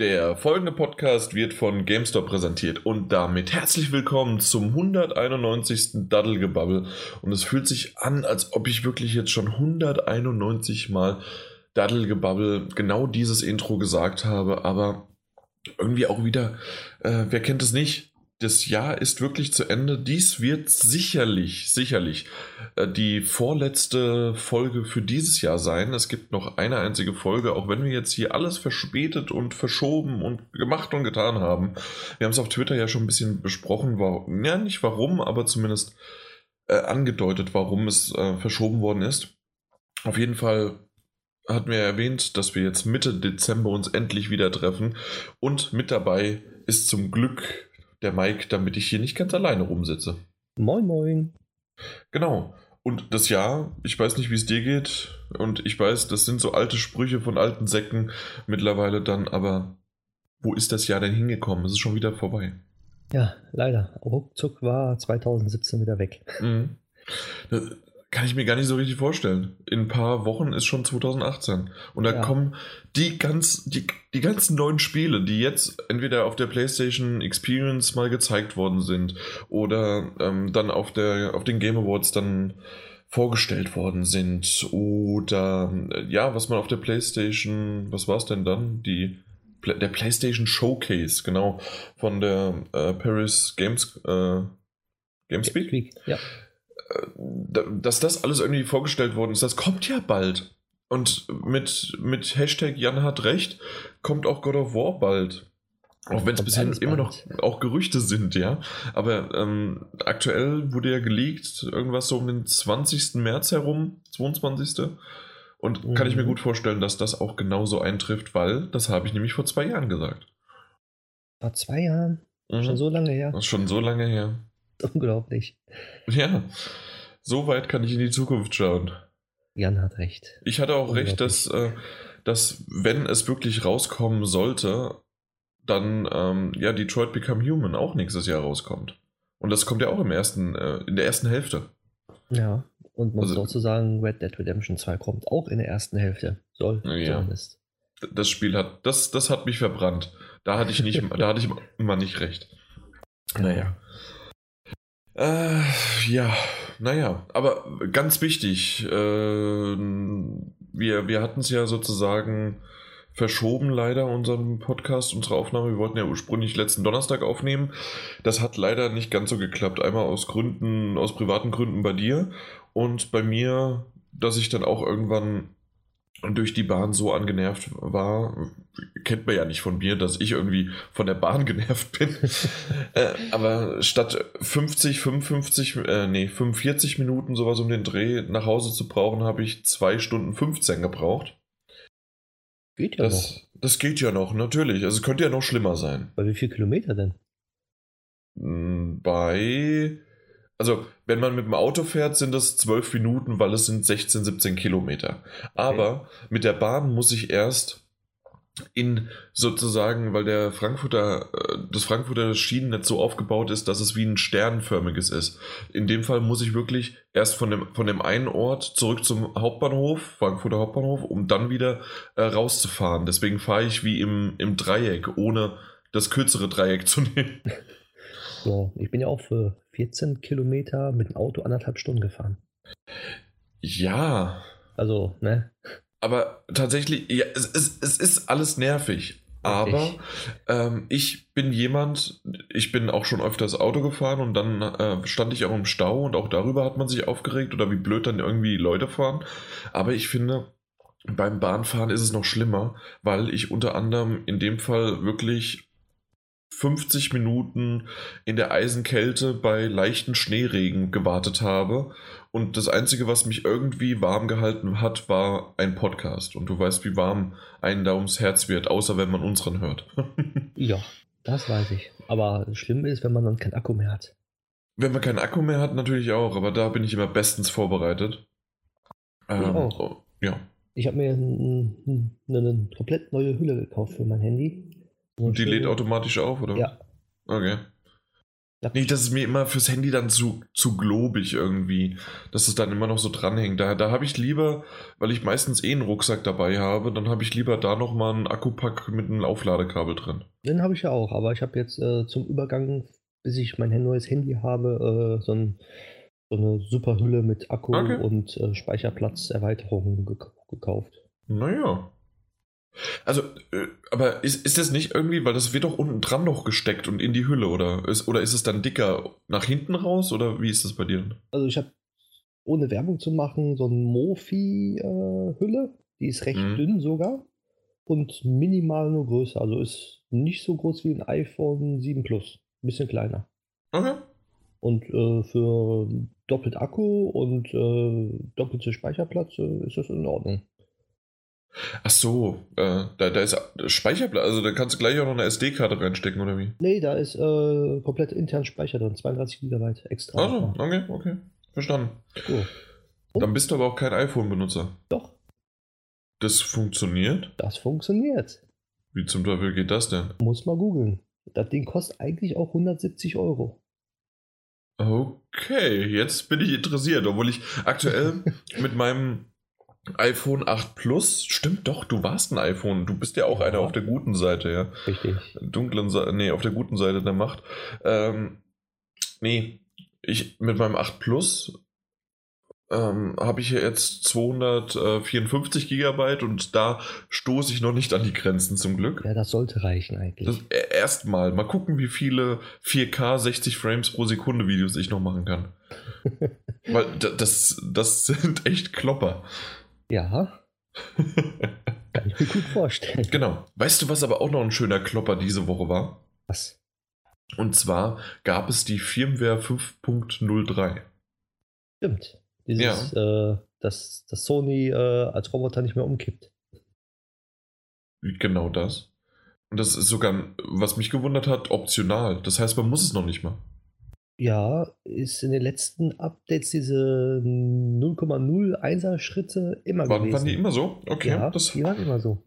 Der folgende Podcast wird von GameStop präsentiert und damit herzlich willkommen zum 191. Daddelgebabbel. Und es fühlt sich an, als ob ich wirklich jetzt schon 191 Mal Daddelgebabbel genau dieses Intro gesagt habe, aber irgendwie auch wieder, äh, wer kennt es nicht? Das Jahr ist wirklich zu Ende. Dies wird sicherlich, sicherlich äh, die vorletzte Folge für dieses Jahr sein. Es gibt noch eine einzige Folge, auch wenn wir jetzt hier alles verspätet und verschoben und gemacht und getan haben. Wir haben es auf Twitter ja schon ein bisschen besprochen, warum, ja nicht warum, aber zumindest äh, angedeutet, warum es äh, verschoben worden ist. Auf jeden Fall hatten wir erwähnt, dass wir jetzt Mitte Dezember uns endlich wieder treffen und mit dabei ist zum Glück der Mike, damit ich hier nicht ganz alleine rumsitze. Moin, moin. Genau. Und das Jahr, ich weiß nicht, wie es dir geht. Und ich weiß, das sind so alte Sprüche von alten Säcken mittlerweile dann, aber wo ist das Jahr denn hingekommen? Es ist schon wieder vorbei. Ja, leider. Ruckzuck war 2017 wieder weg. Mhm. Kann ich mir gar nicht so richtig vorstellen. In ein paar Wochen ist schon 2018. Und da ja. kommen die, ganz, die, die ganzen neuen Spiele, die jetzt entweder auf der PlayStation Experience mal gezeigt worden sind oder ähm, dann auf, der, auf den Game Awards dann vorgestellt worden sind. Oder ja, was man auf der PlayStation, was war es denn dann? Die, der PlayStation Showcase, genau, von der äh, Paris Games, äh, Gamespeak. Gamespeak ja dass das alles irgendwie vorgestellt worden ist, das kommt ja bald. Und mit, mit Hashtag Jan hat recht, kommt auch God of War bald. Auch wenn es bisher immer noch auch Gerüchte sind, ja. Aber ähm, aktuell wurde ja geleakt, irgendwas so um den 20. März herum, 22. Und mhm. kann ich mir mhm. gut vorstellen, dass das auch genauso eintrifft, weil das habe ich nämlich vor zwei Jahren gesagt. Vor zwei Jahren? Mhm. Schon so lange her? Schon so lange her. Unglaublich. Ja, so weit kann ich in die Zukunft schauen. Jan hat recht. Ich hatte auch recht, dass, äh, dass wenn es wirklich rauskommen sollte, dann ähm, ja Detroit Become Human auch nächstes Jahr rauskommt. Und das kommt ja auch im ersten, äh, in der ersten Hälfte. Ja, und man also, muss auch zu sagen, Red Dead Redemption 2 kommt auch in der ersten Hälfte. Soll ja. zumindest. Das Spiel hat, das, das hat mich verbrannt. Da hatte ich nicht, da hatte ich immer nicht recht. Naja. Äh, ja, naja, aber ganz wichtig, äh, wir, wir hatten es ja sozusagen verschoben leider unseren Podcast, unsere Aufnahme. Wir wollten ja ursprünglich letzten Donnerstag aufnehmen. Das hat leider nicht ganz so geklappt. Einmal aus Gründen, aus privaten Gründen bei dir und bei mir, dass ich dann auch irgendwann durch die Bahn so angenervt war, kennt man ja nicht von mir, dass ich irgendwie von der Bahn genervt bin. äh, aber statt 50, 55, äh, nee, 45 Minuten sowas um den Dreh nach Hause zu brauchen, habe ich 2 Stunden 15 gebraucht. Geht ja das, noch. Das geht ja noch, natürlich. Also es könnte ja noch schlimmer sein. Bei wie viel Kilometer denn? Hm, bei also, wenn man mit dem Auto fährt, sind das 12 Minuten, weil es sind 16, 17 Kilometer. Aber okay. mit der Bahn muss ich erst in sozusagen, weil der Frankfurter, äh, das Frankfurter Schienennetz so aufgebaut ist, dass es wie ein sternförmiges ist. In dem Fall muss ich wirklich erst von dem, von dem einen Ort zurück zum Hauptbahnhof, Frankfurter Hauptbahnhof, um dann wieder äh, rauszufahren. Deswegen fahre ich wie im, im Dreieck, ohne das kürzere Dreieck zu nehmen. So, ich bin ja auch für 14 Kilometer mit dem Auto anderthalb Stunden gefahren. Ja. Also, ne? Aber tatsächlich, ja, es, es, es ist alles nervig. Aber ähm, ich bin jemand, ich bin auch schon öfters Auto gefahren und dann äh, stand ich auch im Stau und auch darüber hat man sich aufgeregt oder wie blöd dann irgendwie Leute fahren. Aber ich finde, beim Bahnfahren ist es noch schlimmer, weil ich unter anderem in dem Fall wirklich 50 Minuten in der Eisenkälte bei leichten Schneeregen gewartet habe. Und das Einzige, was mich irgendwie warm gehalten hat, war ein Podcast. Und du weißt, wie warm einen da ums Herz wird, außer wenn man unseren hört. ja, das weiß ich. Aber schlimm ist, wenn man dann keinen Akku mehr hat. Wenn man keinen Akku mehr hat, natürlich auch. Aber da bin ich immer bestens vorbereitet. Ähm, ich auch. Oh, ja. Ich habe mir eine, eine komplett neue Hülle gekauft für mein Handy und die lädt automatisch auf, oder? Ja. Okay. Nicht, dass es mir immer fürs Handy dann zu, zu globig irgendwie, dass es dann immer noch so dranhängt. Da, da habe ich lieber, weil ich meistens eh einen Rucksack dabei habe, dann habe ich lieber da nochmal einen Akkupack mit einem Aufladekabel drin. Den habe ich ja auch, aber ich habe jetzt äh, zum Übergang, bis ich mein neues Handy habe, äh, so, ein, so, eine super Hülle mit Akku okay. und äh, Speicherplatzerweiterung gek gekauft. Naja, also, äh, aber ist, ist das nicht irgendwie, weil das wird doch unten dran noch gesteckt und in die Hülle, oder ist, oder ist es dann dicker nach hinten raus, oder wie ist das bei dir? Also ich habe, ohne Werbung zu machen, so eine Mofi-Hülle, äh, die ist recht mhm. dünn sogar und minimal nur größer, also ist nicht so groß wie ein iPhone 7 Plus, ein bisschen kleiner. Okay. Und äh, für doppelt Akku und äh, doppelte Speicherplatz äh, ist das in Ordnung. Ach so, äh, da, da ist Speicherplatz, also da kannst du gleich auch noch eine SD-Karte reinstecken, oder wie? Nee, da ist äh, komplett intern Speicher drin, 32 GB extra. Achso, okay, okay. Verstanden. Cool. Dann bist du aber auch kein iPhone-Benutzer. Doch. Das funktioniert? Das funktioniert. Wie zum Teufel geht das denn? Muss mal googeln. Das Ding kostet eigentlich auch 170 Euro. Okay, jetzt bin ich interessiert, obwohl ich aktuell mit meinem iPhone 8 Plus, stimmt doch, du warst ein iPhone, du bist ja auch ja. einer auf der guten Seite, ja. Richtig. Dunklen Seite, nee, auf der guten Seite der Macht. Ähm, nee, ich mit meinem 8 Plus ähm, habe ich jetzt 254 Gigabyte und da stoße ich noch nicht an die Grenzen zum Glück. Ja, das sollte reichen eigentlich. Äh, Erstmal, mal gucken, wie viele 4K 60 Frames pro Sekunde Videos ich noch machen kann. Weil das, das sind echt Klopper. Ja. Kann ich mir gut vorstellen. Genau. Weißt du, was aber auch noch ein schöner Klopper diese Woche war? Was? Und zwar gab es die Firmware 5.03. Stimmt. Dieses, ja. äh, dass, dass Sony äh, als Roboter nicht mehr umkippt. Genau das. Und das ist sogar, was mich gewundert hat, optional. Das heißt, man muss es noch nicht mal. Ja, ist in den letzten Updates diese 0,01er Schritte immer waren, gewesen. Waren die immer so? Okay. Ja, das... die waren immer so.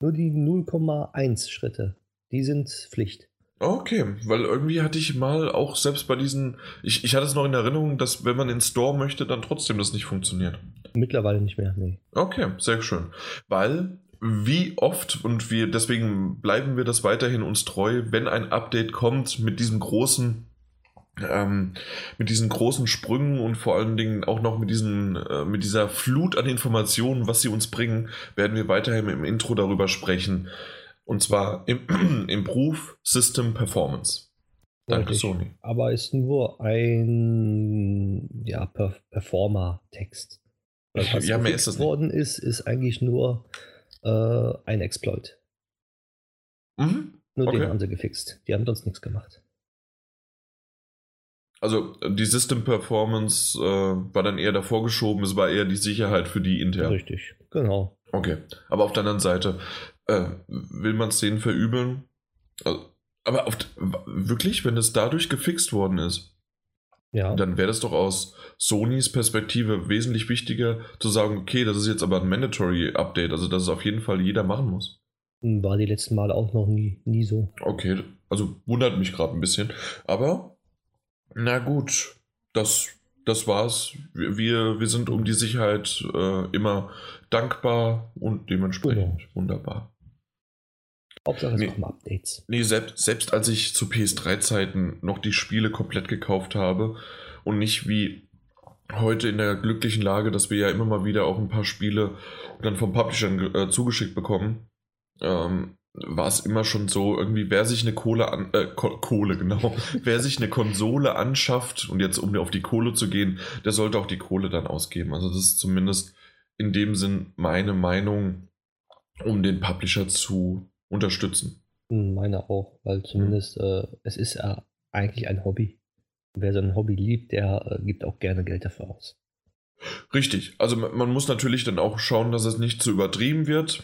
Nur die 0,1 Schritte, die sind Pflicht. Okay, weil irgendwie hatte ich mal auch selbst bei diesen, ich, ich hatte es noch in Erinnerung, dass wenn man in Store möchte, dann trotzdem das nicht funktioniert. Mittlerweile nicht mehr, nee. Okay, sehr schön. Weil wie oft und wir deswegen bleiben wir das weiterhin uns treu, wenn ein Update kommt mit diesem großen ähm, mit diesen großen Sprüngen und vor allen Dingen auch noch mit, diesen, äh, mit dieser Flut an Informationen, was sie uns bringen, werden wir weiterhin im Intro darüber sprechen. Und zwar im Improve System Performance. Danke, Richtig. Sony. Aber ist nur ein ja, per Performer-Text. Was ja, mehr ist das worden ist, ist eigentlich nur äh, ein Exploit. Mhm. Nur okay. den haben sie gefixt. Die haben sonst nichts gemacht. Also die System Performance äh, war dann eher davor geschoben, es war eher die Sicherheit für die intern. Richtig, genau. Okay, aber auf der anderen Seite, äh, will man es denen verübeln? Also, aber auf, wirklich, wenn es dadurch gefixt worden ist, ja. dann wäre das doch aus Sonys Perspektive wesentlich wichtiger zu sagen, okay, das ist jetzt aber ein Mandatory Update, also dass es auf jeden Fall jeder machen muss. War die letzten Male auch noch nie, nie so. Okay, also wundert mich gerade ein bisschen. Aber na gut, das, das war's. Wir, wir sind um die Sicherheit äh, immer dankbar und dementsprechend genau. wunderbar. Hauptsache es nee, kommen Updates. Nee, selbst, selbst als ich zu PS3-Zeiten noch die Spiele komplett gekauft habe und nicht wie heute in der glücklichen Lage, dass wir ja immer mal wieder auch ein paar Spiele dann vom Publisher äh, zugeschickt bekommen, ähm, war es immer schon so, irgendwie, wer sich eine Kohle an, äh, Ko Kohle, genau, wer sich eine Konsole anschafft und jetzt um auf die Kohle zu gehen, der sollte auch die Kohle dann ausgeben. Also das ist zumindest in dem Sinn meine Meinung, um den Publisher zu unterstützen. Hm, meine auch, weil zumindest mhm. äh, es ist äh, eigentlich ein Hobby. Wer sein Hobby liebt, der äh, gibt auch gerne Geld dafür aus. Richtig. Also man muss natürlich dann auch schauen, dass es nicht zu übertrieben wird.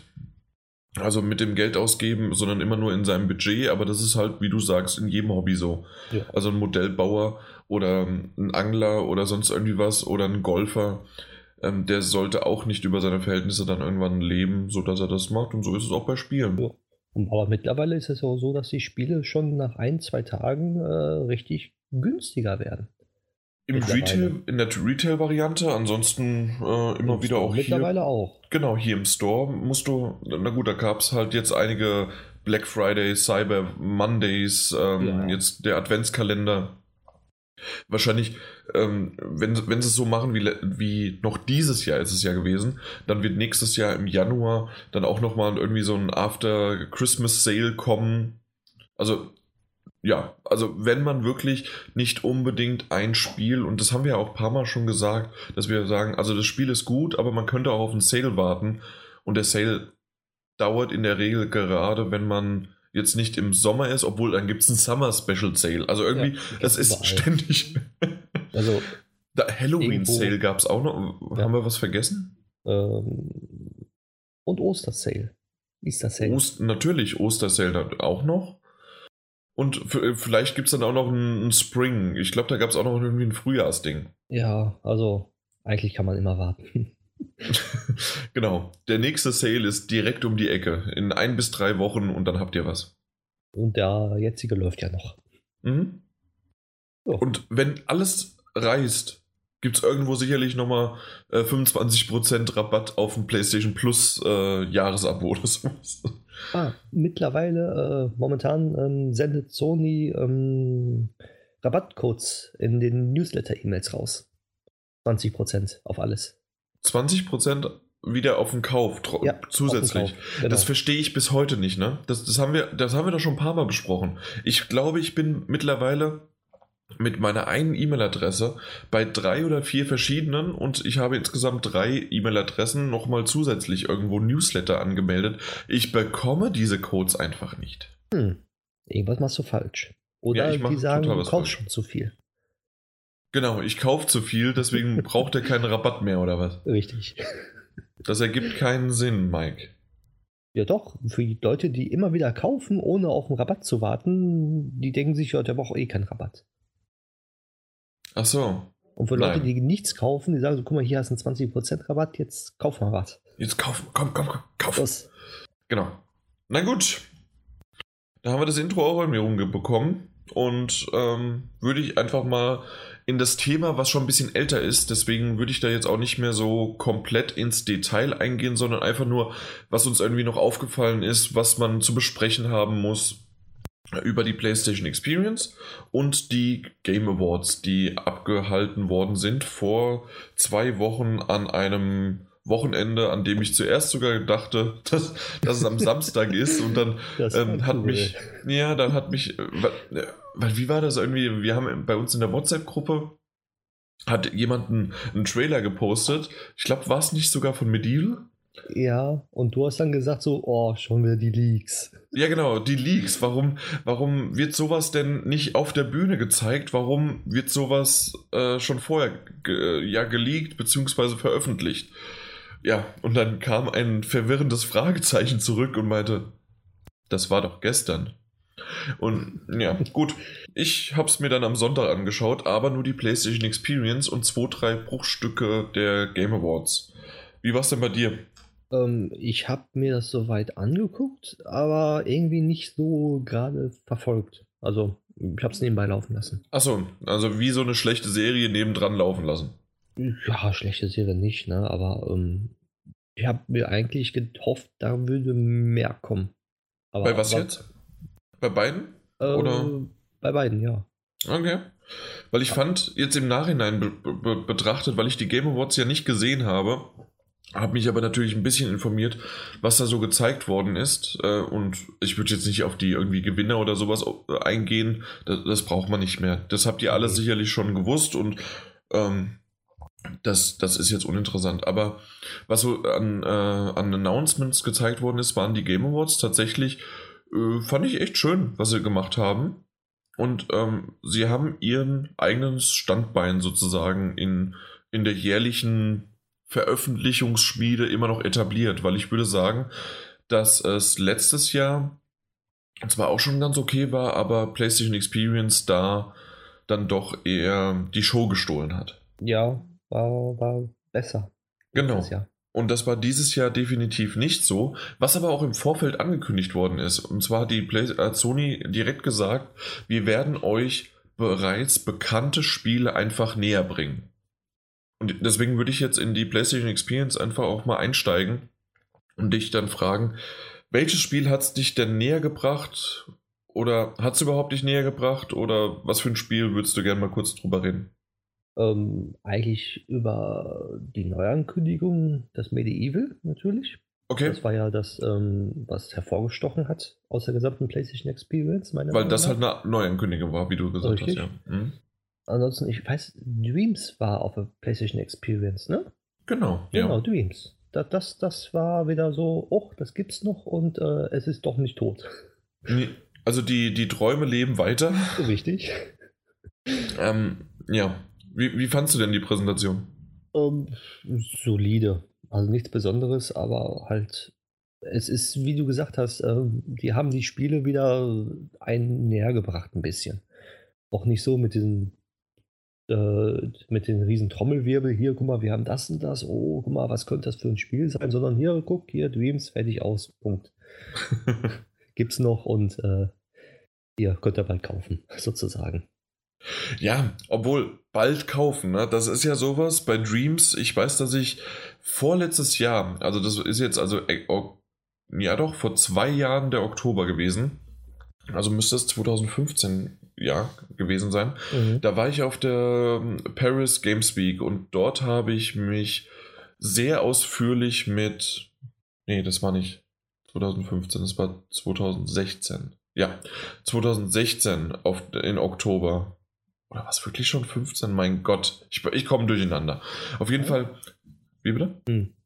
Also mit dem Geld ausgeben, sondern immer nur in seinem Budget, aber das ist halt, wie du sagst, in jedem Hobby so. Ja. Also ein Modellbauer oder ein Angler oder sonst irgendwie was oder ein Golfer, ähm, der sollte auch nicht über seine Verhältnisse dann irgendwann leben, sodass er das macht und so ist es auch bei Spielen. Ja. Aber mittlerweile ist es auch so, dass die Spiele schon nach ein, zwei Tagen äh, richtig günstiger werden. Im Retail, in der Retail-Variante, ansonsten äh, immer Im wieder Store auch hier. Mittlerweile auch. Genau, hier im Store musst du, na gut, da gab es halt jetzt einige Black Fridays, Cyber Mondays, ähm, ja. jetzt der Adventskalender. Wahrscheinlich, ähm, wenn, wenn sie es so machen wie, wie noch dieses Jahr ist es ja gewesen, dann wird nächstes Jahr im Januar dann auch nochmal irgendwie so ein After Christmas Sale kommen. Also, ja, also wenn man wirklich nicht unbedingt ein Spiel, und das haben wir ja auch ein paar Mal schon gesagt, dass wir sagen, also das Spiel ist gut, aber man könnte auch auf einen Sale warten. Und der Sale dauert in der Regel gerade, wenn man jetzt nicht im Sommer ist, obwohl dann gibt es einen Summer Special Sale. Also irgendwie, ja, das ist überall. ständig. also Halloween Sale gab es auch noch. Ja. Haben wir was vergessen? Ähm, und Ostersale. Easter Sale. Ost, natürlich, Ostersale auch noch. Und vielleicht gibt es dann auch noch einen Spring. Ich glaube, da gab es auch noch irgendwie ein Frühjahrsding. Ja, also eigentlich kann man immer warten. genau. Der nächste Sale ist direkt um die Ecke. In ein bis drei Wochen und dann habt ihr was. Und der jetzige läuft ja noch. Mhm. So. Und wenn alles reißt, gibt es irgendwo sicherlich nochmal äh, 25% Rabatt auf ein PlayStation Plus äh, Jahresabo oder sowas. Ah, mittlerweile, äh, momentan ähm, sendet Sony ähm, Rabattcodes in den Newsletter-E-Mails raus. 20% auf alles. 20% wieder auf den Kauf ja, zusätzlich. Kauf, genau. Das verstehe ich bis heute nicht, ne? Das, das, haben wir, das haben wir doch schon ein paar Mal besprochen. Ich glaube, ich bin mittlerweile mit meiner einen E-Mail-Adresse bei drei oder vier verschiedenen und ich habe insgesamt drei E-Mail-Adressen nochmal zusätzlich irgendwo Newsletter angemeldet. Ich bekomme diese Codes einfach nicht. Hm. Irgendwas machst du falsch. Oder ja, die sagen, du kaufst schon zu viel. Genau, ich kaufe zu viel, deswegen braucht er keinen Rabatt mehr, oder was? Richtig. Das ergibt keinen Sinn, Mike. Ja doch, für die Leute, die immer wieder kaufen, ohne auf einen Rabatt zu warten, die denken sich, ja, der braucht eh keinen Rabatt. Ach so. Und für Nein. Leute, die nichts kaufen, die sagen so, guck mal, hier hast du einen 20% Rabatt, jetzt kauf mal was. Jetzt kauf, komm, komm, komm, kauf. Was? Genau. Na gut. Da haben wir das Intro auch irgendwie rumbekommen und ähm, würde ich einfach mal in das Thema, was schon ein bisschen älter ist. Deswegen würde ich da jetzt auch nicht mehr so komplett ins Detail eingehen, sondern einfach nur, was uns irgendwie noch aufgefallen ist, was man zu besprechen haben muss über die PlayStation Experience und die Game Awards, die abgehalten worden sind vor zwei Wochen an einem Wochenende, an dem ich zuerst sogar dachte, dass, dass es am Samstag ist und dann ähm, hat cool. mich, ja, dann hat mich, äh, weil wie war das irgendwie? Wir haben bei uns in der WhatsApp-Gruppe hat jemand einen, einen, Trailer gepostet. Ich glaube, war es nicht sogar von Medieval? Ja, und du hast dann gesagt so, oh, schon wieder die Leaks. Ja, genau, die Leaks. Warum, warum wird sowas denn nicht auf der Bühne gezeigt? Warum wird sowas äh, schon vorher ge ja, geleakt bzw. veröffentlicht? Ja, und dann kam ein verwirrendes Fragezeichen zurück und meinte, das war doch gestern. Und ja, gut. Ich habe es mir dann am Sonntag angeschaut, aber nur die PlayStation Experience und zwei, drei Bruchstücke der Game Awards. Wie war es denn bei dir? Ähm, ich habe mir das soweit angeguckt, aber irgendwie nicht so gerade verfolgt. Also, ich habe es nebenbei laufen lassen. Achso, also wie so eine schlechte Serie nebendran laufen lassen. Ja, schlechte Serie nicht, ne? Aber ähm, ich habe mir eigentlich gehofft, da würde mehr kommen. Aber, Bei was aber, jetzt? Bei beiden? Äh, Oder? Bei beiden, ja. Okay. Weil ich fand, jetzt im Nachhinein be be betrachtet, weil ich die Game Awards ja nicht gesehen habe, habe mich aber natürlich ein bisschen informiert, was da so gezeigt worden ist. Äh, und ich würde jetzt nicht auf die irgendwie Gewinner oder sowas äh, eingehen. Das, das braucht man nicht mehr. Das habt ihr alle sicherlich schon gewusst und ähm, das, das ist jetzt uninteressant. Aber was so an, äh, an Announcements gezeigt worden ist, waren die Game Awards tatsächlich äh, fand ich echt schön, was sie gemacht haben. Und ähm, sie haben ihren eigenen Standbein sozusagen in, in der jährlichen Veröffentlichungsschmiede immer noch etabliert, weil ich würde sagen, dass es letztes Jahr zwar auch schon ganz okay war, aber PlayStation Experience da dann doch eher die Show gestohlen hat. Ja, war, war besser. Genau. Und das war dieses Jahr definitiv nicht so, was aber auch im Vorfeld angekündigt worden ist. Und zwar hat die Play äh, Sony direkt gesagt, wir werden euch bereits bekannte Spiele einfach näher bringen. Und deswegen würde ich jetzt in die PlayStation Experience einfach auch mal einsteigen und dich dann fragen, welches Spiel hat es dich denn näher gebracht? Oder hat es überhaupt dich näher gebracht? Oder was für ein Spiel würdest du gerne mal kurz drüber reden? Ähm, eigentlich über die Neuankündigung, das Medieval natürlich. Okay. Das war ja das, ähm, was hervorgestochen hat aus der gesamten PlayStation Experience. Weil Meinung das halt eine Neuankündigung war, wie du gesagt Richtig. hast, ja. Mhm. Ansonsten, ich weiß, Dreams war auf der PlayStation Experience, ne? Genau. Genau, ja. Dreams. Das, das, das war wieder so, oh, das gibt's noch und äh, es ist doch nicht tot. Nee, also die, die Träume leben weiter. Richtig. ähm, ja. Wie, wie fandst du denn die Präsentation? Ähm, solide. Also nichts Besonderes, aber halt, es ist, wie du gesagt hast, äh, die haben die Spiele wieder ein näher gebracht ein bisschen. Auch nicht so mit diesen äh, mit den riesen Trommelwirbel, hier, guck mal, wir haben das und das, oh, guck mal, was könnte das für ein Spiel sein, sondern hier, guck, hier, Dreams, fertig aus, Punkt. Gibt's noch und äh, ihr könnt ihr bald kaufen, sozusagen. Ja, obwohl bald kaufen, ne? das ist ja sowas bei Dreams. Ich weiß, dass ich vorletztes Jahr, also das ist jetzt also, äh, ja doch, vor zwei Jahren der Oktober gewesen. Also müsste es 2015 ja, gewesen sein. Mhm. Da war ich auf der ähm, Paris Games Week und dort habe ich mich sehr ausführlich mit. Nee, das war nicht 2015, das war 2016. Ja, 2016 auf, in Oktober oder was wirklich schon 15? Mein Gott, ich, ich komme durcheinander. Auf jeden Fall. Wie bitte?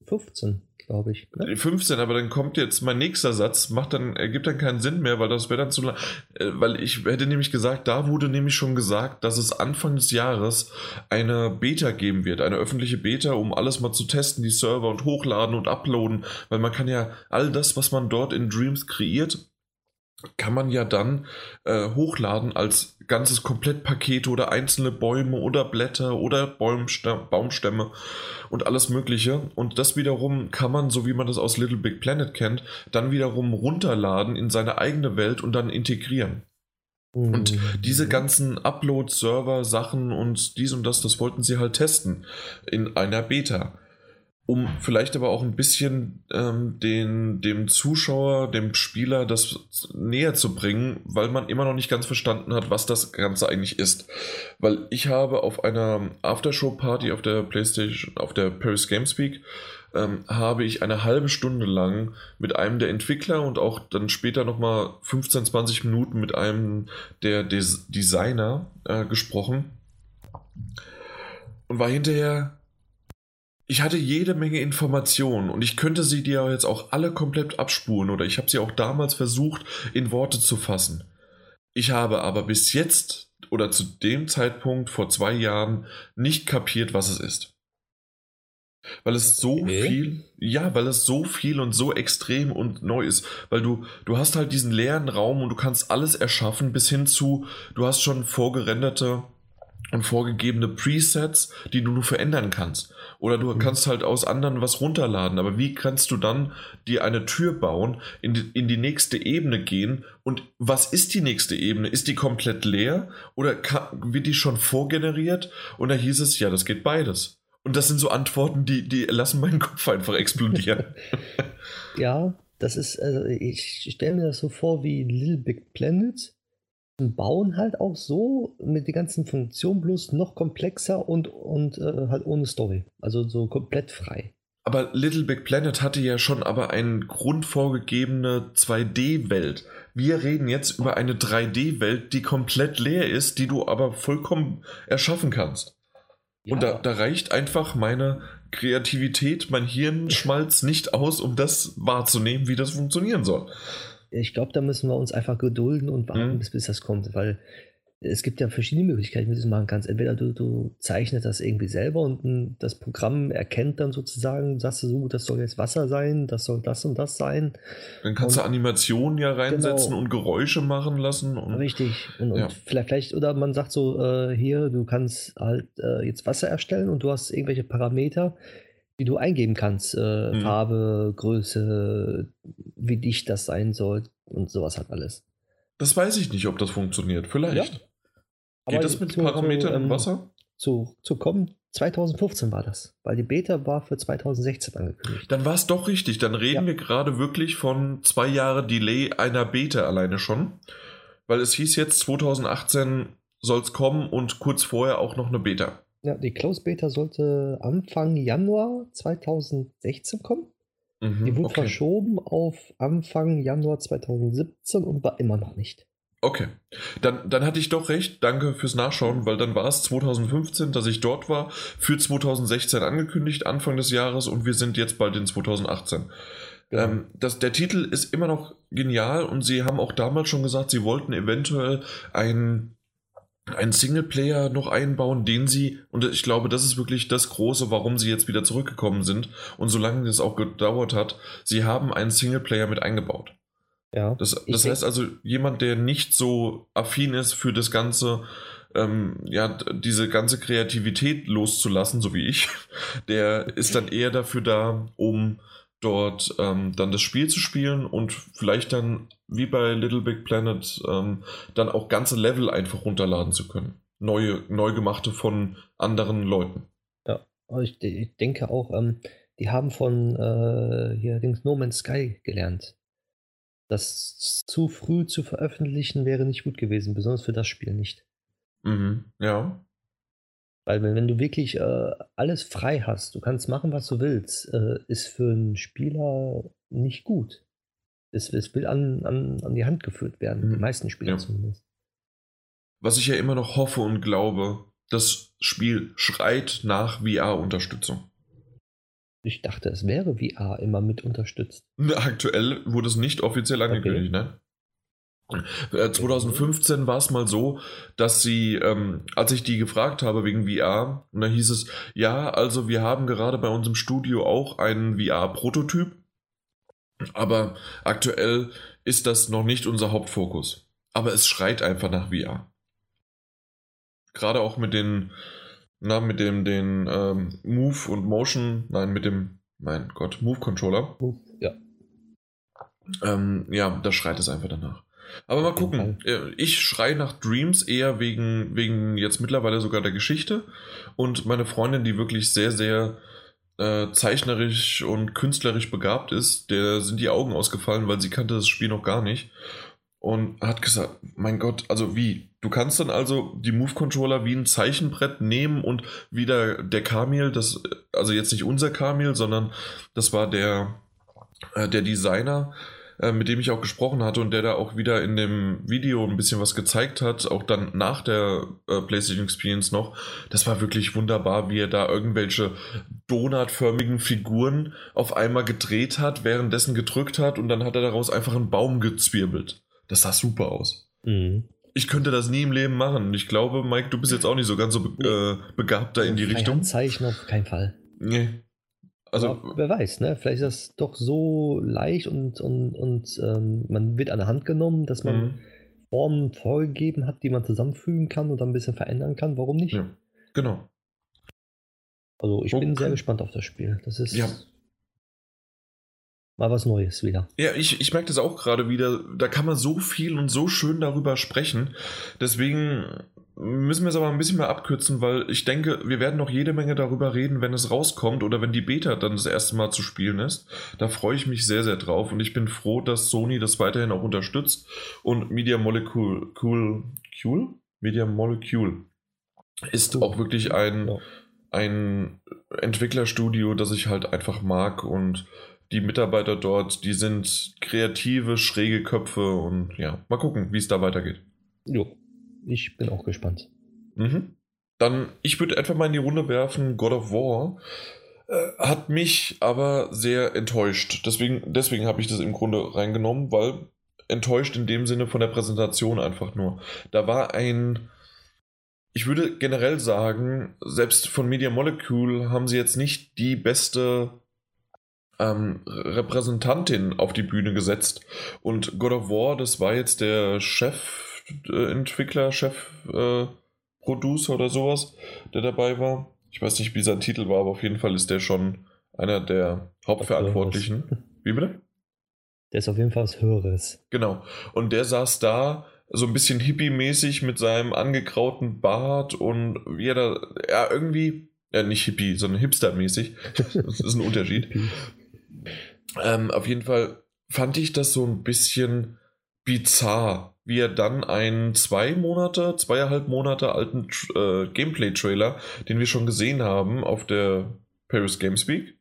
15, hm, glaube ich. Ne? 15, aber dann kommt jetzt mein nächster Satz, macht dann, ergibt dann keinen Sinn mehr, weil das wäre dann zu lang. Äh, weil ich hätte nämlich gesagt, da wurde nämlich schon gesagt, dass es Anfang des Jahres eine Beta geben wird, eine öffentliche Beta, um alles mal zu testen, die Server und hochladen und uploaden, weil man kann ja all das, was man dort in Dreams kreiert, kann man ja dann äh, hochladen als ganzes Komplettpaket oder einzelne Bäume oder Blätter oder Baumstämme und alles Mögliche. Und das wiederum kann man, so wie man das aus Little Big Planet kennt, dann wiederum runterladen in seine eigene Welt und dann integrieren. Und diese ganzen Upload-Server-Sachen und dies und das, das wollten sie halt testen in einer Beta um vielleicht aber auch ein bisschen ähm, den, dem Zuschauer, dem Spieler das näher zu bringen, weil man immer noch nicht ganz verstanden hat, was das Ganze eigentlich ist. Weil ich habe auf einer Aftershow-Party auf der PlayStation, auf der Paris Games Week, ähm, habe ich eine halbe Stunde lang mit einem der Entwickler und auch dann später nochmal 15, 20 Minuten mit einem der Des Designer äh, gesprochen und war hinterher ich hatte jede Menge Informationen und ich könnte sie dir jetzt auch alle komplett abspulen oder ich habe sie auch damals versucht in Worte zu fassen. Ich habe aber bis jetzt oder zu dem Zeitpunkt vor zwei Jahren nicht kapiert, was es ist. Weil es so okay. viel, ja, weil es so viel und so extrem und neu ist. Weil du, du hast halt diesen leeren Raum und du kannst alles erschaffen bis hin zu, du hast schon vorgerenderte und vorgegebene Presets, die du nur verändern kannst. Oder du mhm. kannst halt aus anderen was runterladen. Aber wie kannst du dann dir eine Tür bauen, in die, in die nächste Ebene gehen? Und was ist die nächste Ebene? Ist die komplett leer? Oder kann, wird die schon vorgeneriert? Und da hieß es, ja, das geht beides. Und das sind so Antworten, die, die lassen meinen Kopf einfach explodieren. ja, das ist, also ich stelle mir das so vor wie Little Big Planet bauen halt auch so mit den ganzen Funktionen bloß noch komplexer und, und äh, halt ohne Story. Also so komplett frei. Aber Little Big Planet hatte ja schon aber eine grundvorgegebene 2D-Welt. Wir reden jetzt über eine 3D-Welt, die komplett leer ist, die du aber vollkommen erschaffen kannst. Ja. Und da, da reicht einfach meine Kreativität, mein Hirnschmalz nicht aus, um das wahrzunehmen, wie das funktionieren soll ich glaube, da müssen wir uns einfach gedulden und warten, mhm. bis, bis das kommt, weil es gibt ja verschiedene Möglichkeiten, wie du es machen kannst. Entweder du, du zeichnest das irgendwie selber und das Programm erkennt dann sozusagen, sagst du so, das soll jetzt Wasser sein, das soll das und das sein. Dann kannst und, du Animationen ja reinsetzen genau, und Geräusche machen lassen. Und, richtig. Und, ja. und vielleicht, vielleicht, oder man sagt so, äh, hier, du kannst halt äh, jetzt Wasser erstellen und du hast irgendwelche Parameter, die du eingeben kannst. Äh, mhm. Farbe, Größe, wie dicht das sein soll und sowas hat alles. Das weiß ich nicht, ob das funktioniert. Vielleicht. Ja. Geht Aber das mit zu, Parametern im ähm, Wasser? Zu, zu kommen, 2015 war das, weil die Beta war für 2016 angekündigt. Dann war es doch richtig. Dann reden ja. wir gerade wirklich von zwei Jahre Delay einer Beta alleine schon. Weil es hieß jetzt 2018 soll es kommen und kurz vorher auch noch eine Beta. Ja, die Close Beta sollte Anfang Januar 2016 kommen. Mhm, die wurde okay. verschoben auf Anfang Januar 2017 und war immer noch nicht. Okay, dann, dann hatte ich doch recht. Danke fürs Nachschauen, weil dann war es 2015, dass ich dort war, für 2016 angekündigt, Anfang des Jahres und wir sind jetzt bald in 2018. Ja. Ähm, das, der Titel ist immer noch genial und sie haben auch damals schon gesagt, sie wollten eventuell ein einen Singleplayer noch einbauen, den sie, und ich glaube, das ist wirklich das Große, warum sie jetzt wieder zurückgekommen sind und so lange es auch gedauert hat, sie haben einen Singleplayer mit eingebaut. Ja. Das, das heißt also, jemand, der nicht so affin ist für das Ganze, ähm, ja, diese ganze Kreativität loszulassen, so wie ich, der ist dann eher dafür da, um dort ähm, dann das Spiel zu spielen und vielleicht dann, wie bei Little Big Planet, ähm, dann auch ganze Level einfach runterladen zu können. Neue, neu gemachte von anderen Leuten. Ja, ich, ich denke auch, ähm, die haben von äh, hier Dings No Man's Sky gelernt. Das zu früh zu veröffentlichen wäre nicht gut gewesen, besonders für das Spiel nicht. Mhm, ja. Weil wenn, wenn du wirklich äh, alles frei hast, du kannst machen, was du willst, äh, ist für einen Spieler nicht gut. Es, es will an, an, an die Hand geführt werden, mhm. die meisten Spieler ja. zumindest. Was ich ja immer noch hoffe und glaube, das Spiel schreit nach VR-Unterstützung. Ich dachte, es wäre VR immer mit unterstützt. Aktuell wurde es nicht offiziell angekündigt, okay. ne? 2015 war es mal so, dass sie, ähm, als ich die gefragt habe wegen VR, und da hieß es, ja, also wir haben gerade bei uns im Studio auch einen VR-Prototyp, aber aktuell ist das noch nicht unser Hauptfokus. Aber es schreit einfach nach VR. Gerade auch mit den, na, mit dem, den ähm, Move und Motion, nein, mit dem, mein Gott, Move Controller. Ja. Ähm, ja, da schreit es einfach danach. Aber mal gucken. Ich schreie nach Dreams eher wegen, wegen jetzt mittlerweile sogar der Geschichte. Und meine Freundin, die wirklich sehr, sehr äh, zeichnerisch und künstlerisch begabt ist, der sind die Augen ausgefallen, weil sie kannte das Spiel noch gar nicht. Und hat gesagt, mein Gott, also wie? Du kannst dann also die Move-Controller wie ein Zeichenbrett nehmen und wieder der Kamil, das, also jetzt nicht unser Kamil, sondern das war der, äh, der Designer, äh, mit dem ich auch gesprochen hatte und der da auch wieder in dem Video ein bisschen was gezeigt hat, auch dann nach der äh, PlayStation Experience noch. Das war wirklich wunderbar, wie er da irgendwelche donutförmigen Figuren auf einmal gedreht hat, währenddessen gedrückt hat und dann hat er daraus einfach einen Baum gezwirbelt. Das sah super aus. Mhm. Ich könnte das nie im Leben machen. Ich glaube, Mike, du bist jetzt auch nicht so ganz so be äh, begabt da in die Richtung. Zeichen auf keinen Fall. Nee. Also, Aber wer weiß, ne? Vielleicht ist das doch so leicht und, und, und ähm, man wird an der Hand genommen, dass man mhm. Formen vorgegeben hat, die man zusammenfügen kann und dann ein bisschen verändern kann. Warum nicht? Ja, genau. Also ich okay. bin sehr gespannt auf das Spiel. Das ist ja. Mal was Neues wieder. Ja, ich, ich merke das auch gerade wieder. Da kann man so viel und so schön darüber sprechen. Deswegen müssen wir es aber ein bisschen mehr abkürzen, weil ich denke, wir werden noch jede Menge darüber reden, wenn es rauskommt oder wenn die Beta dann das erste Mal zu spielen ist. Da freue ich mich sehr, sehr drauf und ich bin froh, dass Sony das weiterhin auch unterstützt und Media Molecule, cool, cool? Media Molecule ist auch wirklich ein, ein Entwicklerstudio, das ich halt einfach mag und die Mitarbeiter dort, die sind kreative, schräge Köpfe und ja, mal gucken, wie es da weitergeht. Jo, ich bin auch gespannt. Mhm. Dann, ich würde etwa mal in die Runde werfen, God of War äh, hat mich aber sehr enttäuscht. Deswegen, deswegen habe ich das im Grunde reingenommen, weil enttäuscht in dem Sinne von der Präsentation einfach nur. Da war ein, ich würde generell sagen, selbst von Media Molecule haben sie jetzt nicht die beste ähm, Repräsentantin auf die Bühne gesetzt. Und God of War, das war jetzt der Chef Entwickler, Chef, äh, oder sowas, der dabei war. Ich weiß nicht, wie sein Titel war, aber auf jeden Fall ist der schon einer der Hauptverantwortlichen. Wie bitte? Der ist auf jeden Fall was Höheres. Genau. Und der saß da so ein bisschen hippie-mäßig mit seinem angegrauten Bart und wie er da, ja, irgendwie, ja, nicht hippie, sondern hipster-mäßig. Das ist ein Unterschied. Ähm, auf jeden Fall fand ich das so ein bisschen bizarr, wie er dann einen zwei Monate, zweieinhalb Monate alten äh, Gameplay-Trailer, den wir schon gesehen haben auf der Paris Games Week,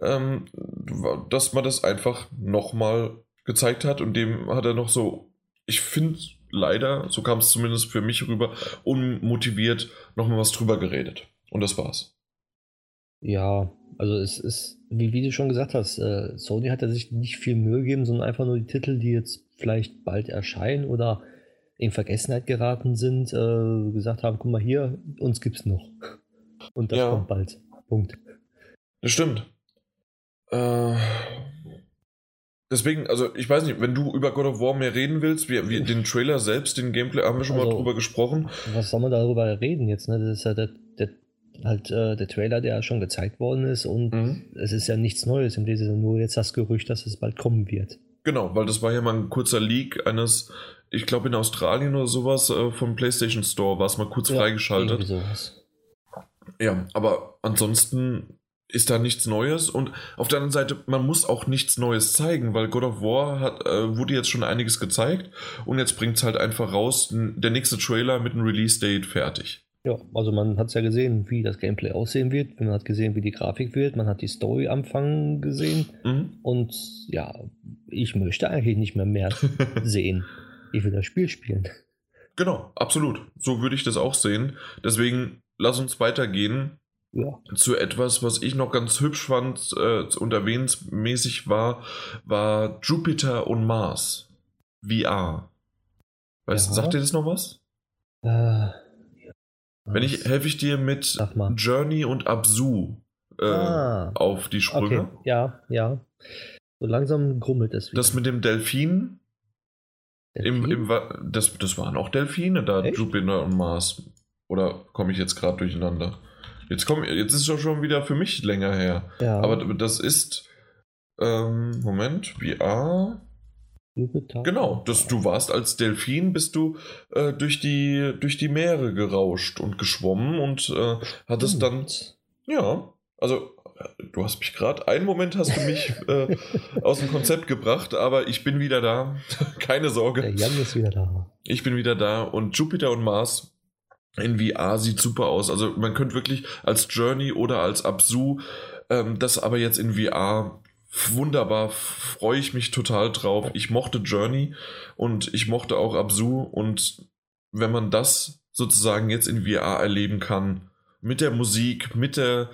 ähm, dass man das einfach nochmal gezeigt hat und dem hat er noch so, ich finde leider, so kam es zumindest für mich rüber, unmotiviert nochmal was drüber geredet. Und das war's. Ja, also es ist, wie, wie du schon gesagt hast, äh, Sony hat ja sich nicht viel Mühe gegeben, sondern einfach nur die Titel, die jetzt vielleicht bald erscheinen oder in Vergessenheit geraten sind, äh, gesagt haben, guck mal hier, uns gibt's noch. Und das ja. kommt bald. Punkt. Das stimmt. Äh, deswegen, also ich weiß nicht, wenn du über God of War mehr reden willst, wir, wir den Trailer selbst, den Gameplay, haben wir schon also, mal drüber gesprochen. Was soll man darüber reden jetzt? Ne? Das ist ja der, der, halt äh, der Trailer, der schon gezeigt worden ist und mhm. es ist ja nichts Neues im Sinne, nur jetzt das Gerücht, dass es bald kommen wird. Genau, weil das war ja mal ein kurzer Leak eines, ich glaube in Australien oder sowas, äh, vom PlayStation Store war es mal kurz ja, freigeschaltet. Ja, aber ansonsten ist da nichts Neues und auf der anderen Seite, man muss auch nichts Neues zeigen, weil God of War hat, äh, wurde jetzt schon einiges gezeigt und jetzt bringt es halt einfach raus, der nächste Trailer mit einem Release-Date fertig. Ja, also man hat es ja gesehen, wie das Gameplay aussehen wird, man hat gesehen, wie die Grafik wird, man hat die Story anfangen gesehen mhm. und ja, ich möchte eigentlich nicht mehr mehr sehen. Ich will das Spiel spielen. Genau, absolut. So würde ich das auch sehen. Deswegen lass uns weitergehen ja. zu etwas, was ich noch ganz hübsch fand äh, und erwähnensmäßig war, war Jupiter und Mars. VR. Weißt, ja. Sagt dir das noch was? Äh, wenn ich helfe ich dir mit Journey und Absu äh, ah, auf die Sprünge. Okay. Ja, ja. So langsam grummelt es wieder. Das mit dem Delfin. Delfin? Im, im, das, das waren auch Delfine da, Echt? Jupiter und Mars. Oder komme ich jetzt gerade durcheinander? Jetzt, komm, jetzt ist es schon wieder für mich länger her. Ja. Aber das ist. Ähm, Moment, VR. Genau, das, du warst als Delfin, bist du äh, durch, die, durch die Meere gerauscht und geschwommen und äh, hattest dann. Ja, also du hast mich gerade, einen Moment hast du mich äh, aus dem Konzept gebracht, aber ich bin wieder da. Keine Sorge. Der Jan ist wieder da. Ich bin wieder da und Jupiter und Mars in VR sieht super aus. Also man könnte wirklich als Journey oder als Absu ähm, das aber jetzt in VR wunderbar, freue ich mich total drauf. Ich mochte Journey und ich mochte auch Absu und wenn man das sozusagen jetzt in VR erleben kann, mit der Musik, mit der,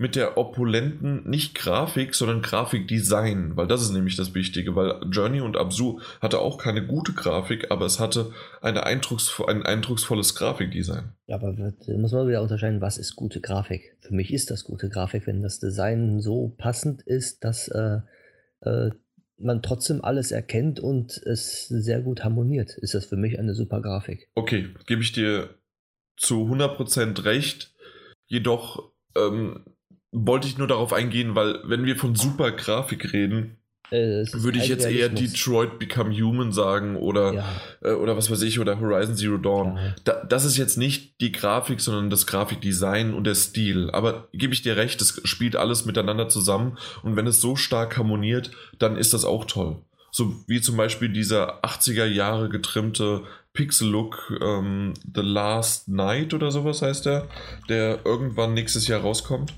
mit der opulenten, nicht Grafik, sondern Grafikdesign, weil das ist nämlich das Wichtige, weil Journey und Absu hatte auch keine gute Grafik, aber es hatte eine eindrucksvo ein eindrucksvolles Grafikdesign. Ja, aber da muss man wieder unterscheiden, was ist gute Grafik? Für mich ist das gute Grafik, wenn das Design so passend ist, dass äh, äh, man trotzdem alles erkennt und es sehr gut harmoniert, ist das für mich eine super Grafik. Okay, gebe ich dir zu 100% recht. Jedoch ähm, wollte ich nur darauf eingehen, weil wenn wir von super Grafik reden, äh, würde ich jetzt eher Detroit Become Human sagen oder, ja. äh, oder was weiß ich, oder Horizon Zero Dawn. Ja. Da, das ist jetzt nicht die Grafik, sondern das Grafikdesign und der Stil. Aber gebe ich dir recht, es spielt alles miteinander zusammen und wenn es so stark harmoniert, dann ist das auch toll. So wie zum Beispiel dieser 80er Jahre getrimmte Pixel-Look ähm, The Last Night oder sowas heißt der, der irgendwann nächstes Jahr rauskommt.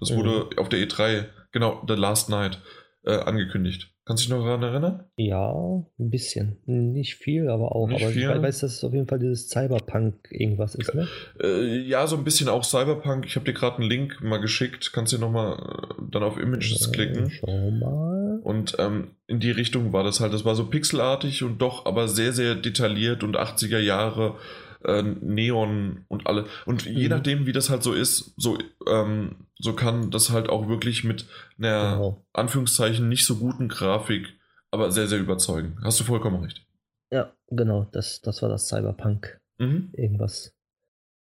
Das wurde mhm. auf der E3, genau, The Last Night, äh, angekündigt. Kannst du dich noch daran erinnern? Ja, ein bisschen. Nicht viel, aber auch. Nicht aber viel. ich weiß, dass es auf jeden Fall dieses Cyberpunk irgendwas ist, ne? Äh, ja, so ein bisschen auch Cyberpunk. Ich habe dir gerade einen Link mal geschickt. Kannst du nochmal äh, dann auf Images äh, klicken. Schau mal. Und ähm, in die Richtung war das halt. Das war so pixelartig und doch aber sehr, sehr detailliert und 80er Jahre äh, Neon und alle. Und mhm. je nachdem, wie das halt so ist, so, ähm, so kann das halt auch wirklich mit einer genau. Anführungszeichen nicht so guten Grafik, aber sehr, sehr überzeugen. Hast du vollkommen recht. Ja, genau, das, das war das Cyberpunk. Mhm. Irgendwas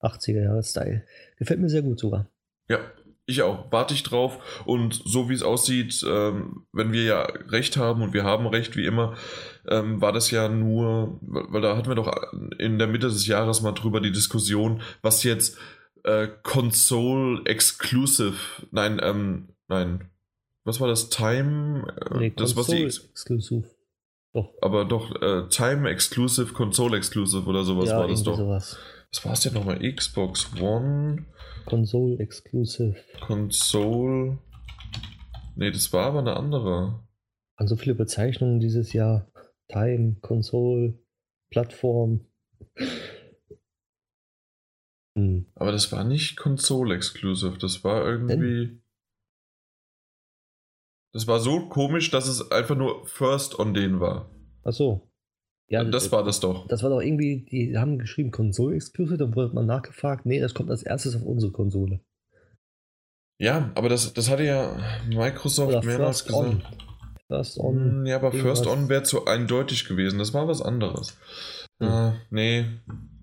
80er Jahre Style. Gefällt mir sehr gut sogar. Ja, Ich auch, warte ich drauf. Und so wie es aussieht, ähm, wenn wir ja recht haben und wir haben recht, wie immer, ähm, war das ja nur, weil, da hatten wir doch in der Mitte des Jahres mal drüber die Diskussion, was jetzt äh, Console Exclusive, nein, ähm, nein, was war das? Time? Äh, nee, das Console was die Exclusive. Doch. Aber doch, äh, Time Exclusive, Console Exclusive oder sowas ja, war das doch. Sowas. Was war es denn nochmal? Xbox One. Console Exclusive. Console. Nee, das war aber eine andere. An so viele Bezeichnungen dieses Jahr. Time, Console, Plattform. Hm. Aber das war nicht Console Exclusive, das war irgendwie. Denn? Das war so komisch, dass es einfach nur First on den war. Ach so. Ja, das war das doch. Das war doch irgendwie, die haben geschrieben Console Exclusive, dann wurde man nachgefragt, nee, das kommt als erstes auf unsere Konsole. Ja, aber das, das hatte ja Microsoft Oder mehrmals gesagt. On. First On. Hm, ja, aber First On wäre zu eindeutig gewesen. Das war was anderes. Hm. Äh, nee,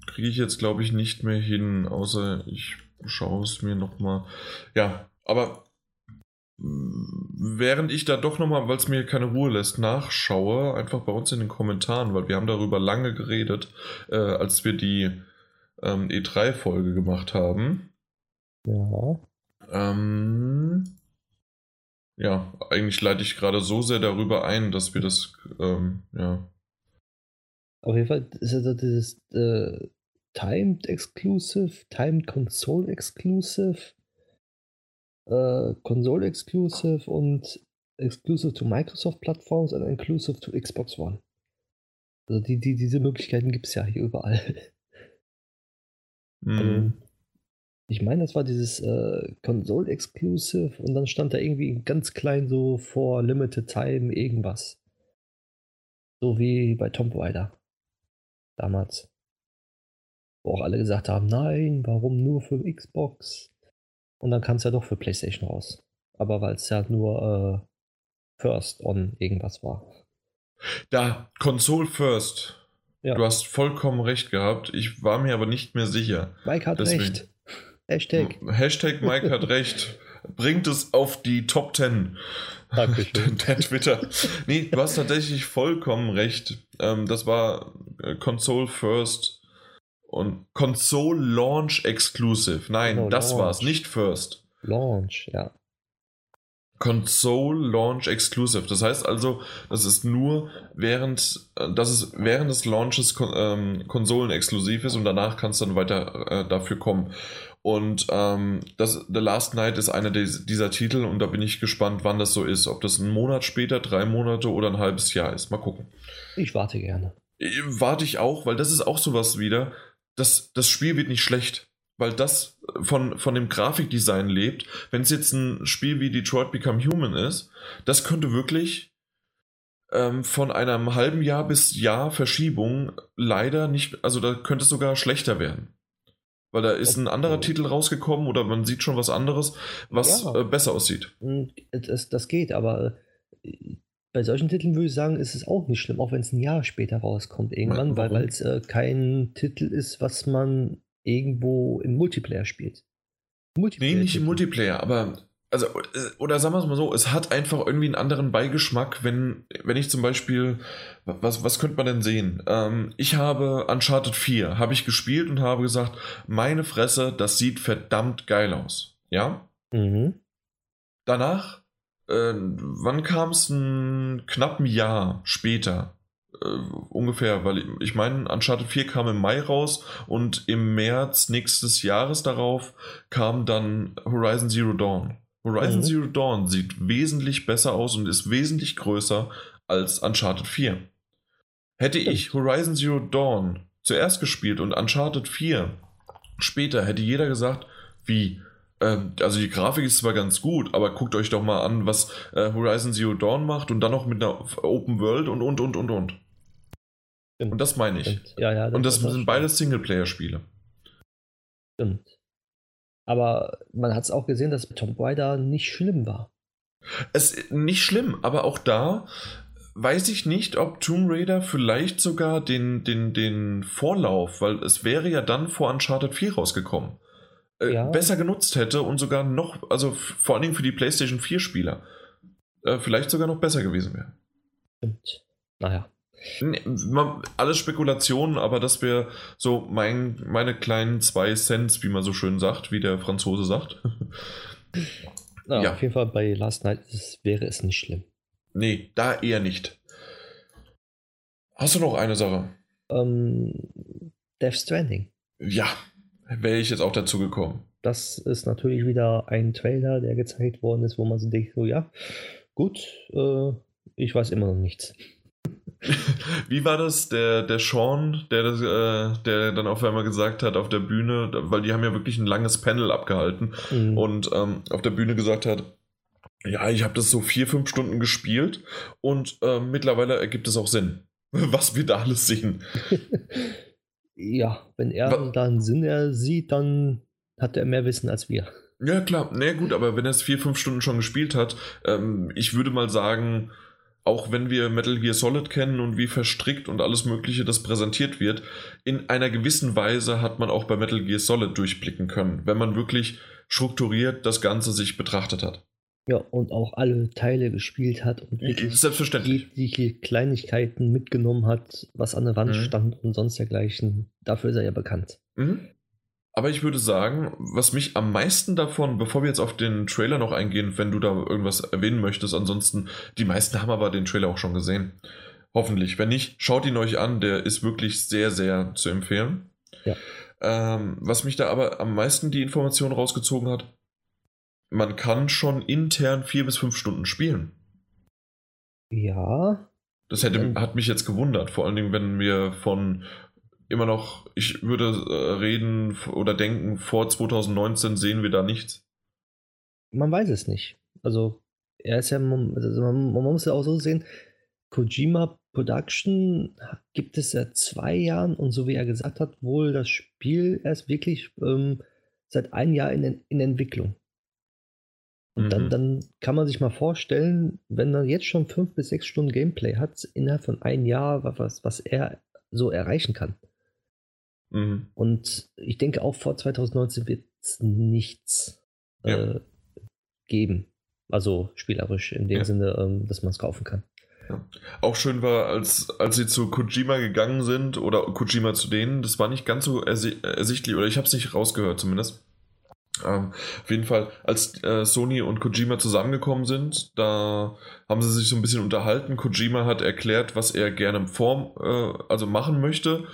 kriege ich jetzt, glaube ich, nicht mehr hin, außer ich schaue es mir nochmal. Ja, aber während ich da doch nochmal, weil es mir keine Ruhe lässt, nachschaue, einfach bei uns in den Kommentaren, weil wir haben darüber lange geredet, äh, als wir die ähm, E3-Folge gemacht haben. Ja. Ähm, ja, eigentlich leite ich gerade so sehr darüber ein, dass wir das, ähm, ja. Auf jeden Fall ist also dieses äh, Timed Exclusive, Timed Console Exclusive äh, Console Exclusive und Exclusive to Microsoft Plattforms und Exclusive to Xbox One. Also die, die, diese Möglichkeiten gibt es ja hier überall. Mm. Also, ich meine, das war dieses äh, Console Exclusive und dann stand da irgendwie ganz klein so vor Limited Time irgendwas. So wie bei Tomb Raider. Damals. Wo auch alle gesagt haben, nein, warum nur für Xbox? Und dann kam es ja doch für PlayStation raus. Aber weil es ja nur äh, First on irgendwas war. Da, Console First. Ja. Du hast vollkommen recht gehabt. Ich war mir aber nicht mehr sicher. Mike hat Deswegen. recht. Hashtag. Hashtag Mike hat recht. Bringt es auf die Top 10. Dankeschön. Der Twitter. Nee, du hast tatsächlich vollkommen recht. Ähm, das war äh, Console First und Console Launch Exclusive. Nein, genau, das Launch. war's, nicht First. Launch, ja. Console Launch Exclusive. Das heißt also, das ist nur während, äh, dass es während des Launches ähm, Konsolen exklusiv ist und danach kannst du dann weiter äh, dafür kommen. Und ähm, das, The Last Night ist einer dieser Titel und da bin ich gespannt, wann das so ist. Ob das einen Monat später, drei Monate oder ein halbes Jahr ist. Mal gucken. Ich warte gerne. Äh, warte ich auch, weil das ist auch sowas wieder das, das Spiel wird nicht schlecht, weil das von, von dem Grafikdesign lebt. Wenn es jetzt ein Spiel wie Detroit Become Human ist, das könnte wirklich ähm, von einem halben Jahr bis Jahr Verschiebung leider nicht, also da könnte es sogar schlechter werden. Weil da ist ein anderer Titel rausgekommen oder man sieht schon was anderes, was ja. äh, besser aussieht. Hm, das, das geht, aber äh, bei solchen Titeln würde ich sagen, ist es auch nicht schlimm, auch wenn es ein Jahr später rauskommt irgendwann, ja, weil es äh, kein Titel ist, was man irgendwo im Multiplayer spielt. Multiplayer nee, nicht im Multiplayer, aber also, äh, oder sagen wir es mal so, es hat einfach irgendwie einen anderen Beigeschmack, wenn, wenn ich zum Beispiel, was, was könnte man denn sehen? Ähm, ich habe Uncharted 4, habe ich gespielt und habe gesagt, meine Fresse, das sieht verdammt geil aus. Ja? Mhm. Danach äh, wann kam es? Ein knappen Jahr später. Äh, ungefähr, weil ich, ich meine, Uncharted 4 kam im Mai raus und im März nächstes Jahres darauf kam dann Horizon Zero Dawn. Horizon mhm. Zero Dawn sieht wesentlich besser aus und ist wesentlich größer als Uncharted 4. Hätte ich Horizon Zero Dawn zuerst gespielt und Uncharted 4 später, hätte jeder gesagt, wie, also die Grafik ist zwar ganz gut, aber guckt euch doch mal an, was äh, Horizon Zero Dawn macht und dann noch mit einer Open World und und und und und. Stimmt. Und das meine ich. Ja, ja, das und das sind beide Singleplayer-Spiele. Stimmt. Aber man hat es auch gesehen, dass Tomb Raider nicht schlimm war. Es nicht schlimm, aber auch da weiß ich nicht, ob Tomb Raider vielleicht sogar den, den, den Vorlauf, weil es wäre ja dann vor Uncharted 4 rausgekommen äh, ja. besser genutzt hätte und sogar noch, also vor allen Dingen für die PlayStation 4 Spieler, äh, vielleicht sogar noch besser gewesen wäre. Stimmt. Naja. Alles Spekulationen, aber das wäre so mein, meine kleinen zwei Cents, wie man so schön sagt, wie der Franzose sagt. Ja, ja. Auf jeden Fall bei Last Night ist, wäre es nicht schlimm. Nee, da eher nicht. Hast du noch eine Sache? Ähm, Death Stranding. Ja, wäre ich jetzt auch dazu gekommen. Das ist natürlich wieder ein Trailer, der gezeigt worden ist, wo man so denkt, so ja, gut, äh, ich weiß immer noch nichts. Wie war das, der, der Sean, der, das, äh, der dann auf einmal gesagt hat auf der Bühne, weil die haben ja wirklich ein langes Panel abgehalten mhm. und ähm, auf der Bühne gesagt hat, ja, ich habe das so vier, fünf Stunden gespielt und äh, mittlerweile ergibt es auch Sinn, was wir da alles sehen. ja, wenn er was? da einen Sinn sieht, dann hat er mehr Wissen als wir. Ja, klar. Na nee, gut, aber wenn er es vier, fünf Stunden schon gespielt hat, ähm, ich würde mal sagen, auch wenn wir Metal Gear Solid kennen und wie verstrickt und alles Mögliche das präsentiert wird, in einer gewissen Weise hat man auch bei Metal Gear Solid durchblicken können, wenn man wirklich strukturiert das Ganze sich betrachtet hat. Ja, und auch alle Teile gespielt hat und wirklich Selbstverständlich. jegliche Kleinigkeiten mitgenommen hat, was an der Wand mhm. stand und sonst dergleichen. Dafür ist er ja bekannt. Mhm. Aber ich würde sagen, was mich am meisten davon, bevor wir jetzt auf den Trailer noch eingehen, wenn du da irgendwas erwähnen möchtest, ansonsten, die meisten haben aber den Trailer auch schon gesehen. Hoffentlich. Wenn nicht, schaut ihn euch an, der ist wirklich sehr, sehr zu empfehlen. Ja. Ähm, was mich da aber am meisten die Information rausgezogen hat, man kann schon intern vier bis fünf Stunden spielen. Ja. Das hätte, hat mich jetzt gewundert, vor allen Dingen, wenn wir von immer noch, ich würde äh, reden oder denken, vor 2019 sehen wir da nichts. Man weiß es nicht. Also, er ist ja, also man, man muss ja auch so sehen, Kojima Production gibt es seit zwei Jahren und so wie er gesagt hat, wohl das Spiel erst wirklich ähm, seit einem Jahr in, in Entwicklung. Und mhm. dann, dann kann man sich mal vorstellen, wenn er jetzt schon fünf bis sechs Stunden Gameplay hat, innerhalb von einem Jahr, was, was er so erreichen kann. Mhm. Und ich denke auch vor 2019 wird es nichts ja. äh, geben. Also spielerisch in dem ja. Sinne, ähm, dass man es kaufen kann. Ja. Auch schön war, als, als sie zu Kojima gegangen sind oder Kojima zu denen, das war nicht ganz so ersichtlich oder ich habe es nicht rausgehört zumindest. Ähm, auf jeden Fall, als äh, Sony und Kojima zusammengekommen sind, da haben sie sich so ein bisschen unterhalten. Kojima hat erklärt, was er gerne im Form, äh, also machen möchte.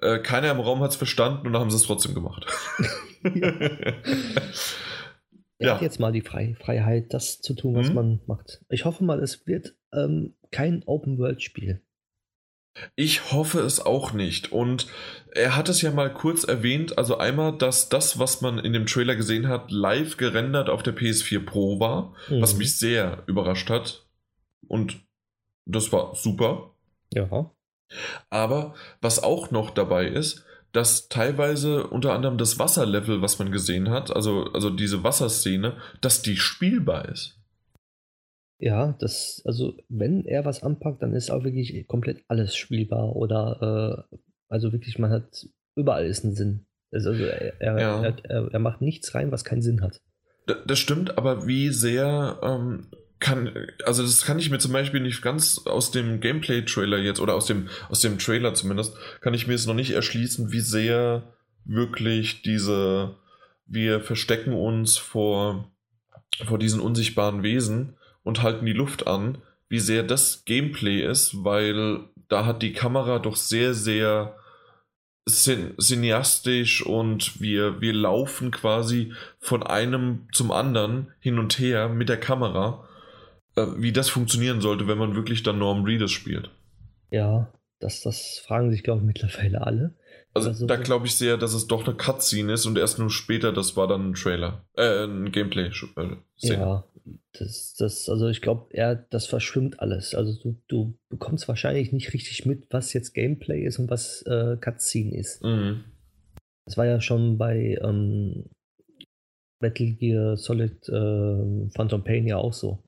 Äh, keiner im Raum hat es verstanden und dann haben sie es trotzdem gemacht. ja. Er ja. hat jetzt mal die Fre Freiheit, das zu tun, was mhm. man macht. Ich hoffe mal, es wird ähm, kein Open-World-Spiel. Ich hoffe es auch nicht. Und er hat es ja mal kurz erwähnt, also einmal, dass das, was man in dem Trailer gesehen hat, live gerendert auf der PS4 Pro war, mhm. was mich sehr überrascht hat. Und das war super. Ja. Aber was auch noch dabei ist, dass teilweise unter anderem das Wasserlevel, was man gesehen hat, also, also diese Wasserszene, dass die spielbar ist. Ja, das, also wenn er was anpackt, dann ist auch wirklich komplett alles spielbar oder äh, also wirklich, man hat überall ist ein Sinn. Also, er, ja. er, er, er, macht nichts rein, was keinen Sinn hat. Das stimmt, aber wie sehr ähm, kann, also das kann ich mir zum Beispiel nicht ganz aus dem Gameplay-Trailer jetzt oder aus dem, aus dem Trailer zumindest, kann ich mir es noch nicht erschließen, wie sehr wirklich diese, wir verstecken uns vor, vor diesen unsichtbaren Wesen und halten die Luft an, wie sehr das Gameplay ist, weil da hat die Kamera doch sehr, sehr cineastisch und wir, wir laufen quasi von einem zum anderen hin und her mit der Kamera, äh, wie das funktionieren sollte, wenn man wirklich dann Norm Reedus spielt. Ja, das, das fragen sich, glaube ich, mittlerweile alle. Also, also da glaube ich sehr, dass es doch eine Cutscene ist und erst nur später, das war dann ein Trailer, äh, ein Gameplay-Szene. Ja, das, das, also ich glaube, er, das verschwimmt alles. Also du, du bekommst wahrscheinlich nicht richtig mit, was jetzt Gameplay ist und was äh, Cutscene ist. Mhm. Das war ja schon bei ähm, Metal Gear Solid äh, Phantom Pain ja auch so.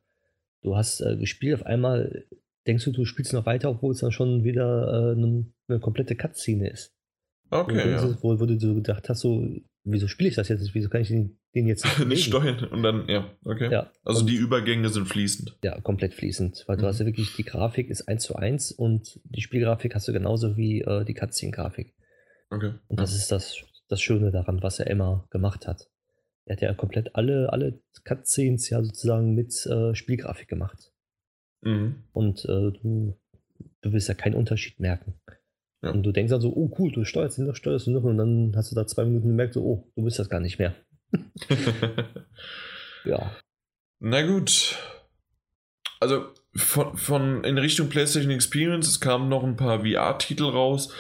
Du hast äh, gespielt, auf einmal denkst du, du spielst noch weiter, obwohl es dann schon wieder eine, äh, eine komplette Cutscene ist. Okay. Ja. Wo, wo, du so gedacht hast, so, wieso spiele ich das jetzt? Wieso kann ich den, den jetzt nicht, nicht steuern? Und dann, ja, okay. Ja, also die Übergänge sind fließend. Ja, komplett fließend, weil mhm. du hast ja wirklich, die Grafik ist 1 zu 1 und die Spielgrafik hast du genauso wie äh, die Cutscene-Grafik. Okay. Und das ja. ist das, das Schöne daran, was er immer gemacht hat. Er hat ja komplett alle, alle Cutscenes ja sozusagen mit äh, Spielgrafik gemacht. Mhm. Und äh, du, du wirst ja keinen Unterschied merken. Ja. Und du denkst dann so, oh cool, du steuerst ihn noch, steuerst ihn noch und dann hast du da zwei Minuten gemerkt, so, oh, du bist das gar nicht mehr. ja. Na gut. Also von, von in Richtung PlayStation Experience, es kamen noch ein paar VR-Titel raus.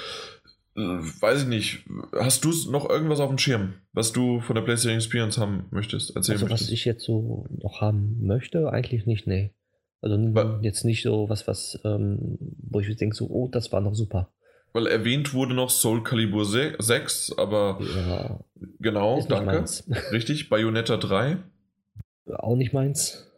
Weiß ich nicht. Hast du noch irgendwas auf dem Schirm, was du von der PlayStation Experience haben möchtest? Erzähl also, möchtest. was ich jetzt so noch haben möchte, eigentlich nicht, nee. Also jetzt nicht so was, was, ähm, wo ich denke, so, oh, das war noch super. Weil erwähnt wurde noch Soul Calibur 6, aber ja, genau, danke. Richtig, Bayonetta 3. Auch nicht meins.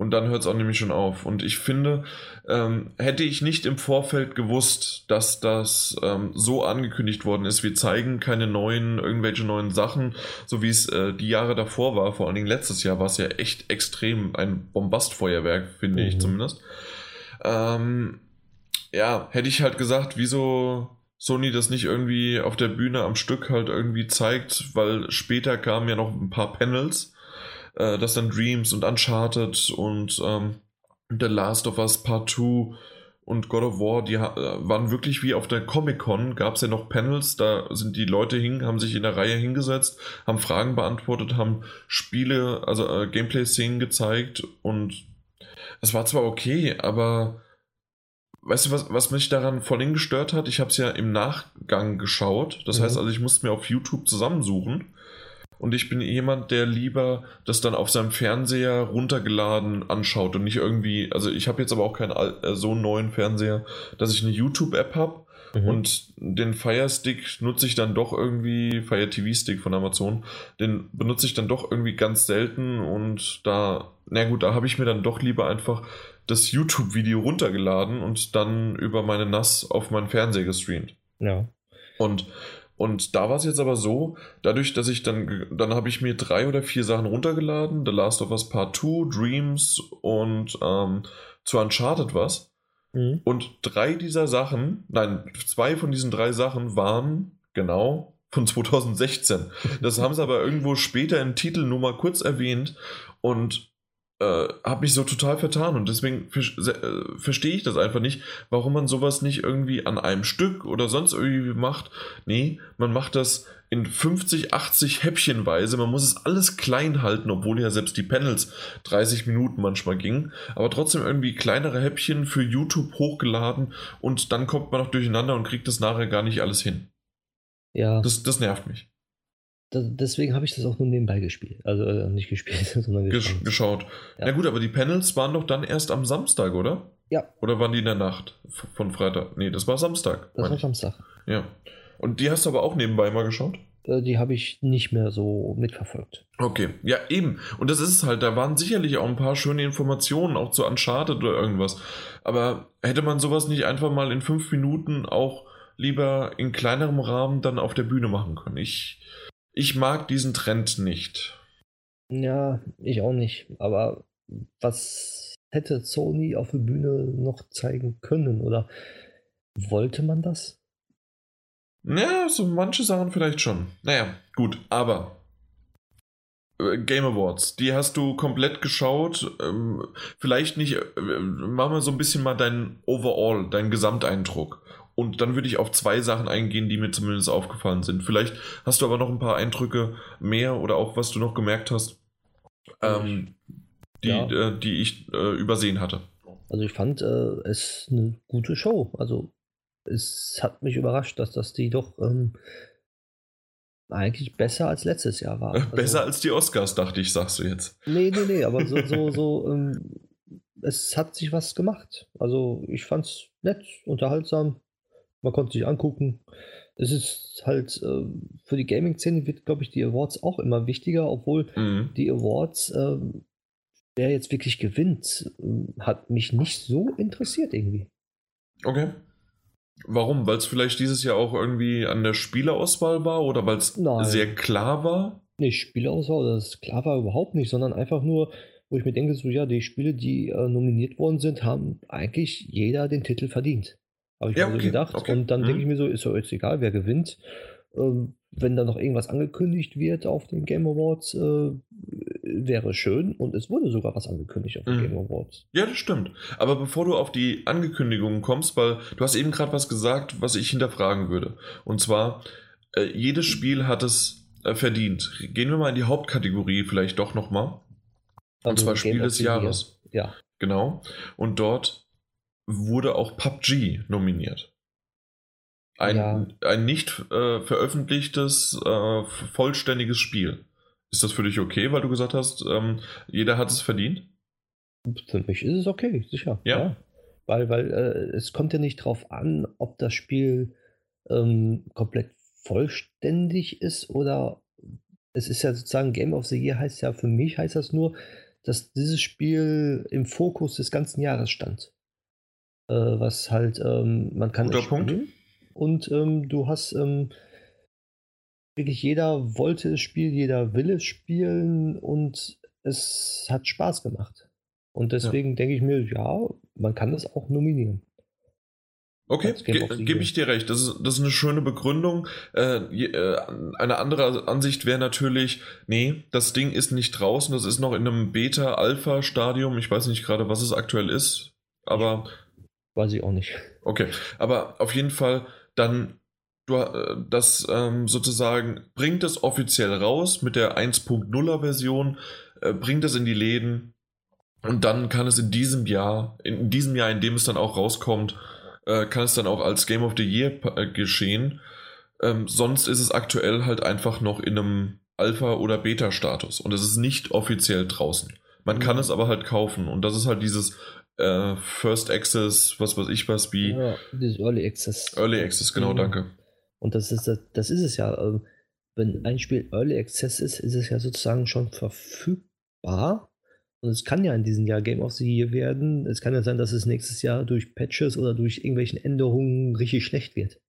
Und dann hört es auch nämlich schon auf. Und ich finde, ähm, hätte ich nicht im Vorfeld gewusst, dass das ähm, so angekündigt worden ist, wir zeigen keine neuen, irgendwelche neuen Sachen, so wie es äh, die Jahre davor war, vor allen Dingen letztes Jahr war es ja echt extrem ein Bombastfeuerwerk, finde mhm. ich zumindest. Ähm, ja, hätte ich halt gesagt, wieso Sony das nicht irgendwie auf der Bühne am Stück halt irgendwie zeigt, weil später kamen ja noch ein paar Panels äh, dass dann Dreams und Uncharted und ähm, The Last of Us Part 2 und God of War, die äh, waren wirklich wie auf der Comic-Con, gab es ja noch Panels, da sind die Leute hin, haben sich in der Reihe hingesetzt, haben Fragen beantwortet, haben Spiele, also äh, Gameplay-Szenen gezeigt und es war zwar okay, aber weißt du, was, was mich daran vorhin gestört hat? Ich habe es ja im Nachgang geschaut, das mhm. heißt also, ich musste mir auf YouTube zusammensuchen und ich bin jemand, der lieber das dann auf seinem Fernseher runtergeladen anschaut und nicht irgendwie, also ich habe jetzt aber auch keinen äh, so neuen Fernseher, dass ich eine YouTube-App habe mhm. und den Fire Stick nutze ich dann doch irgendwie, Fire TV Stick von Amazon, den benutze ich dann doch irgendwie ganz selten und da, na gut, da habe ich mir dann doch lieber einfach das YouTube-Video runtergeladen und dann über meine NAS auf meinen Fernseher gestreamt. Ja. Und und da war es jetzt aber so, dadurch, dass ich dann, dann habe ich mir drei oder vier Sachen runtergeladen, The Last of Us Part 2, Dreams und ähm, zu Uncharted was. Mhm. Und drei dieser Sachen, nein, zwei von diesen drei Sachen waren genau von 2016. Das haben sie aber irgendwo später im Titel nur mal kurz erwähnt. Und äh, habe mich so total vertan und deswegen äh, verstehe ich das einfach nicht, warum man sowas nicht irgendwie an einem Stück oder sonst irgendwie macht. Nee, man macht das in 50, 80 Häppchenweise. Man muss es alles klein halten, obwohl ja selbst die Panels 30 Minuten manchmal gingen. Aber trotzdem irgendwie kleinere Häppchen für YouTube hochgeladen und dann kommt man noch durcheinander und kriegt das nachher gar nicht alles hin. Ja. Das, das nervt mich deswegen habe ich das auch nur nebenbei gespielt. Also äh, nicht gespielt, sondern Gesch geschaut. Ja. Na gut, aber die Panels waren doch dann erst am Samstag, oder? Ja. Oder waren die in der Nacht von Freitag? Nee, das war Samstag. Das war ich. Samstag. Ja. Und die hast du aber auch nebenbei mal geschaut? Äh, die habe ich nicht mehr so mitverfolgt. Okay, ja, eben. Und das ist es halt, da waren sicherlich auch ein paar schöne Informationen, auch zu Uncharted oder irgendwas. Aber hätte man sowas nicht einfach mal in fünf Minuten auch lieber in kleinerem Rahmen dann auf der Bühne machen können? Ich ich mag diesen Trend nicht. Ja, ich auch nicht. Aber was hätte Sony auf der Bühne noch zeigen können? Oder wollte man das? Ja, so manche Sachen vielleicht schon. Naja, gut, aber äh, Game Awards, die hast du komplett geschaut. Ähm, vielleicht nicht, äh, machen wir so ein bisschen mal deinen Overall, deinen Gesamteindruck. Und dann würde ich auf zwei Sachen eingehen, die mir zumindest aufgefallen sind. Vielleicht hast du aber noch ein paar Eindrücke mehr oder auch was du noch gemerkt hast, ähm, die, ja. äh, die ich äh, übersehen hatte. Also ich fand äh, es eine gute Show. Also es hat mich überrascht, dass das die doch ähm, eigentlich besser als letztes Jahr war. Also, besser als die Oscars, dachte ich, sagst du jetzt. Nee, nee, nee, aber so, so, so ähm, es hat sich was gemacht. Also ich fand es nett, unterhaltsam. Man konnte sich angucken. Es ist halt äh, für die Gaming-Szene wird, glaube ich, die Awards auch immer wichtiger, obwohl mhm. die Awards, äh, wer jetzt wirklich gewinnt, äh, hat mich nicht so interessiert irgendwie. Okay. Warum? Weil es vielleicht dieses Jahr auch irgendwie an der Spielerauswahl war oder weil es sehr klar war? Nee, Spielerauswahl, das klar war überhaupt nicht, sondern einfach nur, wo ich mir denke, so ja, die Spiele, die äh, nominiert worden sind, haben eigentlich jeder den Titel verdient. Habe ich ja, mir okay, so gedacht. Okay. Und dann mhm. denke ich mir so, ist ja jetzt egal, wer gewinnt. Ähm, wenn da noch irgendwas angekündigt wird auf den Game Awards, äh, wäre schön. Und es wurde sogar was angekündigt auf den mhm. Game Awards. Ja, das stimmt. Aber bevor du auf die Ankündigungen kommst, weil du hast eben gerade was gesagt, was ich hinterfragen würde. Und zwar, äh, jedes Spiel hat es äh, verdient. Gehen wir mal in die Hauptkategorie vielleicht doch nochmal. Und also zwar Spiel des Jahres. Ja. Genau. Und dort wurde auch PUBG nominiert. Ein, ja. ein nicht äh, veröffentlichtes, äh, vollständiges Spiel. Ist das für dich okay, weil du gesagt hast, ähm, jeder hat es verdient? Für mich ist es okay, sicher. Ja. ja. Weil, weil äh, es kommt ja nicht drauf an, ob das Spiel ähm, komplett vollständig ist oder es ist ja sozusagen Game of the Year heißt ja für mich heißt das nur, dass dieses Spiel im Fokus des ganzen Jahres stand. Äh, was halt, ähm, man kann Guter Punkt. Und ähm, du hast ähm, wirklich jeder wollte es spielen, jeder will es spielen und es hat Spaß gemacht. Und deswegen ja. denke ich mir, ja, man kann das auch nominieren. Okay, ge gebe ich dir recht. Das ist, das ist eine schöne Begründung. Äh, äh, eine andere Ansicht wäre natürlich, nee, das Ding ist nicht draußen, das ist noch in einem Beta-Alpha-Stadium. Ich weiß nicht gerade, was es aktuell ist, aber. Weiß ich auch nicht. Okay, aber auf jeden Fall dann du, äh, das ähm, sozusagen bringt es offiziell raus mit der 1.0er Version, äh, bringt es in die Läden und dann kann es in diesem Jahr, in diesem Jahr, in dem es dann auch rauskommt, äh, kann es dann auch als Game of the Year äh, geschehen. Ähm, sonst ist es aktuell halt einfach noch in einem Alpha- oder Beta-Status und es ist nicht offiziell draußen. Man mhm. kann es aber halt kaufen und das ist halt dieses äh, First Access, was weiß ich was, wie. Ja, dieses Early Access. Early Access, genau, mhm. danke. Und das ist, das ist es ja. Ähm, wenn ein Spiel Early Access ist, ist es ja sozusagen schon verfügbar. Und es kann ja in diesem Jahr Game of the Year werden. Es kann ja sein, dass es nächstes Jahr durch Patches oder durch irgendwelchen Änderungen richtig schlecht wird.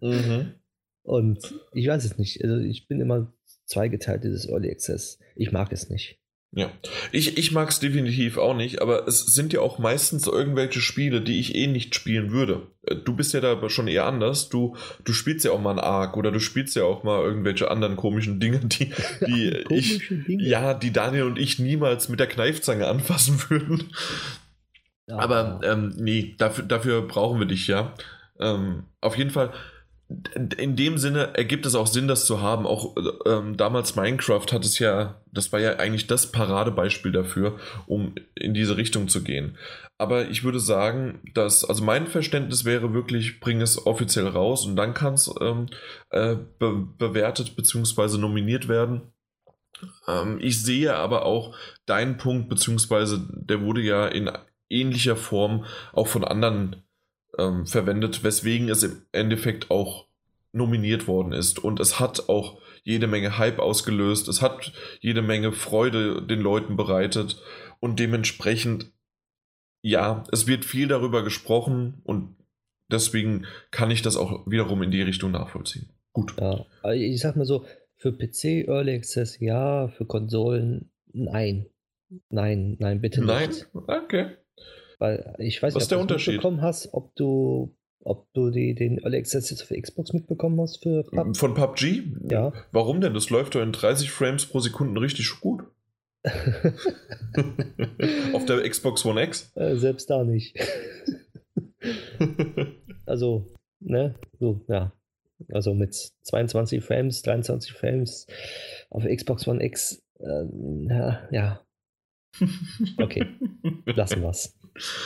Mhm. Und ich weiß es nicht. Also ich bin immer zweigeteilt, dieses Early Access. Ich mag es nicht. Ja, ich, ich mag es definitiv auch nicht, aber es sind ja auch meistens irgendwelche Spiele, die ich eh nicht spielen würde. Äh, du bist ja da schon eher anders. Du, du spielst ja auch mal ein Arc oder du spielst ja auch mal irgendwelche anderen komischen Dinge, die, die ich, Dinge. ja, die Daniel und ich niemals mit der Kneifzange anfassen würden. Ja. Aber ähm, nee, dafür, dafür brauchen wir dich ja. Ähm, auf jeden Fall, in dem Sinne ergibt es auch Sinn, das zu haben. Auch ähm, damals Minecraft hat es ja, das war ja eigentlich das Paradebeispiel dafür, um in diese Richtung zu gehen. Aber ich würde sagen, dass, also mein Verständnis wäre wirklich, bring es offiziell raus und dann kann es ähm, äh, be bewertet bzw. nominiert werden. Ähm, ich sehe aber auch deinen Punkt, beziehungsweise der wurde ja in ähnlicher Form auch von anderen ähm, verwendet, weswegen es im Endeffekt auch nominiert worden ist. Und es hat auch jede Menge Hype ausgelöst, es hat jede Menge Freude den Leuten bereitet und dementsprechend, ja, es wird viel darüber gesprochen und deswegen kann ich das auch wiederum in die Richtung nachvollziehen. Gut. Ja, ich sag mal so, für PC Early Access ja, für Konsolen nein. Nein, nein, bitte nicht. Nein? Okay. Weil ich weiß nicht, ob du mitbekommen hast, ob du, ob du die, den Early Access jetzt für Xbox mitbekommen hast für PUBG. Von PUBG? Ja. Warum denn? Das läuft doch in 30 Frames pro Sekunde richtig gut. Auf der Xbox One X? Äh, selbst da nicht. also, ne, so, ja. Also mit 22 Frames, 23 Frames auf Xbox One X, äh, ja, ja. Okay, lassen wir's.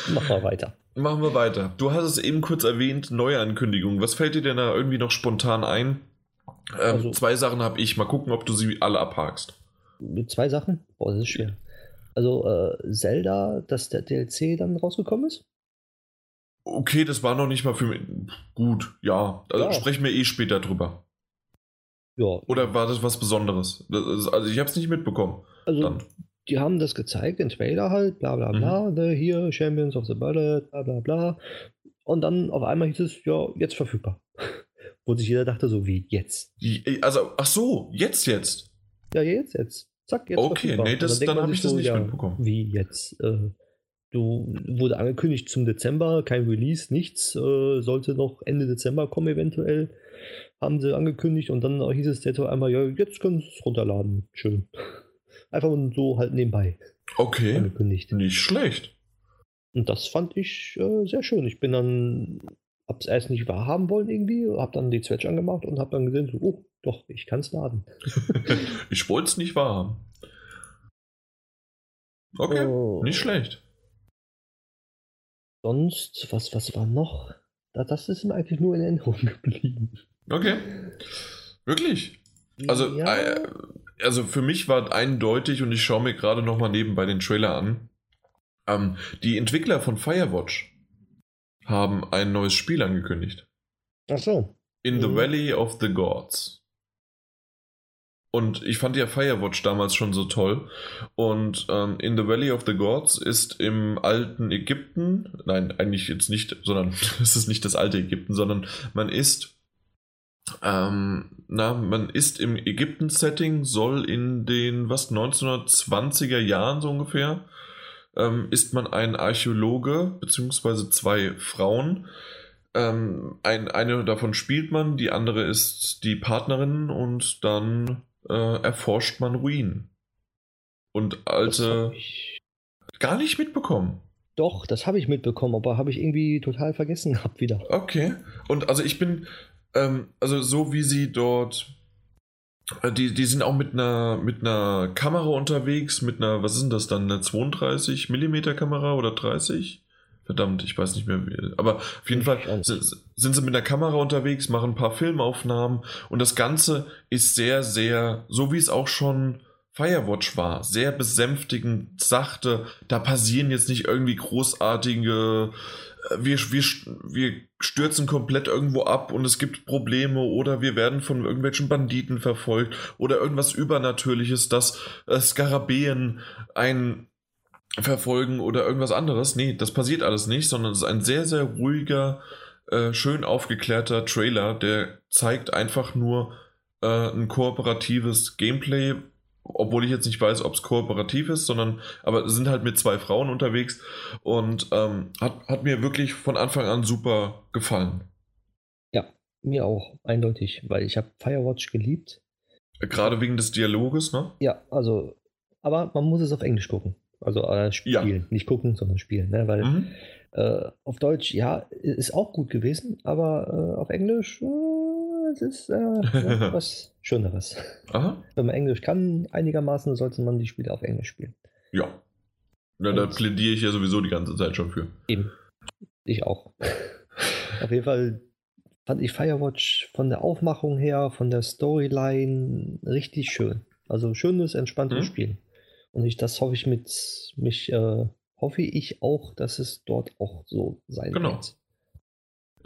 Machen wir weiter. Machen wir weiter. Du hast es eben kurz erwähnt, Neuankündigungen. Was fällt dir denn da irgendwie noch spontan ein? Ähm, also, zwei Sachen habe ich. Mal gucken, ob du sie alle abhakst. Zwei Sachen? Boah, das ist schwer. Also äh, Zelda, dass der DLC dann rausgekommen ist? Okay, das war noch nicht mal für mich. Gut, ja. Also ja. sprechen wir eh später drüber. Ja. Oder war das was Besonderes? Das, also ich habe es nicht mitbekommen. Also dann die haben das gezeigt, den Trailer halt, bla bla bla, mhm. ne, hier Champions of the Bullet, bla bla bla. Und dann auf einmal hieß es, ja, jetzt verfügbar. Wo sich jeder dachte, so wie jetzt. Also, ach so, jetzt, jetzt. Ja, jetzt, jetzt. Zack, jetzt. Okay, verfügbar. nee, das, dann, dann habe ich das so, nicht ja, mitbekommen. Wie jetzt? Äh, du wurde angekündigt zum Dezember, kein Release, nichts. Äh, sollte noch Ende Dezember kommen, eventuell. Haben sie angekündigt und dann hieß es jetzt auf einmal, ja, jetzt können sie es runterladen. Schön. Einfach so halt nebenbei. Okay. Angekündigt. Nicht schlecht. Und das fand ich äh, sehr schön. Ich bin dann, hab's erst nicht wahrhaben wollen irgendwie, hab dann die Switch angemacht und hab dann gesehen, so, oh, doch, ich kann's laden. ich wollte es nicht wahrhaben. Okay, oh. nicht schlecht. Sonst, was, was war noch? Das ist mir eigentlich nur in Erinnerung geblieben. Okay. Wirklich? Also, ja. äh, also für mich war eindeutig, und ich schaue mir gerade nochmal nebenbei den Trailer an, ähm, die Entwickler von Firewatch haben ein neues Spiel angekündigt. Ach so. In the mhm. Valley of the Gods. Und ich fand ja Firewatch damals schon so toll. Und ähm, In the Valley of the Gods ist im alten Ägypten, nein, eigentlich jetzt nicht, sondern es ist nicht das alte Ägypten, sondern man ist, ähm, na, man ist im Ägypten-Setting, soll in den, was, 1920er Jahren so ungefähr, ähm, ist man ein Archäologe, beziehungsweise zwei Frauen. Ähm, ein, eine davon spielt man, die andere ist die Partnerin und dann äh, erforscht man Ruinen. Und alte. Gar nicht mitbekommen. Doch, das habe ich mitbekommen, aber habe ich irgendwie total vergessen gehabt wieder. Okay. Und also ich bin, ähm, also so wie sie dort äh, die, die sind auch mit einer, mit einer Kamera unterwegs, mit einer, was ist denn das dann, eine 32 mm Kamera oder 30? Verdammt, ich weiß nicht mehr wie. Aber auf jeden Fall sind, sind, sie mit einer Kamera unterwegs, machen ein paar Filmaufnahmen und das Ganze ist sehr, sehr, so wie es auch schon Firewatch war, sehr besänftigend, sachte. Da passieren jetzt nicht irgendwie großartige wir, wir, wir stürzen komplett irgendwo ab und es gibt Probleme oder wir werden von irgendwelchen Banditen verfolgt oder irgendwas Übernatürliches, dass äh, Skarabäen ein verfolgen oder irgendwas anderes. Nee, das passiert alles nicht, sondern es ist ein sehr, sehr ruhiger, äh, schön aufgeklärter Trailer, der zeigt einfach nur äh, ein kooperatives Gameplay, obwohl ich jetzt nicht weiß, ob es kooperativ ist, sondern aber sind halt mit zwei Frauen unterwegs und ähm, hat, hat mir wirklich von Anfang an super gefallen. Ja, mir auch, eindeutig, weil ich habe Firewatch geliebt. Gerade wegen des Dialoges, ne? Ja, also, aber man muss es auf Englisch gucken. Also äh, spielen, ja. nicht gucken, sondern spielen, ne? weil mhm. äh, auf Deutsch, ja, ist auch gut gewesen, aber äh, auf Englisch, äh, es ist äh, was Schöneres. Aha. Wenn man Englisch kann, einigermaßen, sollte man die Spiele auf Englisch spielen. Ja. ja da plädiere ich ja sowieso die ganze Zeit schon für. Eben. Ich auch. auf jeden Fall fand ich Firewatch von der Aufmachung her, von der Storyline richtig schön. Also schönes, entspanntes mhm. Spiel. Und ich, das hoffe ich mit mich, äh, hoffe ich auch, dass es dort auch so sein genau. wird.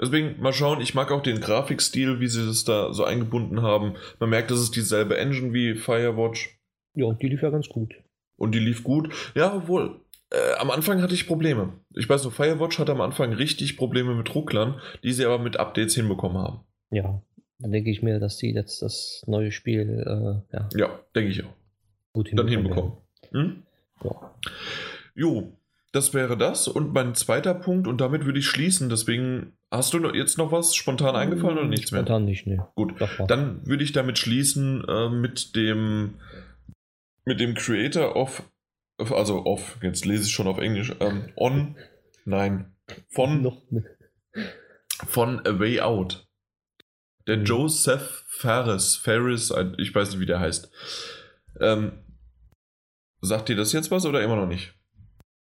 Deswegen mal schauen, ich mag auch den Grafikstil, wie sie das da so eingebunden haben. Man merkt, das ist dieselbe Engine wie Firewatch. Ja, die lief ja ganz gut. Und die lief gut. Ja, obwohl, äh, am Anfang hatte ich Probleme. Ich weiß nur, Firewatch hatte am Anfang richtig Probleme mit Rucklern, die sie aber mit Updates hinbekommen haben. Ja, dann denke ich mir, dass sie jetzt das neue Spiel, äh, ja. Ja, denke ich auch. Gut hinbekommen. Dann hinbekommen. Hm? Ja. Jo, das wäre das. Und mein zweiter Punkt, und damit würde ich schließen, deswegen hast du jetzt noch was spontan eingefallen oder nichts mehr? Spontan nicht, ne. Gut, dann würde ich damit schließen äh, mit dem mit dem Creator of, also of, jetzt lese ich schon auf Englisch, ähm, on, nein, von, noch von A Way Out. Der mhm. Joseph Ferris, Ferris, ich weiß nicht, wie der heißt. Ähm, sagt dir das jetzt was oder immer noch nicht?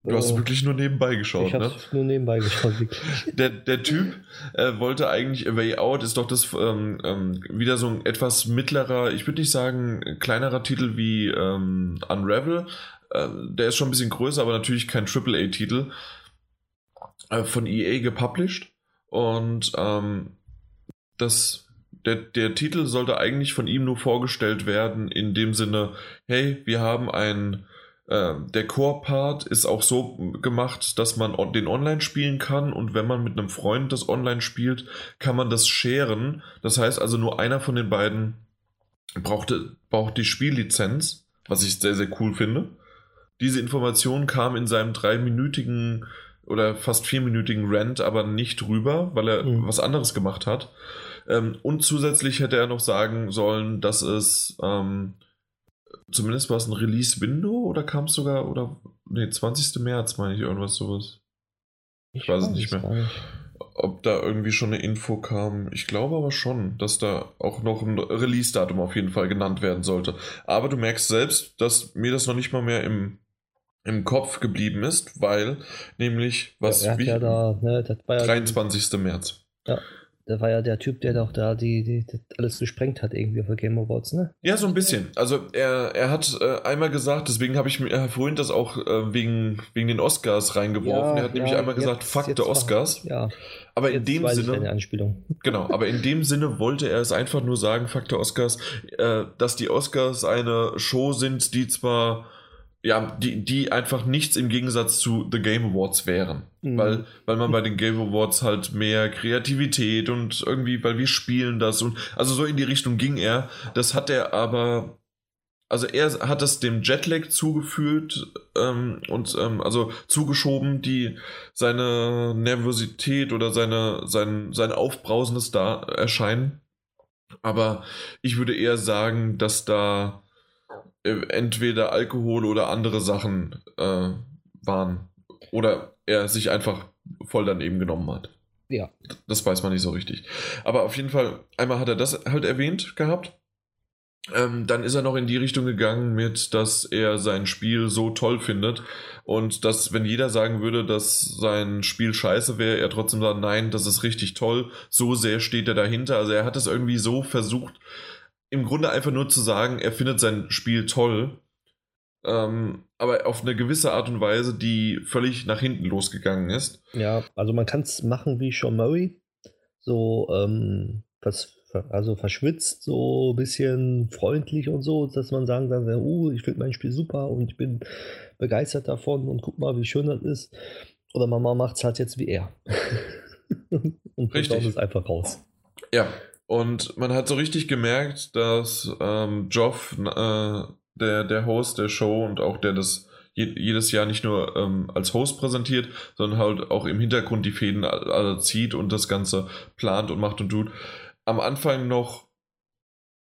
Du hast oh. wirklich nur nebenbei geschaut, ich ne? nur nebenbei geschaut, wirklich. Der, der Typ äh, wollte eigentlich A Way Out, ist doch das ähm, ähm, wieder so ein etwas mittlerer, ich würde nicht sagen kleinerer Titel wie ähm, Unravel. Äh, der ist schon ein bisschen größer, aber natürlich kein AAA-Titel. Äh, von EA gepublished. Und ähm, das, der, der Titel sollte eigentlich von ihm nur vorgestellt werden, in dem Sinne, hey, wir haben ein äh, der Core-Part ist auch so gemacht, dass man den online spielen kann und wenn man mit einem Freund das online spielt, kann man das sharen. Das heißt also nur einer von den beiden braucht, braucht die Spiellizenz, was ich sehr, sehr cool finde. Diese Information kam in seinem dreiminütigen oder fast vierminütigen Rant aber nicht rüber, weil er mhm. was anderes gemacht hat. Ähm, und zusätzlich hätte er noch sagen sollen, dass es ähm, zumindest war es ein Release-Window oder kam es sogar, oder nee, 20. März meine ich, irgendwas sowas. Ich, ich weiß es nicht mehr. Nicht. Ob da irgendwie schon eine Info kam. Ich glaube aber schon, dass da auch noch ein Release-Datum auf jeden Fall genannt werden sollte. Aber du merkst selbst, dass mir das noch nicht mal mehr im im Kopf geblieben ist, weil nämlich was ja, wie ja da, ne, 23. Ja, März. Ja, der war ja der Typ, der doch da die, die, die alles gesprengt hat irgendwie für Game Awards, ne? Ja, so ein bisschen. Also er, er hat äh, einmal gesagt, deswegen habe ich mir äh, vorhin das auch äh, wegen, wegen den Oscars reingeworfen. Ja, er hat nämlich einmal gesagt, jetzt, fuck the Oscars. ja. Aber in dem Sinne. Genau, aber in dem Sinne wollte er es einfach nur sagen, fuck the Oscars, äh, dass die Oscars eine Show sind, die zwar ja, die, die einfach nichts im Gegensatz zu The Game Awards wären. Mhm. Weil, weil man bei den Game Awards halt mehr Kreativität und irgendwie, weil wir spielen das und also so in die Richtung ging er. Das hat er aber, also er hat das dem Jetlag zugefühlt ähm, und ähm, also zugeschoben, die seine Nervosität oder seine, sein, sein aufbrausendes da erscheinen. Aber ich würde eher sagen, dass da entweder Alkohol oder andere Sachen äh, waren. Oder er sich einfach voll daneben genommen hat. Ja. Das weiß man nicht so richtig. Aber auf jeden Fall, einmal hat er das halt erwähnt gehabt. Ähm, dann ist er noch in die Richtung gegangen mit, dass er sein Spiel so toll findet und dass, wenn jeder sagen würde, dass sein Spiel scheiße wäre, er trotzdem sagt, nein, das ist richtig toll, so sehr steht er dahinter. Also er hat es irgendwie so versucht, im Grunde einfach nur zu sagen, er findet sein Spiel toll, ähm, aber auf eine gewisse Art und Weise, die völlig nach hinten losgegangen ist. Ja, also man kann es machen wie Sean Murray, so ähm, was, also verschwitzt, so ein bisschen freundlich und so, dass man sagen kann, uh, ich finde mein Spiel super und ich bin begeistert davon und guck mal, wie schön das ist. Oder Mama macht es halt jetzt wie er. und Richtig. es einfach raus. Ja, und man hat so richtig gemerkt, dass ähm, Joff, äh, der, der Host der Show und auch der das jedes Jahr nicht nur ähm, als Host präsentiert, sondern halt auch im Hintergrund die Fäden alle zieht und das Ganze plant und macht und tut. Am Anfang noch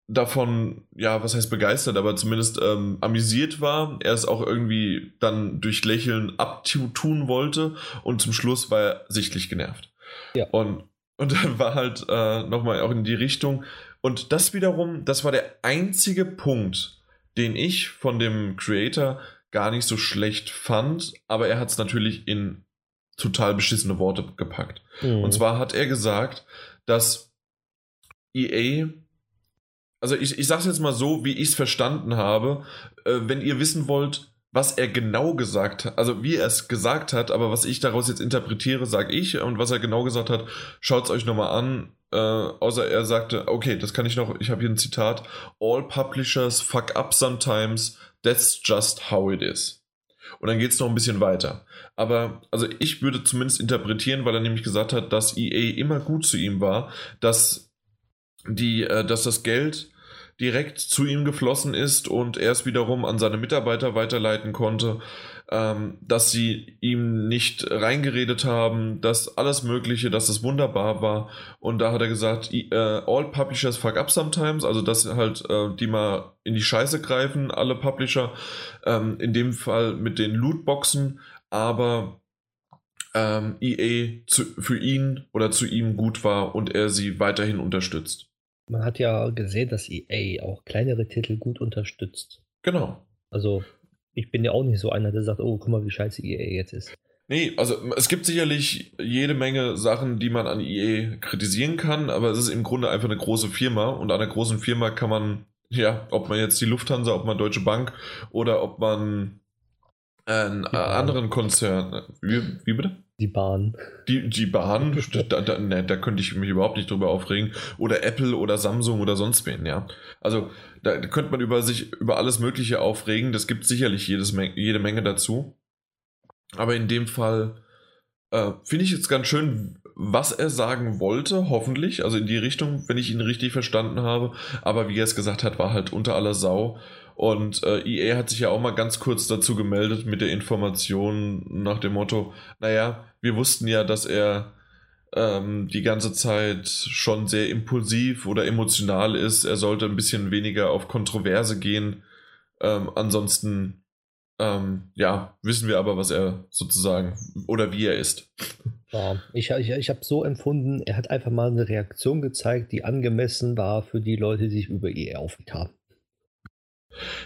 davon, ja, was heißt begeistert, aber zumindest ähm, amüsiert war. Er es auch irgendwie dann durch Lächeln abtun wollte und zum Schluss war er sichtlich genervt. Ja. Und und dann war halt äh, nochmal auch in die Richtung. Und das wiederum, das war der einzige Punkt, den ich von dem Creator gar nicht so schlecht fand, aber er hat es natürlich in total beschissene Worte gepackt. Mhm. Und zwar hat er gesagt, dass EA, also ich, ich sage es jetzt mal so, wie ich es verstanden habe, äh, wenn ihr wissen wollt, was er genau gesagt hat, also wie er es gesagt hat, aber was ich daraus jetzt interpretiere, sage ich. Und was er genau gesagt hat, schaut es euch nochmal an. Äh, außer er sagte, okay, das kann ich noch, ich habe hier ein Zitat. All publishers fuck up sometimes, that's just how it is. Und dann geht es noch ein bisschen weiter. Aber, also ich würde zumindest interpretieren, weil er nämlich gesagt hat, dass EA immer gut zu ihm war, dass die, äh, dass das Geld direkt zu ihm geflossen ist und er es wiederum an seine Mitarbeiter weiterleiten konnte, ähm, dass sie ihm nicht reingeredet haben, dass alles Mögliche, dass es wunderbar war. Und da hat er gesagt, äh, all publishers fuck up sometimes, also dass halt äh, die mal in die Scheiße greifen, alle Publisher, ähm, in dem Fall mit den Lootboxen, aber ähm, EA zu, für ihn oder zu ihm gut war und er sie weiterhin unterstützt man hat ja gesehen, dass EA auch kleinere Titel gut unterstützt. Genau. Also, ich bin ja auch nicht so einer, der sagt, oh, guck mal, wie scheiße EA jetzt ist. Nee, also es gibt sicherlich jede Menge Sachen, die man an EA kritisieren kann, aber es ist im Grunde einfach eine große Firma und an einer großen Firma kann man, ja, ob man jetzt die Lufthansa, ob man Deutsche Bank oder ob man einen ja. anderen Konzern, wie, wie bitte? Die Bahn. Die, die Bahn, da, da, ne, da könnte ich mich überhaupt nicht drüber aufregen. Oder Apple oder Samsung oder sonst wen, ja. Also da könnte man über sich, über alles Mögliche aufregen. Das gibt sicherlich jedes, jede Menge dazu. Aber in dem Fall äh, finde ich jetzt ganz schön, was er sagen wollte, hoffentlich. Also in die Richtung, wenn ich ihn richtig verstanden habe. Aber wie er es gesagt hat, war halt unter aller Sau. Und äh, EA hat sich ja auch mal ganz kurz dazu gemeldet mit der Information nach dem Motto, naja, wir wussten ja, dass er ähm, die ganze Zeit schon sehr impulsiv oder emotional ist. Er sollte ein bisschen weniger auf Kontroverse gehen. Ähm, ansonsten, ähm, ja, wissen wir aber, was er sozusagen oder wie er ist. Ja, ich, ich, ich habe so empfunden, er hat einfach mal eine Reaktion gezeigt, die angemessen war für die Leute, die sich über EA aufgeregt haben.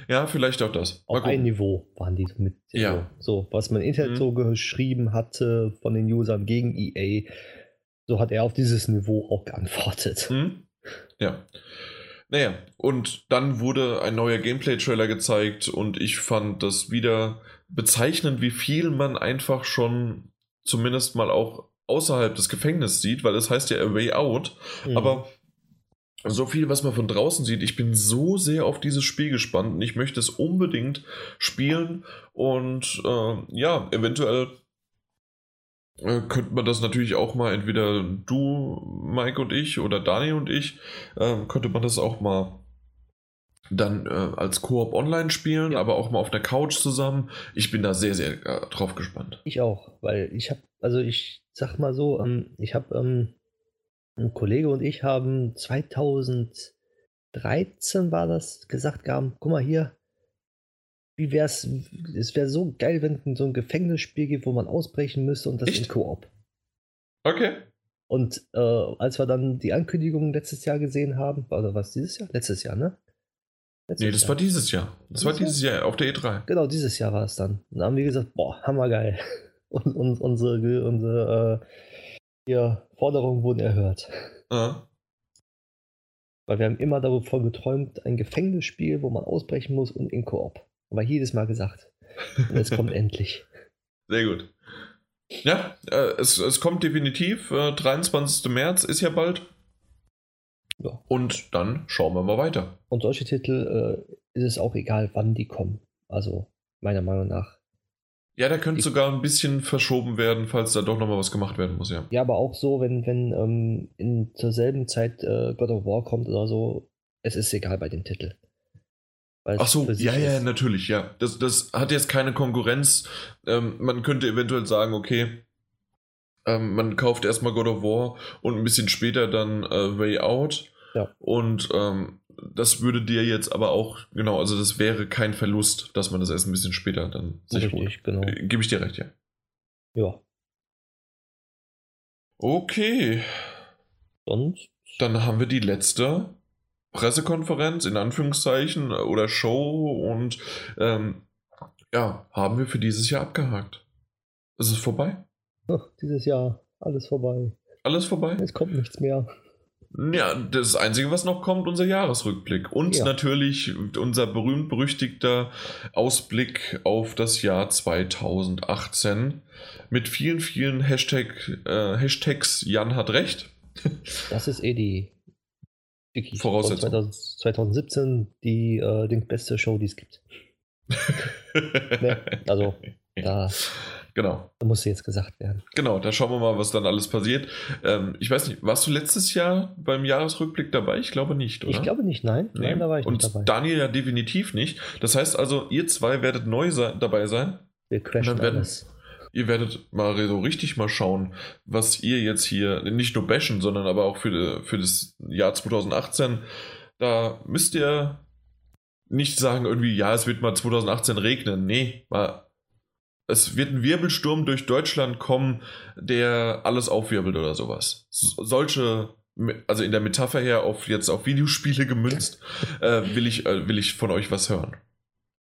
Ja, vielleicht auch das. Mal Auf ein Niveau waren die mit. Ja. So, was man im Internet mhm. so geschrieben hatte von den Usern gegen EA, so hat er auf dieses Niveau auch geantwortet. Mhm. Ja. Naja, und dann wurde ein neuer Gameplay-Trailer gezeigt und ich fand das wieder bezeichnend, wie viel man einfach schon zumindest mal auch außerhalb des Gefängnisses sieht, weil es heißt ja A Way Out, mhm. aber so viel, was man von draußen sieht. Ich bin so sehr auf dieses Spiel gespannt und ich möchte es unbedingt spielen. Und äh, ja, eventuell äh, könnte man das natürlich auch mal, entweder du, Mike und ich oder Dani und ich, äh, könnte man das auch mal dann äh, als Koop online spielen, ja. aber auch mal auf der Couch zusammen. Ich bin da sehr, sehr äh, drauf gespannt. Ich auch, weil ich habe, also ich sag mal so, ähm, ich habe ähm, ein Kollege und ich haben 2013 war das gesagt haben, guck mal hier, wie wär's, es wäre so geil, wenn es so ein Gefängnisspiel gibt, wo man ausbrechen müsste und das Echt? in Koop. Okay. Und äh, als wir dann die Ankündigung letztes Jahr gesehen haben, oder was dieses Jahr? Letztes Jahr, ne? Letztes nee, das Jahr. war dieses Jahr. Das dieses war dieses Jahr? Jahr auf der E3. Genau, dieses Jahr war es dann. Und dann haben wir gesagt, boah, hammergeil. Und, und unsere, unsere äh, Forderungen wurden erhört. Ja. Weil wir haben immer davon geträumt, ein Gefängnisspiel, wo man ausbrechen muss und in Koop. Aber jedes Mal gesagt. Und es kommt endlich. Sehr gut. Ja, äh, es, es kommt definitiv. Äh, 23. März ist ja bald. Ja. Und dann schauen wir mal weiter. Und solche Titel äh, ist es auch egal, wann die kommen. Also meiner Meinung nach ja, da könnte sogar ein bisschen verschoben werden, falls da doch nochmal was gemacht werden muss, ja. Ja, aber auch so, wenn, wenn ähm, in, zur selben Zeit äh, God of War kommt oder so, es ist egal bei dem Titel. Ach so, ja, ja, natürlich, ja. Das, das hat jetzt keine Konkurrenz. Ähm, man könnte eventuell sagen, okay, ähm, man kauft erstmal God of War und ein bisschen später dann äh, Way Out. Ja. Und ähm, das würde dir jetzt aber auch, genau, also das wäre kein Verlust, dass man das erst ein bisschen später dann sich Richtig, holt. Genau. Äh, Gebe ich dir recht, ja. Ja. Okay. Sonst? Dann haben wir die letzte Pressekonferenz in Anführungszeichen oder Show und ähm, ja, haben wir für dieses Jahr abgehakt. Es ist vorbei. Ach, dieses Jahr alles vorbei. Alles vorbei? Es kommt nichts mehr. Ja, das Einzige, was noch kommt, unser Jahresrückblick. Und ja. natürlich unser berühmt-berüchtigter Ausblick auf das Jahr 2018 mit vielen, vielen Hashtag, äh, Hashtags Jan hat recht. Das ist eh die, die Voraussetzung. 2017 die, äh, die beste Show, die es gibt. ne? Also, da Genau. Da muss jetzt gesagt werden. Genau, da schauen wir mal, was dann alles passiert. Ähm, ich weiß nicht, warst du letztes Jahr beim Jahresrückblick dabei? Ich glaube nicht, oder? Ich glaube nicht, nein. Nee. Nein, da war ich Und nicht dabei. Daniel ja definitiv nicht. Das heißt also, ihr zwei werdet neu sein, dabei sein. Wir crashen alles. Ihr werdet mal so richtig mal schauen, was ihr jetzt hier, nicht nur bashen, sondern aber auch für, für das Jahr 2018, da müsst ihr nicht sagen irgendwie, ja, es wird mal 2018 regnen. Nee, mal es wird ein Wirbelsturm durch Deutschland kommen, der alles aufwirbelt oder sowas. Solche, also in der Metapher her auf jetzt auf Videospiele gemünzt, äh, will, ich, äh, will ich von euch was hören.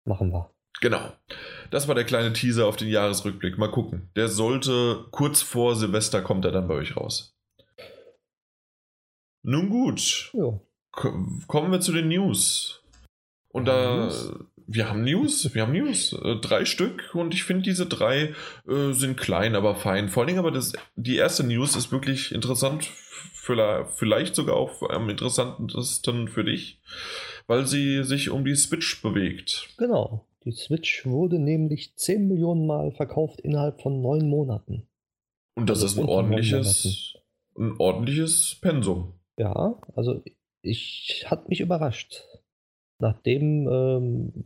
Machen wir. Genau. Das war der kleine Teaser auf den Jahresrückblick. Mal gucken. Der sollte kurz vor Silvester kommt er dann bei euch raus. Nun gut. Jo. Kommen wir zu den News. Und da wir haben News, wir haben News. Äh, drei Stück und ich finde, diese drei äh, sind klein, aber fein. Vor allen Dingen aber das, die erste News ist wirklich interessant, vielleicht sogar auch am interessantesten für dich, weil sie sich um die Switch bewegt. Genau. Die Switch wurde nämlich 10 Millionen Mal verkauft innerhalb von neun Monaten. Und das also ist ein ordentliches, ein ordentliches Pensum. Ja, also ich hat mich überrascht. Nachdem ähm,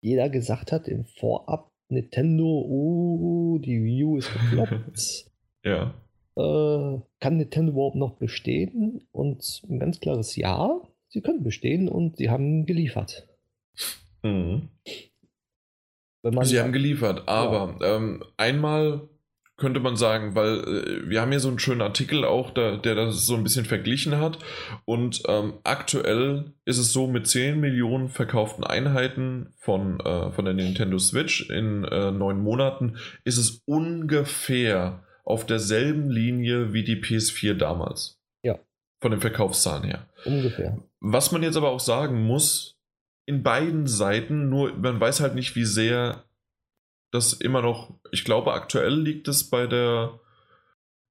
jeder gesagt hat im Vorab, Nintendo, oh, die Wii U ist gefloppt. ja. Äh, kann Nintendo überhaupt noch bestehen? Und ein ganz klares Ja, sie können bestehen und sie haben geliefert. Mhm. Sie haben geliefert, aber ja. ähm, einmal könnte man sagen, weil äh, wir haben hier so einen schönen Artikel auch, da, der das so ein bisschen verglichen hat. Und ähm, aktuell ist es so, mit 10 Millionen verkauften Einheiten von, äh, von der Nintendo Switch in äh, neun Monaten ist es ungefähr auf derselben Linie wie die PS4 damals. Ja. Von den Verkaufszahlen her. Ungefähr. Was man jetzt aber auch sagen muss, in beiden Seiten, nur man weiß halt nicht, wie sehr das immer noch, ich glaube, aktuell liegt es bei der,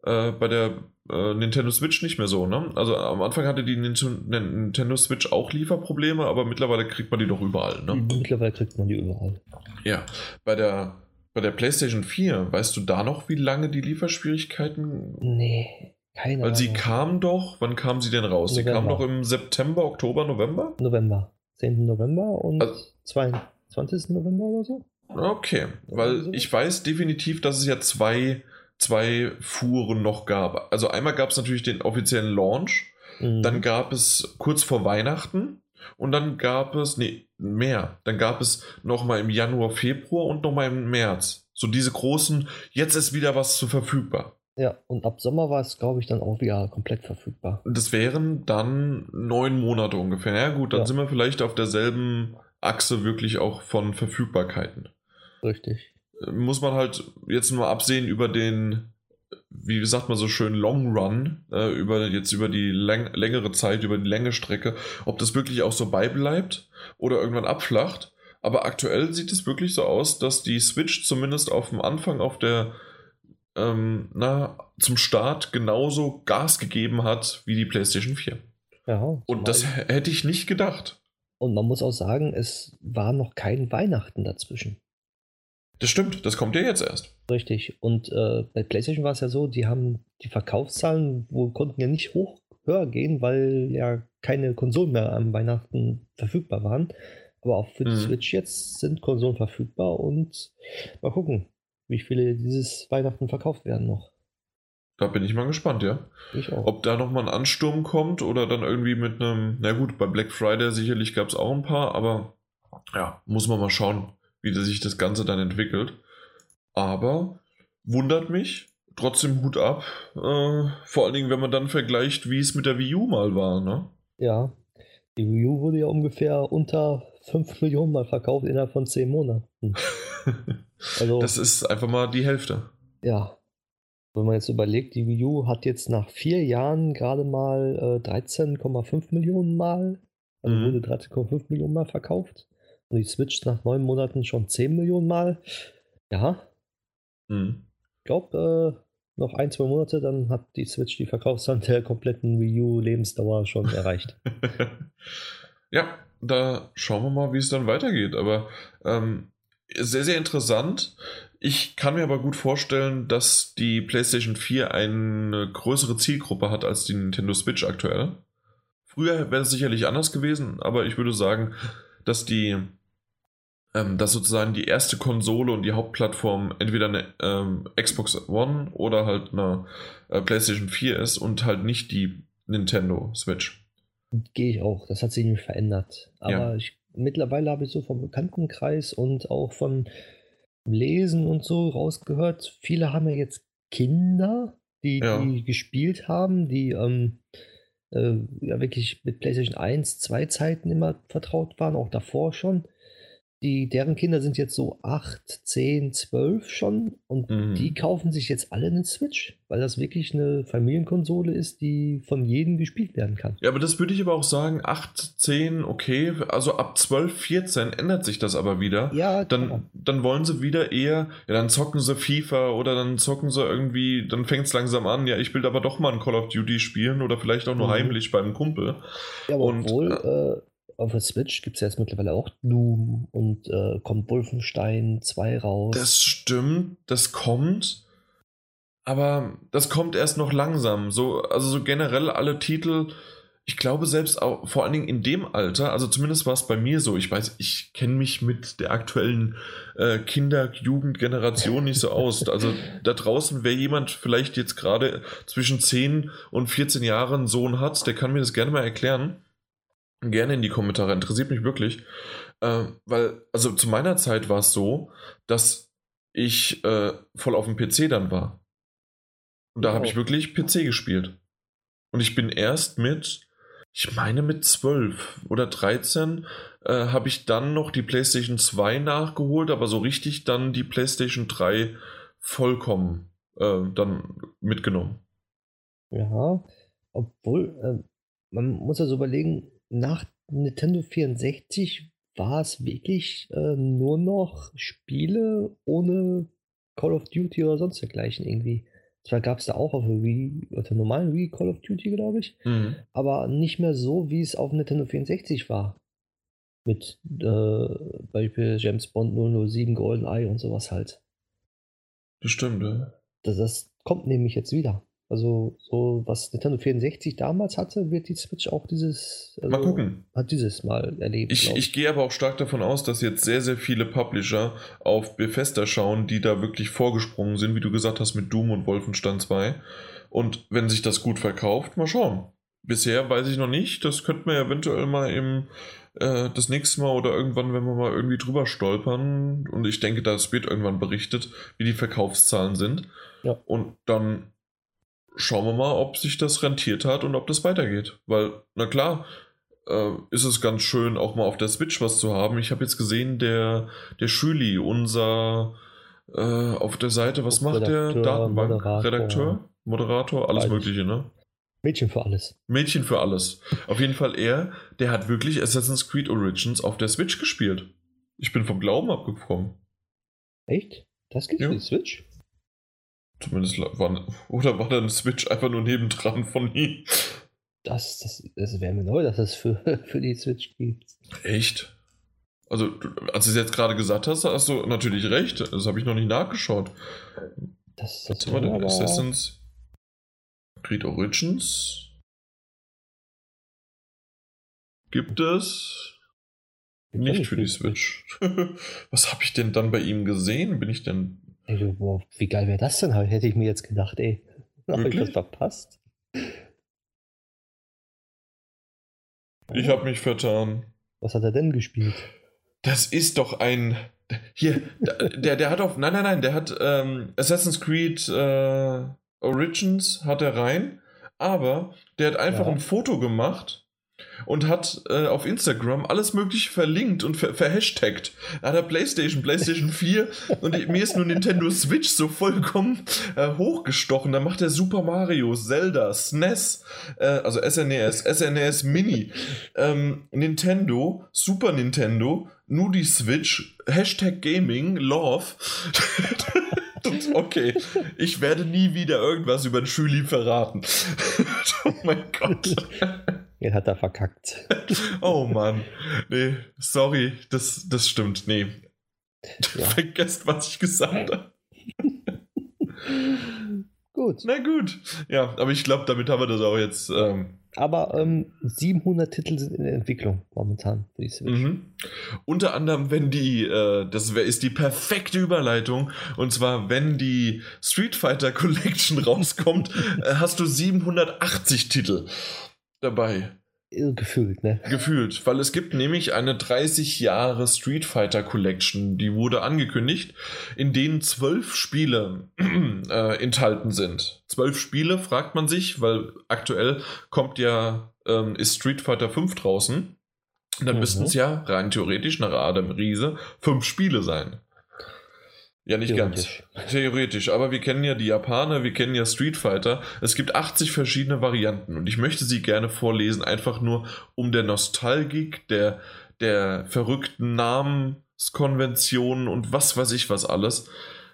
äh, bei der äh, Nintendo Switch nicht mehr so, ne? Also am Anfang hatte die Nintendo Switch auch Lieferprobleme, aber mittlerweile kriegt man die doch überall, ne? Mittlerweile kriegt man die überall. Ja, bei der, bei der PlayStation 4, weißt du da noch, wie lange die Lieferschwierigkeiten. Nee, keine Weil sie kam doch, wann kam sie denn raus? November. Sie kam doch im September, Oktober, November? November. 10. November und also, 22. November oder so? Okay, weil ich weiß definitiv, dass es ja zwei, zwei Fuhren noch gab. Also einmal gab es natürlich den offiziellen Launch, mhm. dann gab es kurz vor Weihnachten und dann gab es, nee, mehr. Dann gab es nochmal im Januar, Februar und nochmal im März. So diese großen, jetzt ist wieder was zu verfügbar. Ja, und ab Sommer war es, glaube ich, dann auch wieder komplett verfügbar. Das wären dann neun Monate ungefähr. Ja gut, dann ja. sind wir vielleicht auf derselben Achse wirklich auch von Verfügbarkeiten. Richtig. Muss man halt jetzt nur absehen über den, wie sagt man so schön, Long Run, äh, über jetzt über die läng längere Zeit, über die Länge Strecke, ob das wirklich auch so beibleibt oder irgendwann abflacht. Aber aktuell sieht es wirklich so aus, dass die Switch zumindest auf dem Anfang auf der ähm, na, zum Start genauso Gas gegeben hat wie die PlayStation 4. Ja, und das hätte ich nicht gedacht. Und man muss auch sagen, es war noch kein Weihnachten dazwischen. Das stimmt, das kommt ja jetzt erst. Richtig. Und äh, bei PlayStation war es ja so, die haben die Verkaufszahlen wo konnten ja nicht hoch höher gehen, weil ja keine Konsolen mehr am Weihnachten verfügbar waren. Aber auch für die mhm. Switch jetzt sind Konsolen verfügbar und mal gucken, wie viele dieses Weihnachten verkauft werden noch. Da bin ich mal gespannt, ja. Ich auch. Ob da nochmal ein Ansturm kommt oder dann irgendwie mit einem, na gut, bei Black Friday sicherlich gab es auch ein paar, aber ja, muss man mal schauen, wie sich das Ganze dann entwickelt. Aber wundert mich, trotzdem Hut ab. Äh, vor allen Dingen, wenn man dann vergleicht, wie es mit der Wii U mal war, ne? Ja, die Wii U wurde ja ungefähr unter 5 Millionen Mal verkauft innerhalb von 10 Monaten. also, das ist einfach mal die Hälfte. Ja. Wenn man jetzt überlegt, die Wii U hat jetzt nach vier Jahren gerade mal äh, 13,5 Millionen Mal, also mhm. wurde 13,5 Millionen Mal verkauft. Und die Switch nach neun Monaten schon 10 Millionen Mal. Ja. Mhm. Ich glaube, äh, noch ein, zwei Monate, dann hat die Switch die Verkaufszahlen der kompletten Wii U-Lebensdauer schon erreicht. ja, da schauen wir mal, wie es dann weitergeht. Aber ähm, sehr, sehr interessant. Ich kann mir aber gut vorstellen, dass die PlayStation 4 eine größere Zielgruppe hat als die Nintendo Switch aktuell. Früher wäre es sicherlich anders gewesen, aber ich würde sagen, dass die ähm, dass sozusagen die erste Konsole und die Hauptplattform entweder eine ähm, Xbox One oder halt eine äh, PlayStation 4 ist und halt nicht die Nintendo Switch. Gehe ich auch. Das hat sich nämlich verändert. Aber ja. ich, mittlerweile habe ich so vom Bekanntenkreis und auch von Lesen und so rausgehört, viele haben ja jetzt Kinder, die, ja. die gespielt haben, die ähm, äh, ja wirklich mit PlayStation 1, 2 Zeiten immer vertraut waren, auch davor schon die, deren Kinder sind jetzt so 8, 10, 12 schon und mhm. die kaufen sich jetzt alle einen Switch, weil das wirklich eine Familienkonsole ist, die von jedem gespielt werden kann. Ja, aber das würde ich aber auch sagen, 8, 10, okay, also ab 12, 14 ändert sich das aber wieder. Ja, dann, dann wollen sie wieder eher, ja, dann zocken sie FIFA oder dann zocken sie irgendwie, dann fängt es langsam an, ja, ich will aber doch mal ein Call of Duty spielen oder vielleicht auch nur mhm. heimlich beim Kumpel. Ja, aber und, obwohl, äh, äh auf der Switch gibt es ja jetzt mittlerweile auch Doom und äh, kommt Wolfenstein 2 raus. Das stimmt, das kommt. Aber das kommt erst noch langsam. So, also so generell alle Titel, ich glaube selbst auch vor allen Dingen in dem Alter, also zumindest war es bei mir so, ich weiß, ich kenne mich mit der aktuellen äh, Kinder-Jugendgeneration nicht so aus. Also da draußen, wer jemand vielleicht jetzt gerade zwischen 10 und 14 Jahren Sohn hat, der kann mir das gerne mal erklären gerne in die Kommentare, interessiert mich wirklich. Äh, weil, also zu meiner Zeit war es so, dass ich äh, voll auf dem PC dann war. Und da wow. habe ich wirklich PC gespielt. Und ich bin erst mit, ich meine mit 12 oder 13, äh, habe ich dann noch die PlayStation 2 nachgeholt, aber so richtig dann die PlayStation 3 vollkommen äh, dann mitgenommen. Ja, obwohl, äh, man muss ja so überlegen, nach Nintendo 64 war es wirklich äh, nur noch Spiele ohne Call of Duty oder sonst dergleichen irgendwie. Zwar gab es da auch auf der Wii, auf der normalen Wii Call of Duty, glaube ich, mhm. aber nicht mehr so, wie es auf Nintendo 64 war. Mit äh, Beispiel James Bond 007, GoldenEye und sowas halt. Das stimmt, ja. Das, das kommt nämlich jetzt wieder. Also, so was Nintendo 64 damals hatte, wird die Switch auch dieses. Also, mal gucken. Hat dieses Mal erlebt. Ich, ich gehe aber auch stark davon aus, dass jetzt sehr, sehr viele Publisher auf Bethesda schauen, die da wirklich vorgesprungen sind, wie du gesagt hast, mit Doom und Wolfenstein 2. Und wenn sich das gut verkauft, mal schauen. Bisher weiß ich noch nicht. Das könnte man eventuell mal im äh, das nächste Mal oder irgendwann, wenn wir mal irgendwie drüber stolpern. Und ich denke, das wird irgendwann berichtet, wie die Verkaufszahlen sind. Ja. Und dann schauen wir mal, ob sich das rentiert hat und ob das weitergeht. Weil, na klar, äh, ist es ganz schön, auch mal auf der Switch was zu haben. Ich habe jetzt gesehen, der, der Schüli, unser äh, auf der Seite, was macht Redakteur, der? Datenbank, Redakteur, Moderator, alles. Mögliche, ne? Mädchen für alles. Mädchen für alles. Auf jeden Fall er, der hat wirklich Assassin's Creed Origins auf der Switch gespielt. Ich bin vom Glauben abgekommen. Echt? Das gibt's ja. für die Switch? Zumindest war, oder war da ein Switch einfach nur nebendran von ihm? Das, das, das wäre mir neu, dass es für, für die Switch gibt. Echt? Also, als du es jetzt gerade gesagt hast, hast du natürlich recht. Das habe ich noch nicht nachgeschaut. Das, das Was war denn? Assassin's Creed Origins? Gibt es nicht für die Switch. Was habe ich denn dann bei ihm gesehen? Bin ich denn Ey, boah, wie geil wäre das denn? Hätte ich mir jetzt gedacht, ey. Habe ich das verpasst? Ich habe mich vertan. Was hat er denn gespielt? Das ist doch ein. Hier, der, der hat auf. Nein, nein, nein, der hat ähm, Assassin's Creed äh, Origins hat er rein, aber der hat einfach ja. ein Foto gemacht und hat äh, auf Instagram alles Mögliche verlinkt und ver verhashtagt. Da hat er PlayStation, PlayStation 4 und ich, mir ist nur Nintendo Switch so vollkommen äh, hochgestochen. Da macht er Super Mario, Zelda, SNES, e äh, also SNES, SNES Mini, ähm, Nintendo, Super Nintendo, nur die Switch, Hashtag Gaming, Love. okay, ich werde nie wieder irgendwas über den Schüli verraten. oh mein Gott. Den hat er verkackt. oh Mann. Nee, sorry, das, das stimmt. Nee. Ja. Vergesst, was ich gesagt habe. gut. Na gut. Ja, aber ich glaube, damit haben wir das auch jetzt. Ähm, aber ähm, 700 Titel sind in der Entwicklung momentan für die Switch. Mhm. Unter anderem, wenn die, äh, das ist die perfekte Überleitung, und zwar, wenn die Street Fighter Collection rauskommt, äh, hast du 780 Titel dabei. Gefühlt, ne? Gefühlt, weil es gibt nämlich eine 30 Jahre Street Fighter Collection, die wurde angekündigt, in denen zwölf Spiele äh, enthalten sind. Zwölf Spiele, fragt man sich, weil aktuell kommt ja, ähm, ist Street Fighter 5 draußen. Dann mhm. müssten es ja rein theoretisch nach Adam Riese fünf Spiele sein. Ja, nicht ganz. Theoretisch. Aber wir kennen ja die Japaner, wir kennen ja Street Fighter. Es gibt 80 verschiedene Varianten und ich möchte sie gerne vorlesen, einfach nur um der Nostalgik, der, der verrückten Namenskonventionen und was weiß ich was alles.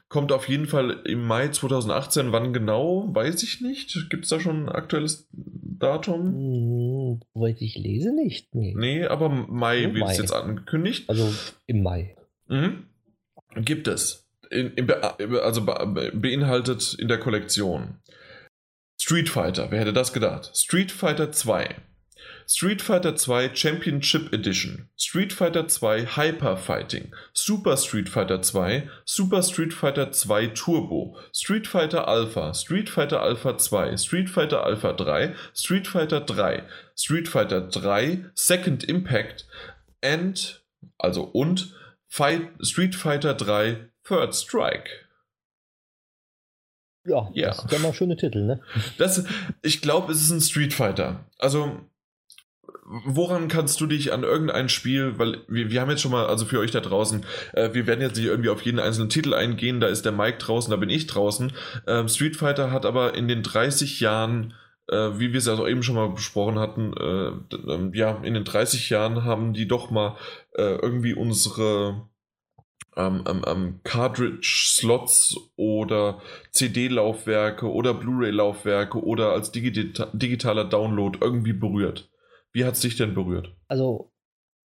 Kommt auf jeden Fall im Mai 2018. Wann genau, weiß ich nicht. Gibt es da schon ein aktuelles Datum? Hm, soweit ich lese nicht. Nee, nee aber Mai wird es jetzt angekündigt. Also im Mai. Mhm. Gibt es in, in, also beinhaltet in der Kollektion Street Fighter, wer hätte das gedacht? Street Fighter 2, Street Fighter 2 Championship Edition, Street Fighter 2 Hyper Fighting, Super Street Fighter 2, Super Street Fighter 2 Turbo, Street Fighter Alpha, Street Fighter Alpha 2, Street Fighter Alpha 3, Street Fighter 3, Street Fighter 3 Second Impact and also und Fight, Street Fighter 3 Third Strike. Ja, ja. das sind ja mal schöne Titel, ne? Das, ich glaube, es ist ein Street Fighter. Also, woran kannst du dich an irgendein Spiel, weil wir, wir haben jetzt schon mal, also für euch da draußen, äh, wir werden jetzt nicht irgendwie auf jeden einzelnen Titel eingehen, da ist der Mike draußen, da bin ich draußen. Ähm, Street Fighter hat aber in den 30 Jahren, äh, wie wir es ja also eben schon mal besprochen hatten, äh, ähm, ja, in den 30 Jahren haben die doch mal äh, irgendwie unsere ähm, ähm, Cartridge-Slots oder CD-Laufwerke oder Blu-ray-Laufwerke oder als digita digitaler Download irgendwie berührt. Wie hat es dich denn berührt? Also,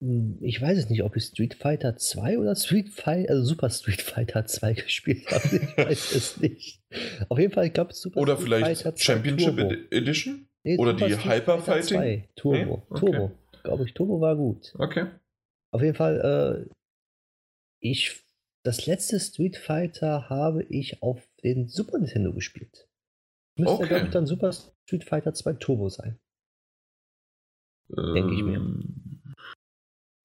hm, ich weiß es nicht, ob ich Street Fighter 2 oder Street Fighter, also Super Street Fighter 2 gespielt habe. Ich weiß es nicht. Auf jeden Fall, ich glaube, Super Oder Street vielleicht Fighter 2 Championship Turbo. Edition? Nee, oder Super die Street Hyper Fighting? 2, Turbo. Nee? Okay. Turbo. Glaube ich, Turbo war gut. Okay. Auf jeden Fall, äh, ich, das letzte Street Fighter habe ich auf den Super Nintendo gespielt. Müsste, okay. glaube ich, dann Super Street Fighter 2 Turbo sein. Ähm, Denke ich mir. Ähm,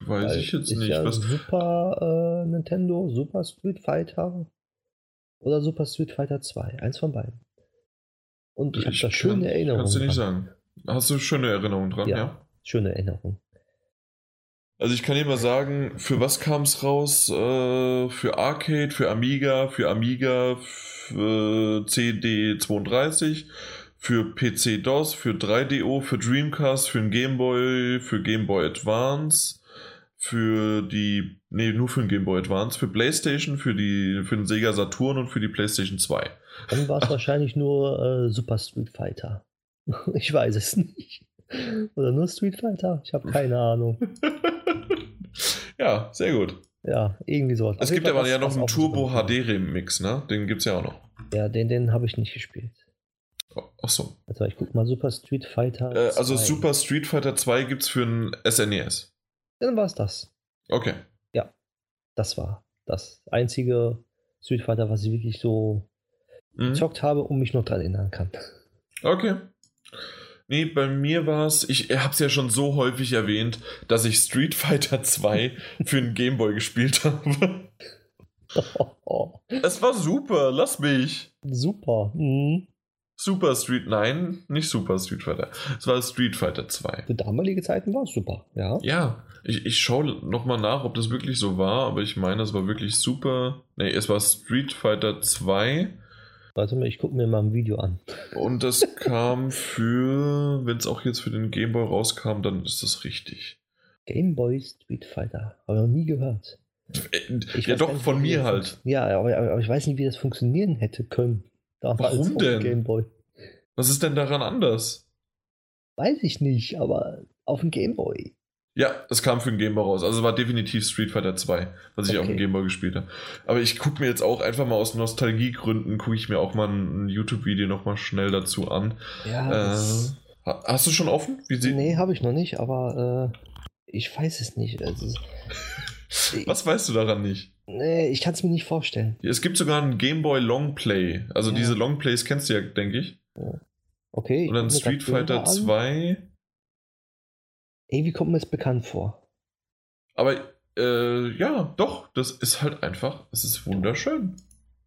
weiß Weil ich jetzt nicht. Ja was? Super äh, Nintendo, Super Street Fighter oder Super Street Fighter 2. Eins von beiden. Und ich, ich habe da schöne Erinnerungen. Kannst du nicht dran. sagen. Hast du schöne Erinnerungen dran, ja? ja? Schöne Erinnerungen. Also ich kann dir mal sagen, für was kam es raus? Äh, für Arcade, für Amiga, für Amiga, für CD32, für PC-DOS, für 3DO, für Dreamcast, für den Game Boy, für Game Boy Advance, für die, nee, nur für den Game Boy Advance, für PlayStation, für die, für den Sega Saturn und für die PlayStation 2. Dann war es wahrscheinlich nur äh, Super Street Fighter. Ich weiß es nicht. Oder nur Street Fighter? Ich habe keine Ahnung. ja, sehr gut. Ja, irgendwie so. Es gibt aber ja noch einen Turbo HD Remix, ne? Den gibt es ja auch noch. Ja, den, den habe ich nicht gespielt. Ach so. Also ich guck mal Super Street Fighter. Äh, also Super Street Fighter 2 gibt es für ein SNES. Dann war es das. Okay. Ja, das war das einzige Street Fighter, was ich wirklich so mhm. gezockt habe und mich noch daran erinnern kann. Okay. Nee, bei mir war es, ich habe es ja schon so häufig erwähnt, dass ich Street Fighter 2 für den Gameboy gespielt habe. Es war super, lass mich. Super. Mhm. Super Street, nein, nicht Super Street Fighter. Es war Street Fighter 2. Für damalige Zeiten war es super, ja. Ja, ich, ich schaue nochmal nach, ob das wirklich so war, aber ich meine, es war wirklich super. Nee, es war Street Fighter 2 Warte mal, ich gucke mir mal ein Video an. Und das kam für, wenn es auch jetzt für den Gameboy rauskam, dann ist das richtig. Gameboy Street Fighter. Habe ich noch nie gehört. Äh, ich ja, doch, nicht, von mir halt. Ja, aber, aber, ich weiß nicht, wie das funktionieren hätte können. Warum denn? Gameboy. Was ist denn daran anders? Weiß ich nicht, aber auf dem Gameboy. Ja, es kam für den Gameboy raus. Also es war definitiv Street Fighter 2, was ich okay. auf dem Gameboy gespielt habe. Aber ich gucke mir jetzt auch einfach mal aus Nostalgiegründen, gucke ich mir auch mal ein, YouTube-Video nochmal schnell dazu an. Ja. Äh, hast du schon offen? Wie sie nee, habe ich noch nicht, aber äh, ich weiß es nicht. Also, was weißt du daran nicht? Nee, ich kann es mir nicht vorstellen. Es gibt sogar ein Gameboy Longplay. Also ja. diese Longplays kennst du ja, denke ich. Okay. Und dann Street Fighter 2. Irgendwie kommt mir das bekannt vor. Aber äh, ja, doch, das ist halt einfach, es ist wunderschön.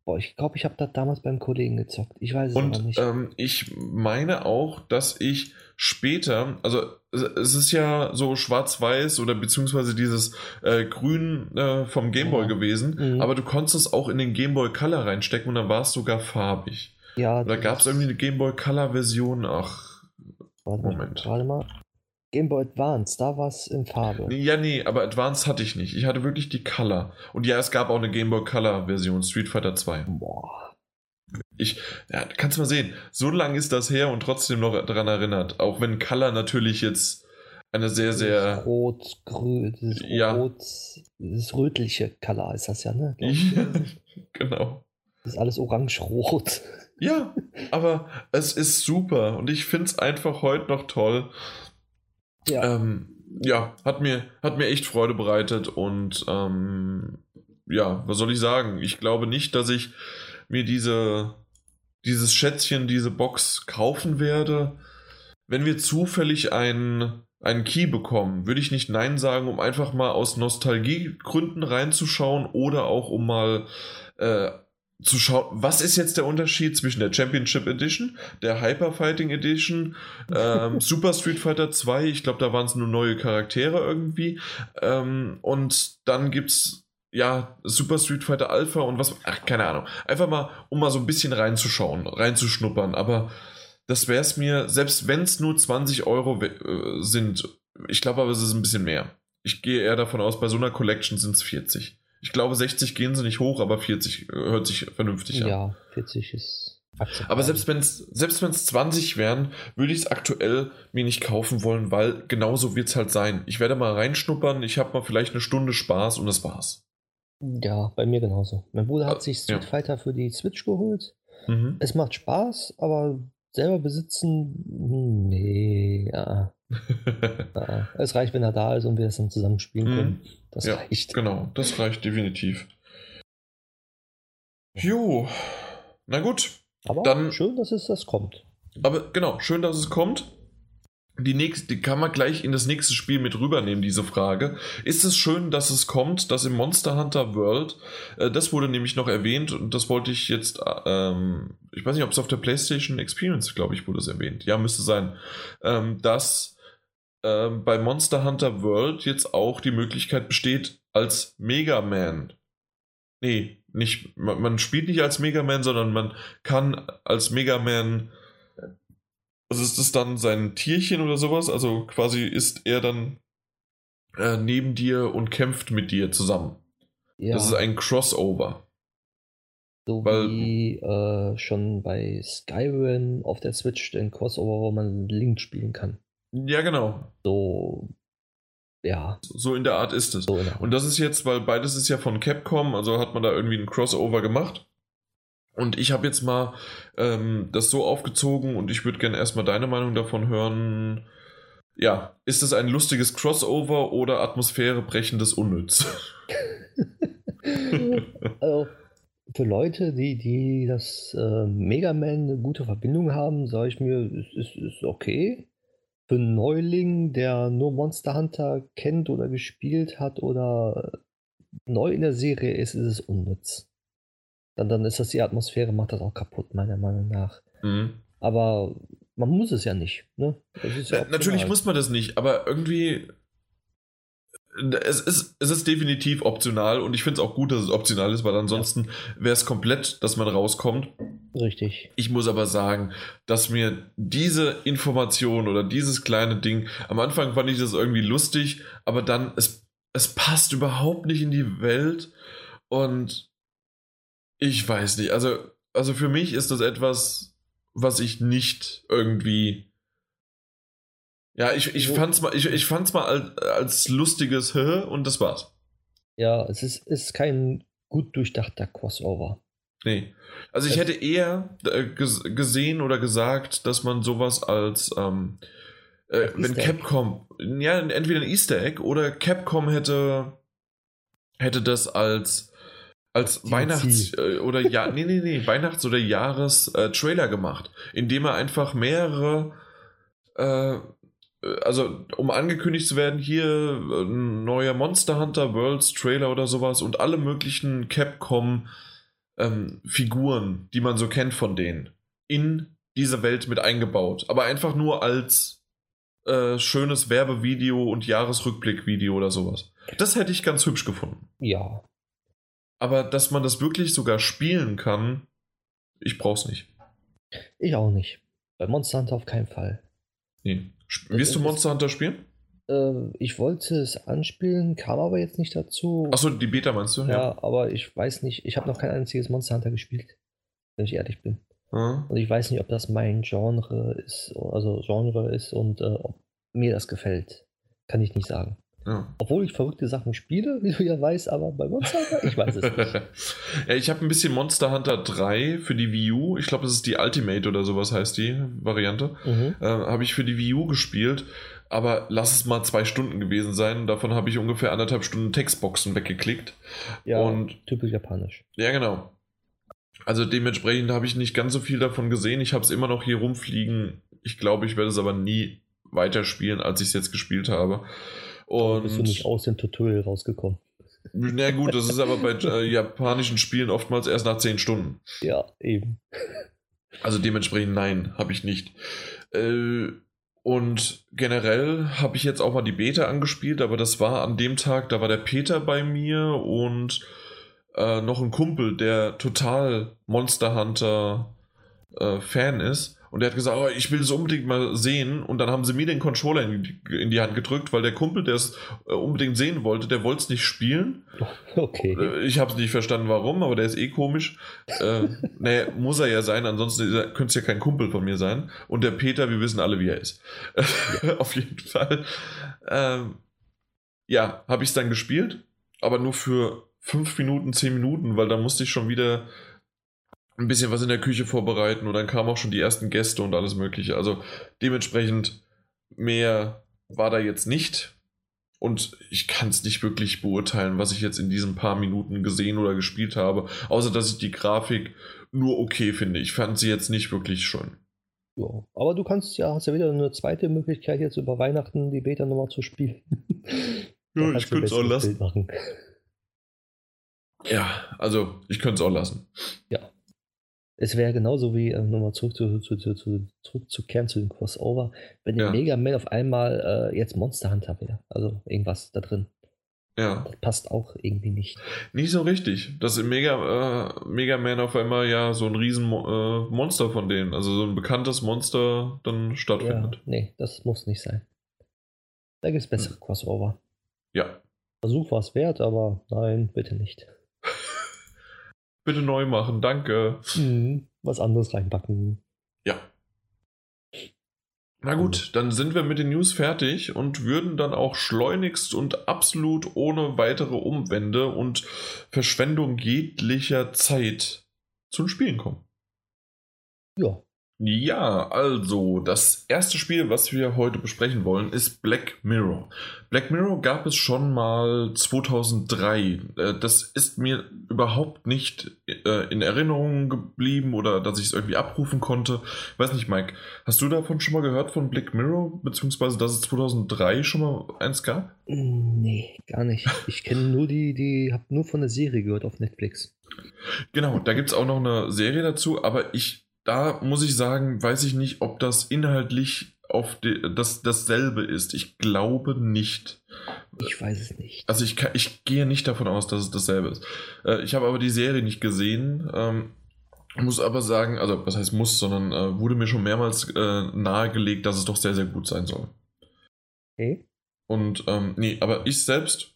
Boah, ich glaube, ich habe das damals beim Kollegen gezockt. Ich weiß es Und, nicht. Ähm, ich meine auch, dass ich später, also es ist ja so schwarz-weiß oder beziehungsweise dieses äh, Grün äh, vom Gameboy ja. gewesen, mhm. aber du konntest es auch in den Gameboy Color reinstecken und dann war es sogar farbig. Ja. Da gab es irgendwie eine Gameboy Color Version. Ach, Moment. Warte mal. Gameboy Advance, da war es in Farbe. Ja, nee, aber Advance hatte ich nicht. Ich hatte wirklich die Color. Und ja, es gab auch eine Gameboy Color Version, Street Fighter 2. Boah. Ich, ja, kannst mal sehen, so lange ist das her und trotzdem noch daran erinnert. Auch wenn Color natürlich jetzt eine sehr, sehr. Rot, grün, das ja. Rot, das rötliche Color ist das ja, ne? Ja, genau. Das ist alles orange-rot. Ja, aber es ist super und ich finde es einfach heute noch toll. Ja. Ähm, ja, hat mir, hat mir echt Freude bereitet und ähm, ja, was soll ich sagen? Ich glaube nicht, dass ich mir diese, dieses Schätzchen, diese Box kaufen werde. Wenn wir zufällig einen, einen Key bekommen, würde ich nicht Nein sagen, um einfach mal aus Nostalgiegründen reinzuschauen oder auch um mal äh, zu schauen, was ist jetzt der Unterschied zwischen der Championship Edition, der Hyper Fighting Edition, ähm, Super Street Fighter 2, ich glaube, da waren es nur neue Charaktere irgendwie. Ähm, und dann gibt es ja, Super Street Fighter Alpha und was, ach, keine Ahnung. Einfach mal, um mal so ein bisschen reinzuschauen, reinzuschnuppern. Aber das wäre es mir, selbst wenn es nur 20 Euro äh, sind, ich glaube aber, es ist ein bisschen mehr. Ich gehe eher davon aus, bei so einer Collection sind es 40. Ich glaube, 60 gehen sie nicht hoch, aber 40 äh, hört sich vernünftig an. Ja, 40 ist akzeptabel. Aber selbst wenn es selbst wenn's 20 wären, würde ich es aktuell mir nicht kaufen wollen, weil genauso wird es halt sein. Ich werde mal reinschnuppern, ich habe mal vielleicht eine Stunde Spaß und das war's. Ja, bei mir genauso. Mein Bruder hat sich Street ja. Fighter für die Switch geholt. Mhm. Es macht Spaß, aber selber besitzen, hm, nee, ja. ja. Es reicht, wenn er da ist und wir es dann zusammen spielen können. Mhm. Das ja, reicht. Genau, das reicht definitiv. Jo, na gut. Aber dann, schön, dass es das kommt. Aber genau, schön, dass es kommt die nächste, die kann man gleich in das nächste Spiel mit rübernehmen, diese Frage. Ist es schön, dass es kommt, dass im Monster Hunter World, äh, das wurde nämlich noch erwähnt und das wollte ich jetzt, ähm, ich weiß nicht, ob es auf der PlayStation Experience, glaube ich, wurde es erwähnt. Ja, müsste sein, ähm, dass ähm, bei Monster Hunter World jetzt auch die Möglichkeit besteht, als Mega Man, nee, nicht, man, man spielt nicht als Mega Man, sondern man kann als Mega Man also ist das dann sein Tierchen oder sowas? Also quasi ist er dann äh, neben dir und kämpft mit dir zusammen. Ja. Das ist ein Crossover. So Weil, wie äh, schon bei Skyrim auf der Switch den Crossover, wo man Link spielen kann. Ja, genau. So, ja. So in der Art ist es. So und das ist jetzt, weil beides ist ja von Capcom, also hat man da irgendwie ein Crossover gemacht. Und ich habe jetzt mal ähm, das so aufgezogen und ich würde gerne erstmal deine Meinung davon hören. Ja, ist es ein lustiges Crossover oder atmosphärebrechendes Unnütz? also, für Leute, die, die das äh, Mega Man eine gute Verbindung haben, sage ich mir, es ist, ist okay. Für einen Neuling, der nur Monster Hunter kennt oder gespielt hat oder neu in der Serie ist, ist es unnütz dann, dann ist das die Atmosphäre, macht das auch kaputt, meiner Meinung nach. Mhm. Aber man muss es ja nicht. Ne? Ja äh, Natürlich muss man das nicht, aber irgendwie. Es ist, es ist definitiv optional und ich finde es auch gut, dass es optional ist, weil ansonsten ja. wäre es komplett, dass man rauskommt. Richtig. Ich muss aber sagen, dass mir diese Information oder dieses kleine Ding, am Anfang fand ich das irgendwie lustig, aber dann, es, es passt überhaupt nicht in die Welt und ich weiß nicht. Also, also für mich ist das etwas, was ich nicht irgendwie. Ja, ich, ich fand's mal, ich, ich fand's mal als, als lustiges Hö und das war's. Ja, es ist, ist kein gut durchdachter Crossover. Nee. Also ich hätte eher äh, gesehen oder gesagt, dass man sowas als ähm, äh, wenn Capcom, ja, entweder ein Easter Egg oder Capcom hätte hätte das als als DLC. Weihnachts- äh, oder ja, nee, nee, nee, Weihnachts- oder Jahres-Trailer äh, gemacht, indem er einfach mehrere, äh, also um angekündigt zu werden, hier ein neuer Monster Hunter Worlds Trailer oder sowas und alle möglichen Capcom ähm, Figuren, die man so kennt von denen, in diese Welt mit eingebaut. Aber einfach nur als äh, schönes Werbevideo und Jahresrückblickvideo oder sowas. Das hätte ich ganz hübsch gefunden. Ja. Aber dass man das wirklich sogar spielen kann, ich brauch's nicht. Ich auch nicht. Bei Monster Hunter auf keinen Fall. Nee. Wirst du Monster Hunter spielen? Äh, ich wollte es anspielen, kam aber jetzt nicht dazu. Achso, die Beta meinst du? Ja, ja. aber ich weiß nicht, ich habe noch kein einziges Monster Hunter gespielt, wenn ich ehrlich bin. Mhm. Und ich weiß nicht, ob das mein Genre ist, also Genre ist und äh, ob mir das gefällt. Kann ich nicht sagen. Ja. Obwohl ich verrückte Sachen spiele, wie du ja weißt, aber bei Monster Hunter, ich weiß es nicht. ja, ich habe ein bisschen Monster Hunter 3 für die Wii U. Ich glaube, das ist die Ultimate oder sowas heißt die Variante. Mhm. Äh, habe ich für die Wii U gespielt. Aber lass es mal zwei Stunden gewesen sein. Davon habe ich ungefähr anderthalb Stunden Textboxen weggeklickt. Ja, und, typisch japanisch. Ja, genau. Also dementsprechend habe ich nicht ganz so viel davon gesehen. Ich habe es immer noch hier rumfliegen. Ich glaube, ich werde es aber nie weiterspielen, als ich es jetzt gespielt habe. Und bist du nicht aus dem Tutorial rausgekommen? Na gut, das ist aber bei äh, japanischen Spielen oftmals erst nach 10 Stunden. Ja, eben. Also dementsprechend nein, habe ich nicht. Äh, und generell habe ich jetzt auch mal die Beta angespielt, aber das war an dem Tag, da war der Peter bei mir und äh, noch ein Kumpel, der total Monster Hunter äh, Fan ist. Und er hat gesagt, oh, ich will es unbedingt mal sehen. Und dann haben sie mir den Controller in die, in die Hand gedrückt, weil der Kumpel, der es äh, unbedingt sehen wollte, der wollte es nicht spielen. Okay. Äh, ich habe es nicht verstanden, warum, aber der ist eh komisch. äh, naja, muss er ja sein, ansonsten könnte es ja kein Kumpel von mir sein. Und der Peter, wir wissen alle, wie er ist. Ja. Auf jeden Fall. Ähm, ja, habe ich es dann gespielt, aber nur für fünf Minuten, zehn Minuten, weil da musste ich schon wieder ein bisschen was in der Küche vorbereiten und dann kamen auch schon die ersten Gäste und alles Mögliche. Also dementsprechend mehr war da jetzt nicht. Und ich kann es nicht wirklich beurteilen, was ich jetzt in diesen paar Minuten gesehen oder gespielt habe, außer dass ich die Grafik nur okay finde. Ich fand sie jetzt nicht wirklich schön. Ja, aber du kannst ja, hast ja wieder eine zweite Möglichkeit, jetzt über Weihnachten die Beta nochmal zu spielen. ja, ich könnte es auch lassen. Ja, also ich könnte es auch lassen. Ja. Es wäre genauso wie, äh, nochmal zurück zu, zu, zu, zu, zurückzukehren zu dem Crossover, wenn ja. Mega Man auf einmal äh, jetzt Monster Hunter wäre. Also irgendwas da drin. Ja. Das passt auch irgendwie nicht. Nicht so richtig. Dass im Mega, äh, Mega Man auf einmal ja so ein riesen äh, Monster von denen, also so ein bekanntes Monster dann stattfindet. Ja, nee, das muss nicht sein. Da gibt es bessere hm. Crossover. Ja. Versuch war es wert, aber nein, bitte nicht. Bitte neu machen, danke. Mhm, was anderes reinpacken. Ja. Na gut, dann sind wir mit den News fertig und würden dann auch schleunigst und absolut ohne weitere Umwände und Verschwendung jeglicher Zeit zum Spielen kommen. Ja. Ja, also das erste Spiel, was wir heute besprechen wollen, ist Black Mirror. Black Mirror gab es schon mal 2003. Äh, das ist mir überhaupt nicht äh, in Erinnerung geblieben oder dass ich es irgendwie abrufen konnte. Weiß nicht, Mike, hast du davon schon mal gehört von Black Mirror, beziehungsweise dass es 2003 schon mal eins gab? Mm, nee, gar nicht. Ich kenne nur die, die habe nur von der Serie gehört auf Netflix. Genau, da gibt es auch noch eine Serie dazu, aber ich da muss ich sagen, weiß ich nicht, ob das inhaltlich auf die, das, dasselbe ist. Ich glaube nicht. Ich weiß es nicht. Also ich, ich gehe nicht davon aus, dass es dasselbe ist. Äh, ich habe aber die Serie nicht gesehen. Ähm, muss aber sagen, also was heißt muss, sondern äh, wurde mir schon mehrmals äh, nahegelegt, dass es doch sehr, sehr gut sein soll. Okay. Und ähm, nee, aber ich selbst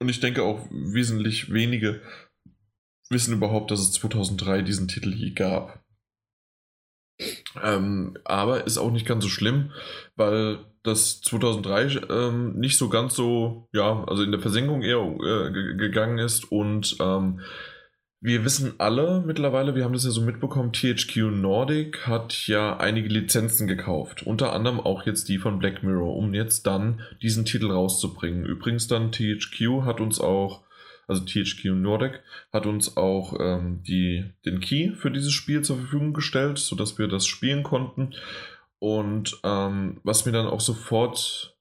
und ich denke auch wesentlich wenige wissen überhaupt, dass es 2003 diesen Titel je gab. Ähm, aber ist auch nicht ganz so schlimm, weil das 2003 ähm, nicht so ganz so, ja, also in der Versenkung eher äh, gegangen ist und ähm, wir wissen alle mittlerweile, wir haben das ja so mitbekommen, THQ Nordic hat ja einige Lizenzen gekauft, unter anderem auch jetzt die von Black Mirror, um jetzt dann diesen Titel rauszubringen. Übrigens dann THQ hat uns auch also THQ Nordic, hat uns auch ähm, die, den Key für dieses Spiel zur Verfügung gestellt, sodass wir das spielen konnten. Und ähm, was mir dann auch sofort,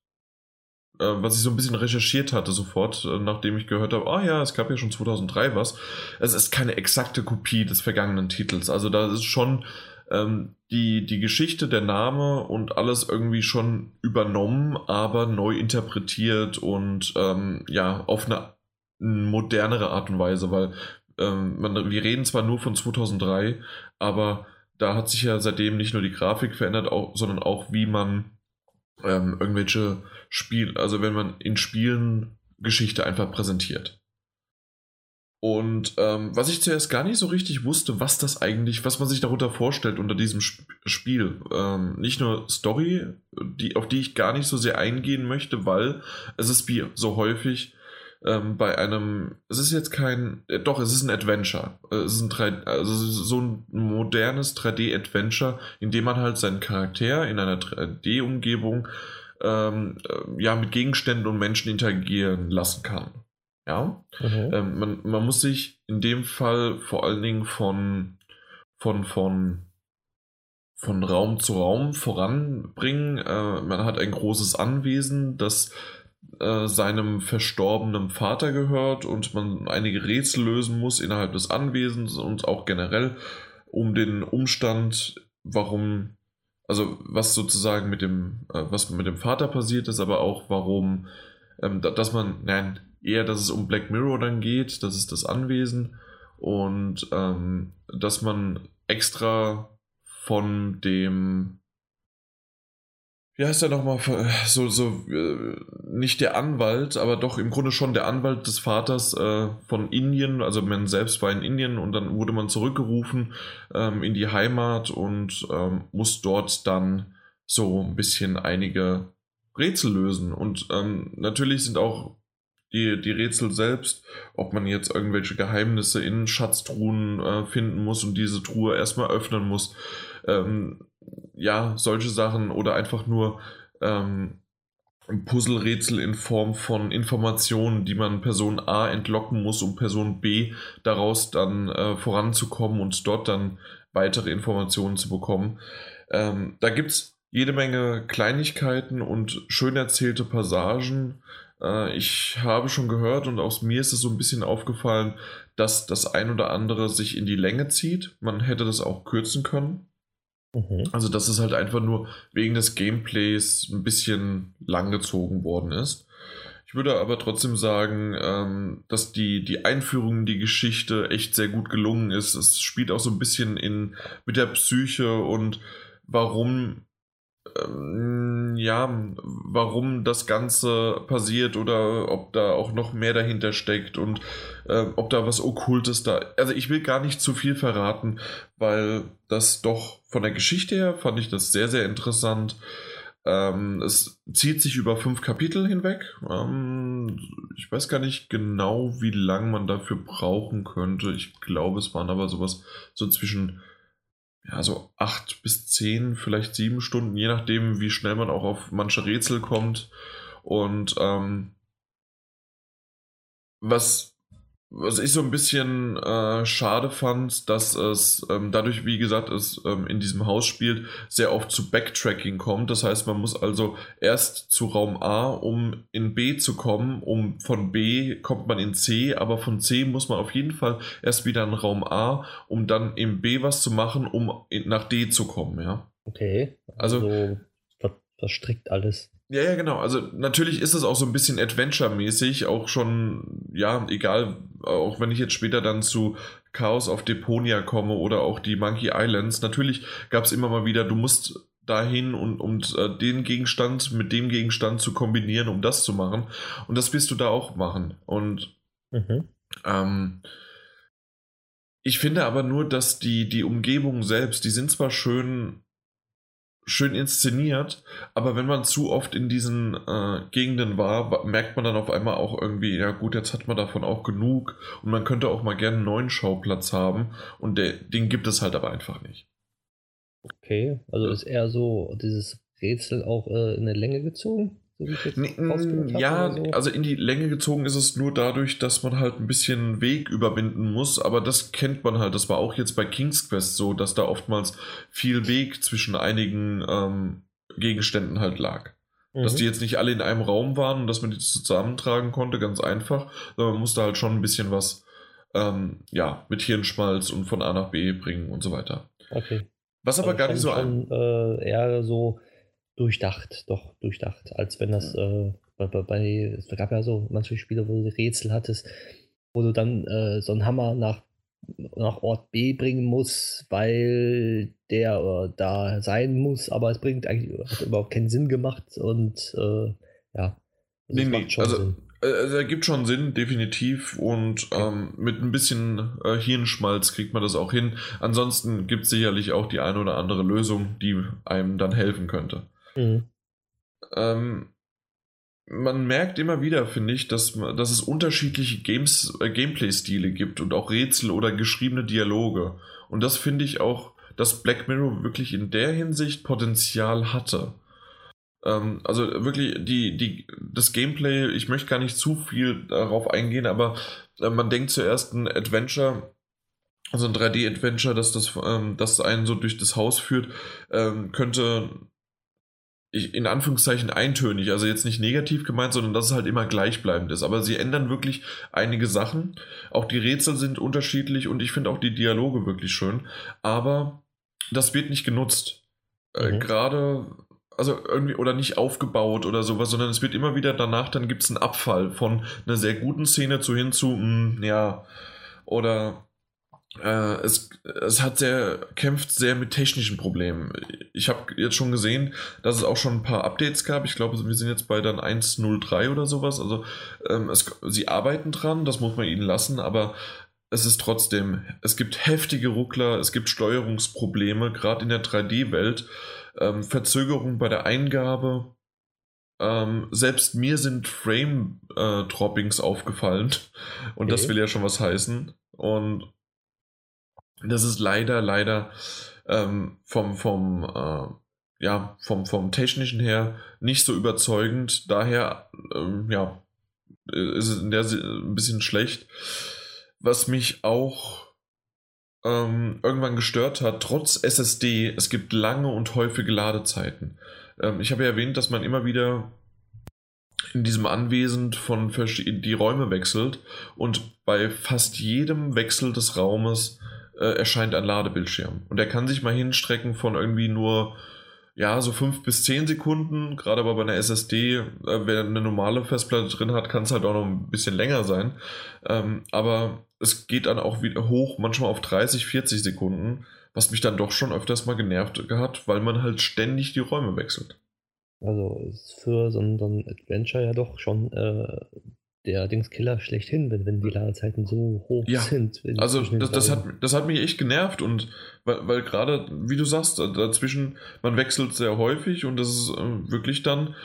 äh, was ich so ein bisschen recherchiert hatte, sofort, äh, nachdem ich gehört habe, ah ja, es gab ja schon 2003 was. Es ist keine exakte Kopie des vergangenen Titels. Also da ist schon ähm, die, die Geschichte, der Name und alles irgendwie schon übernommen, aber neu interpretiert und ähm, ja, auf eine modernere Art und Weise, weil ähm, man, wir reden zwar nur von 2003, aber da hat sich ja seitdem nicht nur die Grafik verändert, auch, sondern auch wie man ähm, irgendwelche Spiele, also wenn man in Spielen Geschichte einfach präsentiert. Und ähm, was ich zuerst gar nicht so richtig wusste, was das eigentlich, was man sich darunter vorstellt unter diesem Sp Spiel. Ähm, nicht nur Story, die, auf die ich gar nicht so sehr eingehen möchte, weil es ist wie so häufig ähm, bei einem, es ist jetzt kein, äh, doch, es ist ein Adventure. Es ist ein 3, also so ein modernes 3D-Adventure, in dem man halt seinen Charakter in einer 3D-Umgebung ähm, äh, ja, mit Gegenständen und Menschen interagieren lassen kann. Ja. Mhm. Ähm, man, man muss sich in dem Fall vor allen Dingen von, von, von, von Raum zu Raum voranbringen. Äh, man hat ein großes Anwesen, das äh, seinem verstorbenen Vater gehört und man einige Rätsel lösen muss innerhalb des Anwesens und auch generell um den Umstand, warum, also was sozusagen mit dem, äh, was mit dem Vater passiert ist, aber auch warum, ähm, dass man, nein, eher, dass es um Black Mirror dann geht, das ist das Anwesen und ähm, dass man extra von dem wie heißt er nochmal, so, so, äh, nicht der Anwalt, aber doch im Grunde schon der Anwalt des Vaters äh, von Indien, also man selbst war in Indien und dann wurde man zurückgerufen ähm, in die Heimat und ähm, muss dort dann so ein bisschen einige Rätsel lösen. Und ähm, natürlich sind auch die, die Rätsel selbst, ob man jetzt irgendwelche Geheimnisse in Schatztruhen äh, finden muss und diese Truhe erstmal öffnen muss. Ähm, ja, solche Sachen oder einfach nur ähm, Puzzlerätsel in Form von Informationen, die man Person A entlocken muss, um Person B daraus dann äh, voranzukommen und dort dann weitere Informationen zu bekommen. Ähm, da gibt es jede Menge Kleinigkeiten und schön erzählte Passagen, äh, ich habe schon gehört und aus mir ist es so ein bisschen aufgefallen, dass das ein oder andere sich in die Länge zieht. Man hätte das auch kürzen können. Mhm. Also, dass es halt einfach nur wegen des Gameplays ein bisschen langgezogen worden ist. Ich würde aber trotzdem sagen, ähm, dass die, die Einführung in die Geschichte echt sehr gut gelungen ist. Es spielt auch so ein bisschen in, mit der Psyche und warum ähm, ja, warum das Ganze passiert oder ob da auch noch mehr dahinter steckt und äh, ob da was Okkultes da. Also ich will gar nicht zu viel verraten, weil das doch von der Geschichte her fand ich das sehr, sehr interessant. Ähm, es zieht sich über fünf Kapitel hinweg. Ähm, ich weiß gar nicht genau, wie lang man dafür brauchen könnte. Ich glaube, es waren aber sowas so zwischen ja, so acht bis zehn, vielleicht sieben Stunden, je nachdem, wie schnell man auch auf manche Rätsel kommt. Und ähm, was was ich so ein bisschen äh, schade fand, dass es ähm, dadurch, wie gesagt, es ähm, in diesem Haus spielt, sehr oft zu Backtracking kommt. Das heißt, man muss also erst zu Raum A, um in B zu kommen. Um von B kommt man in C, aber von C muss man auf jeden Fall erst wieder in Raum A, um dann im B was zu machen, um in, nach D zu kommen. Ja. Okay. Also, also verstrickt alles. Ja, ja, genau. Also natürlich ist es auch so ein bisschen Adventure-mäßig, auch schon, ja, egal, auch wenn ich jetzt später dann zu Chaos auf Deponia komme oder auch die Monkey Islands, natürlich gab es immer mal wieder, du musst dahin und um äh, den Gegenstand mit dem Gegenstand zu kombinieren, um das zu machen. Und das wirst du da auch machen. Und mhm. ähm, ich finde aber nur, dass die, die Umgebung selbst, die sind zwar schön schön inszeniert, aber wenn man zu oft in diesen äh, Gegenden war, merkt man dann auf einmal auch irgendwie, ja gut, jetzt hat man davon auch genug und man könnte auch mal gerne einen neuen Schauplatz haben und der, den gibt es halt aber einfach nicht. Okay, also ist eher so dieses Rätsel auch äh, in der Länge gezogen? Nee, ja, so. also in die Länge gezogen ist es nur dadurch, dass man halt ein bisschen Weg überwinden muss, aber das kennt man halt. Das war auch jetzt bei King's Quest so, dass da oftmals viel Weg zwischen einigen ähm, Gegenständen halt lag. Mhm. Dass die jetzt nicht alle in einem Raum waren und dass man die zusammentragen konnte, ganz einfach, sondern man musste halt schon ein bisschen was ähm, ja, mit Hirnschmalz und von A nach B bringen und so weiter. Okay. Was aber also gar nicht so schon, äh, eher so durchdacht, doch durchdacht, als wenn das äh, bei, bei, es gab ja so manche Spiele, wo du Rätsel hattest, wo du dann äh, so einen Hammer nach, nach Ort B bringen musst, weil der äh, da sein muss, aber es bringt eigentlich hat überhaupt keinen Sinn gemacht und äh, ja. Also nee, nee, also, Sinn. Äh, also er gibt schon Sinn, definitiv. Und ähm, mit ein bisschen äh, Hirnschmalz kriegt man das auch hin. Ansonsten gibt es sicherlich auch die eine oder andere Lösung, die einem dann helfen könnte. Mhm. Ähm, man merkt immer wieder, finde ich, dass, dass es unterschiedliche Games, äh, Gameplay-Stile gibt und auch Rätsel oder geschriebene Dialoge. Und das finde ich auch, dass Black Mirror wirklich in der Hinsicht Potenzial hatte. Ähm, also wirklich, die, die, das Gameplay, ich möchte gar nicht zu viel darauf eingehen, aber äh, man denkt zuerst ein Adventure, also ein 3D-Adventure, dass das, ähm, das einen so durch das Haus führt, ähm, könnte in Anführungszeichen eintönig, also jetzt nicht negativ gemeint, sondern dass es halt immer gleichbleibend ist. Aber sie ändern wirklich einige Sachen. Auch die Rätsel sind unterschiedlich und ich finde auch die Dialoge wirklich schön. Aber das wird nicht genutzt. Äh, mhm. Gerade, also irgendwie, oder nicht aufgebaut oder sowas, sondern es wird immer wieder danach, dann gibt es einen Abfall von einer sehr guten Szene zu hin zu, mh, hm, ja, oder äh, es, es hat sehr, kämpft sehr mit technischen Problemen. Ich habe jetzt schon gesehen, dass es auch schon ein paar Updates gab. Ich glaube, wir sind jetzt bei dann 1.03 oder sowas. Also ähm, es, sie arbeiten dran, das muss man ihnen lassen, aber es ist trotzdem, es gibt heftige Ruckler, es gibt Steuerungsprobleme, gerade in der 3D-Welt, ähm, bei der Eingabe. Ähm, selbst mir sind Frame-Droppings äh, aufgefallen und okay. das will ja schon was heißen. Und das ist leider, leider ähm, vom, vom, äh, ja, vom, vom technischen her nicht so überzeugend. Daher, ähm, ja, ist es in der ein bisschen schlecht. Was mich auch ähm, irgendwann gestört hat, trotz SSD, es gibt lange und häufige Ladezeiten. Ähm, ich habe ja erwähnt, dass man immer wieder in diesem Anwesen von die Räume wechselt und bei fast jedem Wechsel des Raumes äh, erscheint ein Ladebildschirm. Und der kann sich mal hinstrecken von irgendwie nur, ja, so 5 bis 10 Sekunden. Gerade aber bei einer SSD, äh, wer eine normale Festplatte drin hat, kann es halt auch noch ein bisschen länger sein. Ähm, aber es geht dann auch wieder hoch, manchmal auf 30, 40 Sekunden, was mich dann doch schon öfters mal genervt hat, weil man halt ständig die Räume wechselt. Also ist für so ein, so ein Adventure ja doch schon äh, der Dingskiller schlechthin, wenn, wenn die Ladezeiten so hoch ja, sind. Also das, das, hat, das hat mich echt genervt und weil, weil gerade, wie du sagst, dazwischen, man wechselt sehr häufig und das ist äh, wirklich dann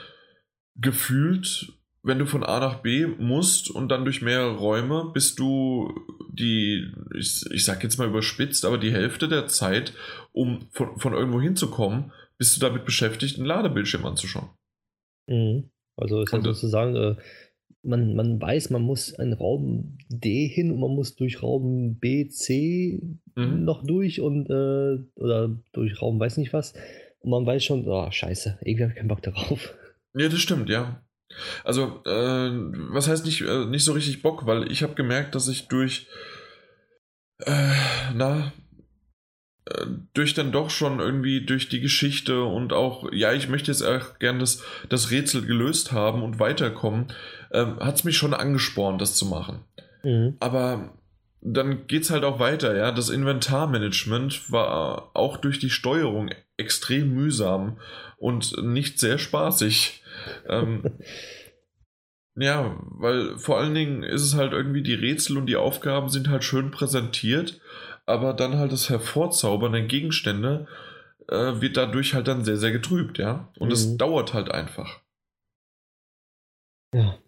gefühlt, wenn du von A nach B musst und dann durch mehrere Räume, bist du die, ich, ich sag jetzt mal überspitzt, aber die Hälfte der Zeit, um von, von irgendwo hinzukommen, bist du damit beschäftigt, einen Ladebildschirm anzuschauen. Mhm. Also ist ja sozusagen, äh, man, man weiß, man muss einen Raum D hin und man muss durch Raum B, C mhm. noch durch und äh, oder durch Raum weiß nicht was. Und man weiß schon, oh, scheiße, irgendwie habe ich keinen Bock darauf. Ja, das stimmt, ja. Also, äh, was heißt nicht, äh, nicht so richtig Bock, weil ich habe gemerkt, dass ich durch, äh, na, durch dann doch schon irgendwie durch die Geschichte und auch, ja, ich möchte jetzt auch gern das, das Rätsel gelöst haben und weiterkommen, ähm, hat es mich schon angespornt, das zu machen. Mhm. Aber dann geht es halt auch weiter, ja. Das Inventarmanagement war auch durch die Steuerung extrem mühsam und nicht sehr spaßig. ähm, ja, weil vor allen Dingen ist es halt irgendwie, die Rätsel und die Aufgaben sind halt schön präsentiert aber dann halt das Hervorzaubern der Gegenstände äh, wird dadurch halt dann sehr, sehr getrübt, ja. Und es mhm. dauert halt einfach. Ja.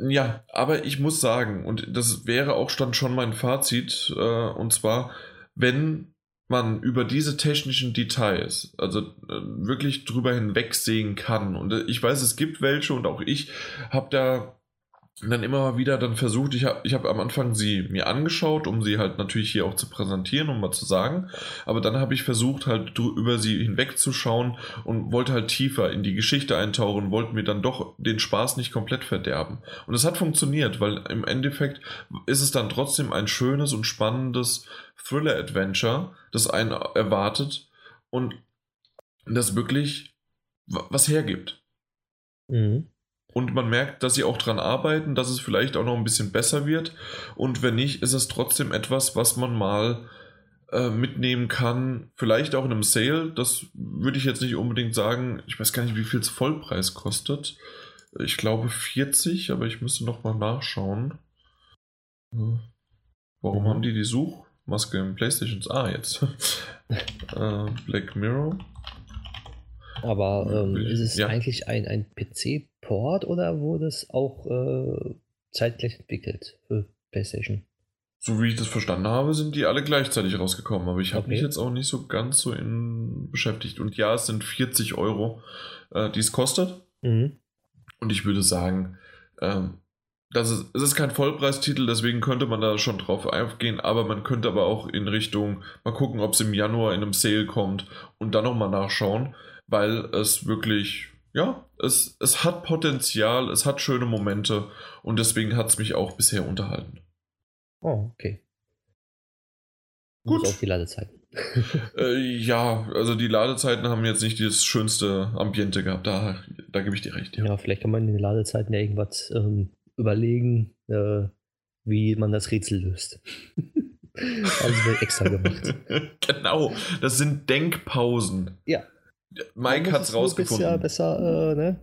Ja, aber ich muss sagen, und das wäre auch dann schon mein Fazit, äh, und zwar, wenn man über diese technischen Details, also äh, wirklich drüber hinwegsehen kann. Und äh, ich weiß, es gibt welche und auch ich habe da dann immer wieder dann versucht, ich habe ich hab am Anfang sie mir angeschaut, um sie halt natürlich hier auch zu präsentieren, um mal zu sagen, aber dann habe ich versucht halt über sie hinwegzuschauen und wollte halt tiefer in die Geschichte eintauchen, wollte mir dann doch den Spaß nicht komplett verderben. Und es hat funktioniert, weil im Endeffekt ist es dann trotzdem ein schönes und spannendes Thriller-Adventure, das einen erwartet und das wirklich was hergibt. Mhm. Und man merkt, dass sie auch dran arbeiten, dass es vielleicht auch noch ein bisschen besser wird. Und wenn nicht, ist es trotzdem etwas, was man mal äh, mitnehmen kann. Vielleicht auch in einem Sale. Das würde ich jetzt nicht unbedingt sagen. Ich weiß gar nicht, wie viel es Vollpreis kostet. Ich glaube 40, aber ich müsste noch mal nachschauen. Hm. Warum mhm. haben die die Suchmaske im PlayStation? Ah, jetzt. äh, Black Mirror. Aber ähm, ist es ja. eigentlich ein, ein PC-Port oder wurde es auch äh, zeitgleich entwickelt für PlayStation? So wie ich das verstanden habe, sind die alle gleichzeitig rausgekommen. Aber ich habe okay. mich jetzt auch nicht so ganz so in beschäftigt. Und ja, es sind 40 Euro, äh, die es kostet. Mhm. Und ich würde sagen, ähm, das ist, es ist kein Vollpreistitel, deswegen könnte man da schon drauf eingehen, aber man könnte aber auch in Richtung mal gucken, ob es im Januar in einem Sale kommt und dann nochmal nachschauen, weil es wirklich, ja, es, es hat Potenzial, es hat schöne Momente und deswegen hat es mich auch bisher unterhalten. Oh, okay. Gut. Auch die Ladezeiten. äh, ja, also die Ladezeiten haben jetzt nicht das schönste Ambiente gehabt, da, da gebe ich dir recht. Ja. ja, vielleicht kann man in den Ladezeiten ja irgendwas ähm, überlegen, äh, wie man das Rätsel löst. also wird extra gemacht. genau, das sind Denkpausen. Ja. Mike hat es rausgefunden. Ja besser äh, ne,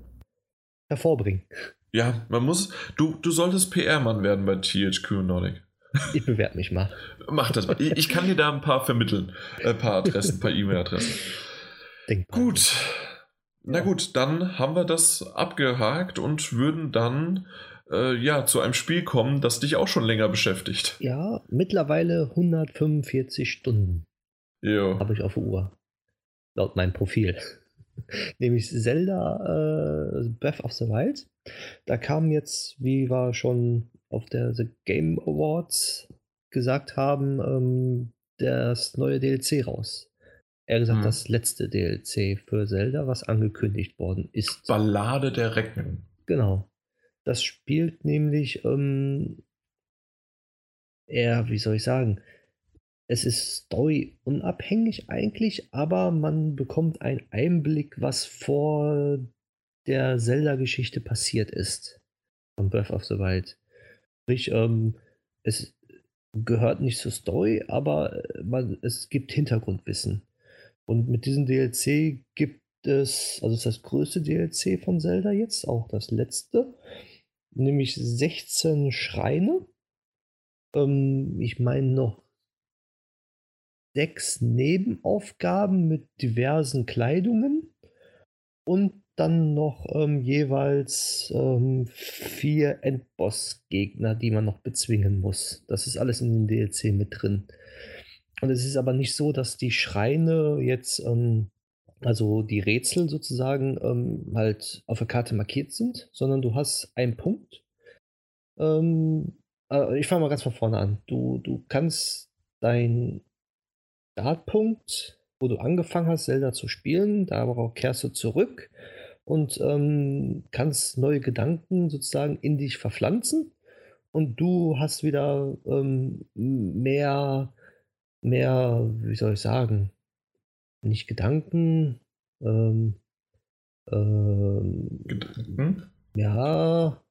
hervorbringen. Ja, man muss. Du, du solltest PR-Mann werden bei THQ Nordic. Ich bewerbe mich mal. Mach das mal. Ich, kann dir da ein paar vermitteln. Ein paar Adressen, ein paar E-Mail-Adressen. Gut. Na gut, dann haben wir das abgehakt und würden dann äh, ja zu einem Spiel kommen, das dich auch schon länger beschäftigt. Ja, mittlerweile 145 Stunden. Ja. Habe ich auf der Uhr. Laut meinem Profil. Nämlich Zelda äh, Breath of the Wild. Da kam jetzt, wie wir schon auf der The Game Awards gesagt haben, ähm, das neue DLC raus. Er gesagt, hm. das letzte DLC für Zelda, was angekündigt worden ist. Ballade der Recken. Genau. Das spielt nämlich ähm, eher, wie soll ich sagen, es ist story unabhängig eigentlich, aber man bekommt einen Einblick, was vor der Zelda-Geschichte passiert ist. Von Breath of the Wild. Sprich, ähm, es gehört nicht zur Story, aber äh, man, es gibt Hintergrundwissen. Und mit diesem DLC gibt es, also ist das größte DLC von Zelda jetzt, auch das letzte, nämlich 16 Schreine. Ähm, ich meine noch sechs Nebenaufgaben mit diversen Kleidungen und dann noch ähm, jeweils ähm, vier Endboss-Gegner, die man noch bezwingen muss. Das ist alles in den DLC mit drin. Und es ist aber nicht so, dass die Schreine jetzt, ähm, also die Rätsel sozusagen, ähm, halt auf der Karte markiert sind, sondern du hast einen Punkt. Ähm, äh, ich fange mal ganz von vorne an. Du, du kannst deinen Startpunkt, wo du angefangen hast, Zelda zu spielen, darauf kehrst du zurück und ähm, kannst neue Gedanken sozusagen in dich verpflanzen und du hast wieder ähm, mehr, mehr, wie soll ich sagen, nicht Gedanken, ähm, ähm, Gedanken? Ja,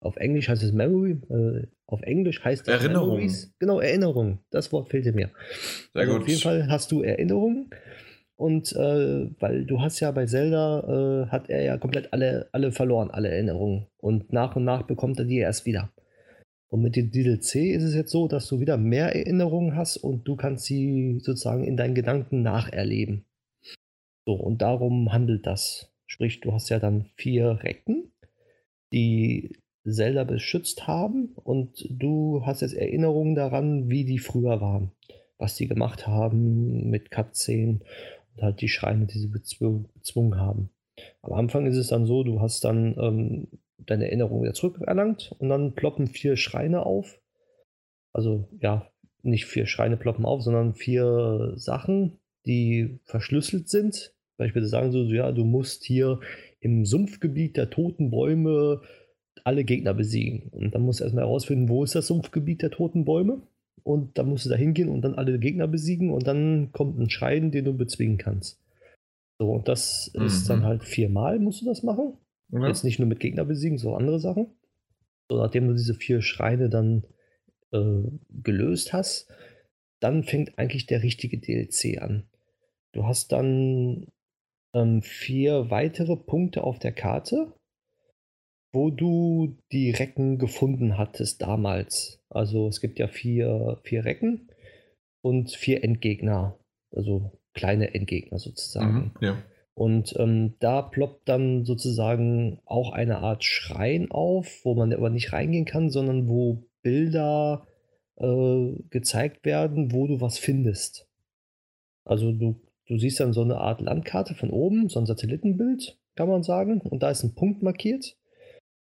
auf Englisch heißt es Memory, äh, auf Englisch heißt es Erinnerung. Memories. Genau, Erinnerung. Das Wort fehlte mir. Sehr also gut. Auf jeden Fall hast du Erinnerungen und äh, weil du hast ja bei Zelda, äh, hat er ja komplett alle, alle verloren, alle Erinnerungen. Und nach und nach bekommt er die erst wieder. Und mit dem DLC ist es jetzt so, dass du wieder mehr Erinnerungen hast und du kannst sie sozusagen in deinen Gedanken nacherleben. So, und darum handelt das. Sprich, du hast ja dann vier Recken, die Zelda beschützt haben und du hast jetzt Erinnerungen daran, wie die früher waren. Was die gemacht haben mit Cutscene und halt die Schreine, die sie bezwungen haben. Am Anfang ist es dann so, du hast dann ähm, deine Erinnerung wieder zurückerlangt und dann ploppen vier Schreine auf. Also ja, nicht vier Schreine ploppen auf, sondern vier Sachen, die verschlüsselt sind. Würde sagen, so, ja, du musst hier im Sumpfgebiet der toten Bäume alle Gegner besiegen. Und dann musst du erstmal herausfinden, wo ist das Sumpfgebiet der toten Bäume. und dann musst du da hingehen und dann alle Gegner besiegen und dann kommt ein Schrein, den du bezwingen kannst. So, und das mhm. ist dann halt viermal musst du das machen. Ja. Jetzt nicht nur mit Gegner besiegen, sondern andere Sachen. So, nachdem du diese vier Schreine dann äh, gelöst hast, dann fängt eigentlich der richtige DLC an. Du hast dann ähm, vier weitere Punkte auf der Karte, wo du die Recken gefunden hattest damals. Also es gibt ja vier, vier Recken und vier Endgegner, also kleine Endgegner sozusagen. Mhm, ja. Und ähm, da ploppt dann sozusagen auch eine Art Schrein auf, wo man aber nicht reingehen kann, sondern wo Bilder äh, gezeigt werden, wo du was findest. Also du, du siehst dann so eine Art Landkarte von oben, so ein Satellitenbild, kann man sagen, und da ist ein Punkt markiert.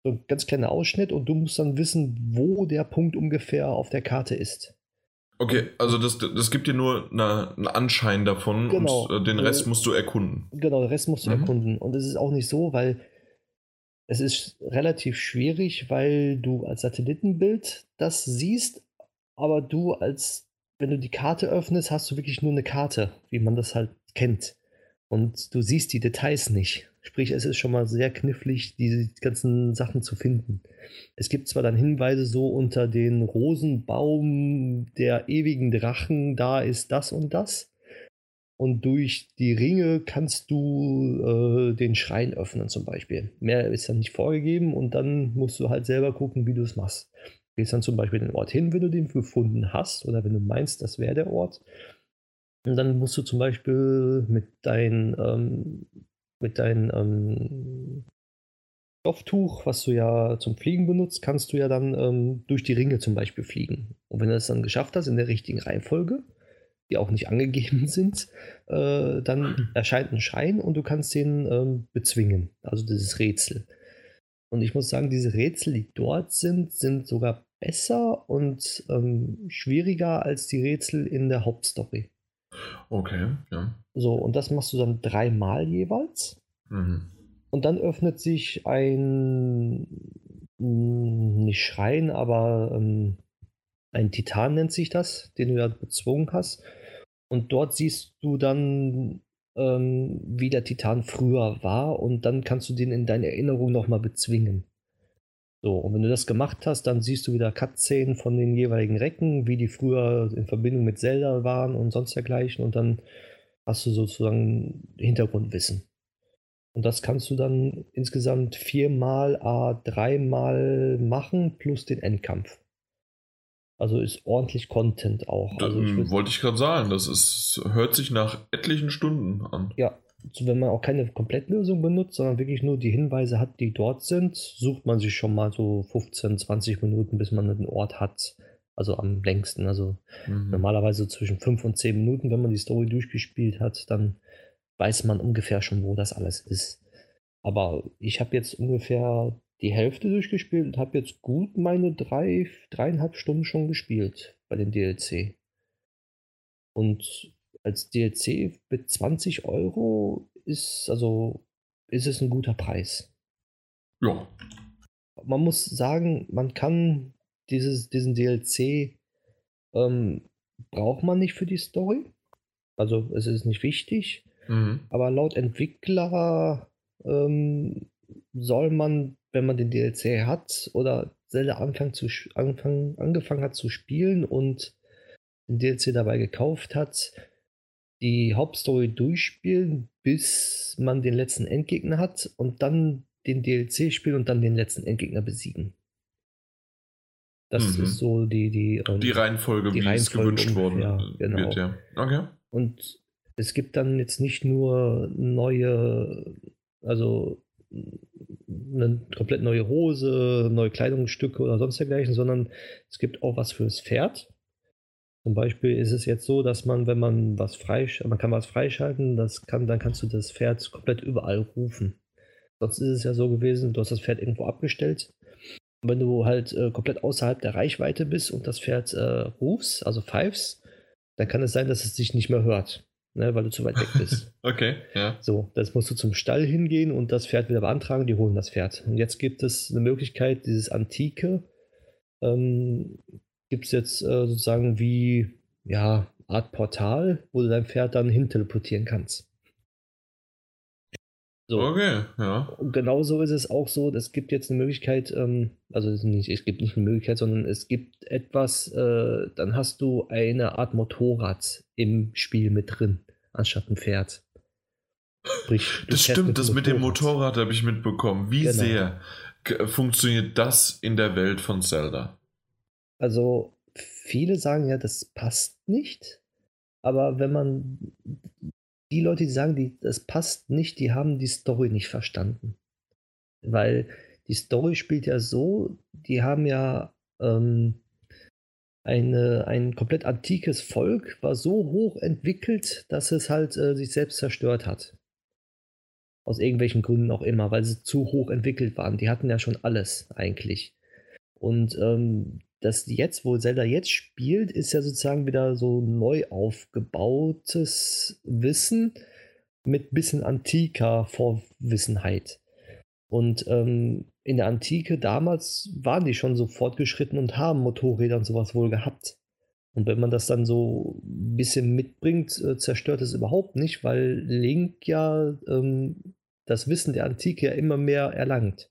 So ein ganz kleiner Ausschnitt und du musst dann wissen, wo der Punkt ungefähr auf der Karte ist. Okay, also das, das gibt dir nur eine, einen Anschein davon genau. und äh, den Rest musst du erkunden. Genau, den Rest musst du mhm. erkunden. Und es ist auch nicht so, weil es ist relativ schwierig, weil du als Satellitenbild das siehst, aber du als, wenn du die Karte öffnest, hast du wirklich nur eine Karte, wie man das halt kennt. Und du siehst die Details nicht. Sprich, es ist schon mal sehr knifflig, diese ganzen Sachen zu finden. Es gibt zwar dann Hinweise so unter den Rosenbaum der ewigen Drachen, da ist das und das. Und durch die Ringe kannst du äh, den Schrein öffnen zum Beispiel. Mehr ist dann nicht vorgegeben und dann musst du halt selber gucken, wie du es machst. Gehst dann zum Beispiel den Ort hin, wenn du den gefunden hast oder wenn du meinst, das wäre der Ort. Und dann musst du zum Beispiel mit deinen ähm, mit deinem ähm, Stofftuch, was du ja zum Fliegen benutzt, kannst du ja dann ähm, durch die Ringe zum Beispiel fliegen. Und wenn du das dann geschafft hast in der richtigen Reihenfolge, die auch nicht angegeben sind, äh, dann erscheint ein Schein und du kannst den ähm, bezwingen. Also dieses Rätsel. Und ich muss sagen, diese Rätsel, die dort sind, sind sogar besser und ähm, schwieriger als die Rätsel in der Hauptstory. Okay, ja. So, und das machst du dann dreimal jeweils. Mhm. Und dann öffnet sich ein, hm, nicht Schrein, aber ähm, ein Titan nennt sich das, den du da bezwungen hast. Und dort siehst du dann, ähm, wie der Titan früher war und dann kannst du den in deiner Erinnerung nochmal bezwingen. So, und wenn du das gemacht hast, dann siehst du wieder Cutscenen von den jeweiligen Recken, wie die früher in Verbindung mit Zelda waren und sonst dergleichen. Und dann hast du sozusagen Hintergrundwissen. Und das kannst du dann insgesamt viermal, a dreimal machen, plus den Endkampf. Also ist ordentlich Content auch. Also ich wollte ich gerade sagen, das ist, hört sich nach etlichen Stunden an. Ja, also wenn man auch keine Komplettlösung benutzt, sondern wirklich nur die Hinweise hat, die dort sind, sucht man sich schon mal so 15, 20 Minuten, bis man einen Ort hat. Also am längsten. Also mhm. normalerweise zwischen 5 und 10 Minuten, wenn man die Story durchgespielt hat, dann weiß man ungefähr schon, wo das alles ist. Aber ich habe jetzt ungefähr die Hälfte durchgespielt und habe jetzt gut meine drei, dreieinhalb Stunden schon gespielt bei den DLC. Und als DLC mit 20 Euro ist, also ist es ein guter Preis. Ja. Man muss sagen, man kann dieses, diesen DLC ähm, braucht man nicht für die Story. Also es ist nicht wichtig. Mhm. Aber laut Entwickler ähm, soll man, wenn man den DLC hat oder Zelda anfang zu, anfang, angefangen hat zu spielen und den DLC dabei gekauft hat, die Hauptstory durchspielen, bis man den letzten Endgegner hat und dann den DLC spielen und dann den letzten Endgegner besiegen. Das mhm. ist so die, die, ähm, die Reihenfolge, die wie Reihenfolge es gewünscht worden genau. wird, ja. Okay. Und es gibt dann jetzt nicht nur neue, also eine komplett neue Hose, neue Kleidungsstücke oder sonst dergleichen, sondern es gibt auch was fürs Pferd. Zum Beispiel ist es jetzt so, dass man, wenn man was freisch man kann was freischalten, das kann, dann kannst du das Pferd komplett überall rufen. Sonst ist es ja so gewesen, du hast das Pferd irgendwo abgestellt. Und wenn du halt äh, komplett außerhalb der Reichweite bist und das Pferd äh, rufst, also pfeifst, dann kann es sein, dass es dich nicht mehr hört, ne, weil du zu weit weg bist. okay, ja. So, das musst du zum Stall hingehen und das Pferd wieder beantragen, die holen das Pferd. Und jetzt gibt es eine Möglichkeit, dieses antike ähm, gibt es jetzt äh, sozusagen wie, ja, Art Portal, wo du dein Pferd dann hin teleportieren kannst. So. Okay, ja. Und genauso ist es auch so, es gibt jetzt eine Möglichkeit, ähm, also nicht, es gibt nicht eine Möglichkeit, sondern es gibt etwas, äh, dann hast du eine Art Motorrad im Spiel mit drin, anstatt ein Pferd. Sprich, das stimmt, mit das mit dem Motorrad habe ich mitbekommen. Wie genau. sehr funktioniert das in der Welt von Zelda? Also, viele sagen ja, das passt nicht. Aber wenn man die Leute, die sagen, die, das passt nicht, die haben die Story nicht verstanden. Weil die Story spielt ja so, die haben ja ähm, eine, ein komplett antikes Volk, war so hoch entwickelt, dass es halt äh, sich selbst zerstört hat. Aus irgendwelchen Gründen auch immer, weil sie zu hoch entwickelt waren. Die hatten ja schon alles eigentlich. Und ähm, das jetzt, wo Zelda jetzt spielt, ist ja sozusagen wieder so neu aufgebautes Wissen mit bisschen antiker Vorwissenheit. Und ähm, in der Antike damals waren die schon so fortgeschritten und haben Motorräder und sowas wohl gehabt. Und wenn man das dann so ein bisschen mitbringt, äh, zerstört es überhaupt nicht, weil Link ja ähm, das Wissen der Antike ja immer mehr erlangt.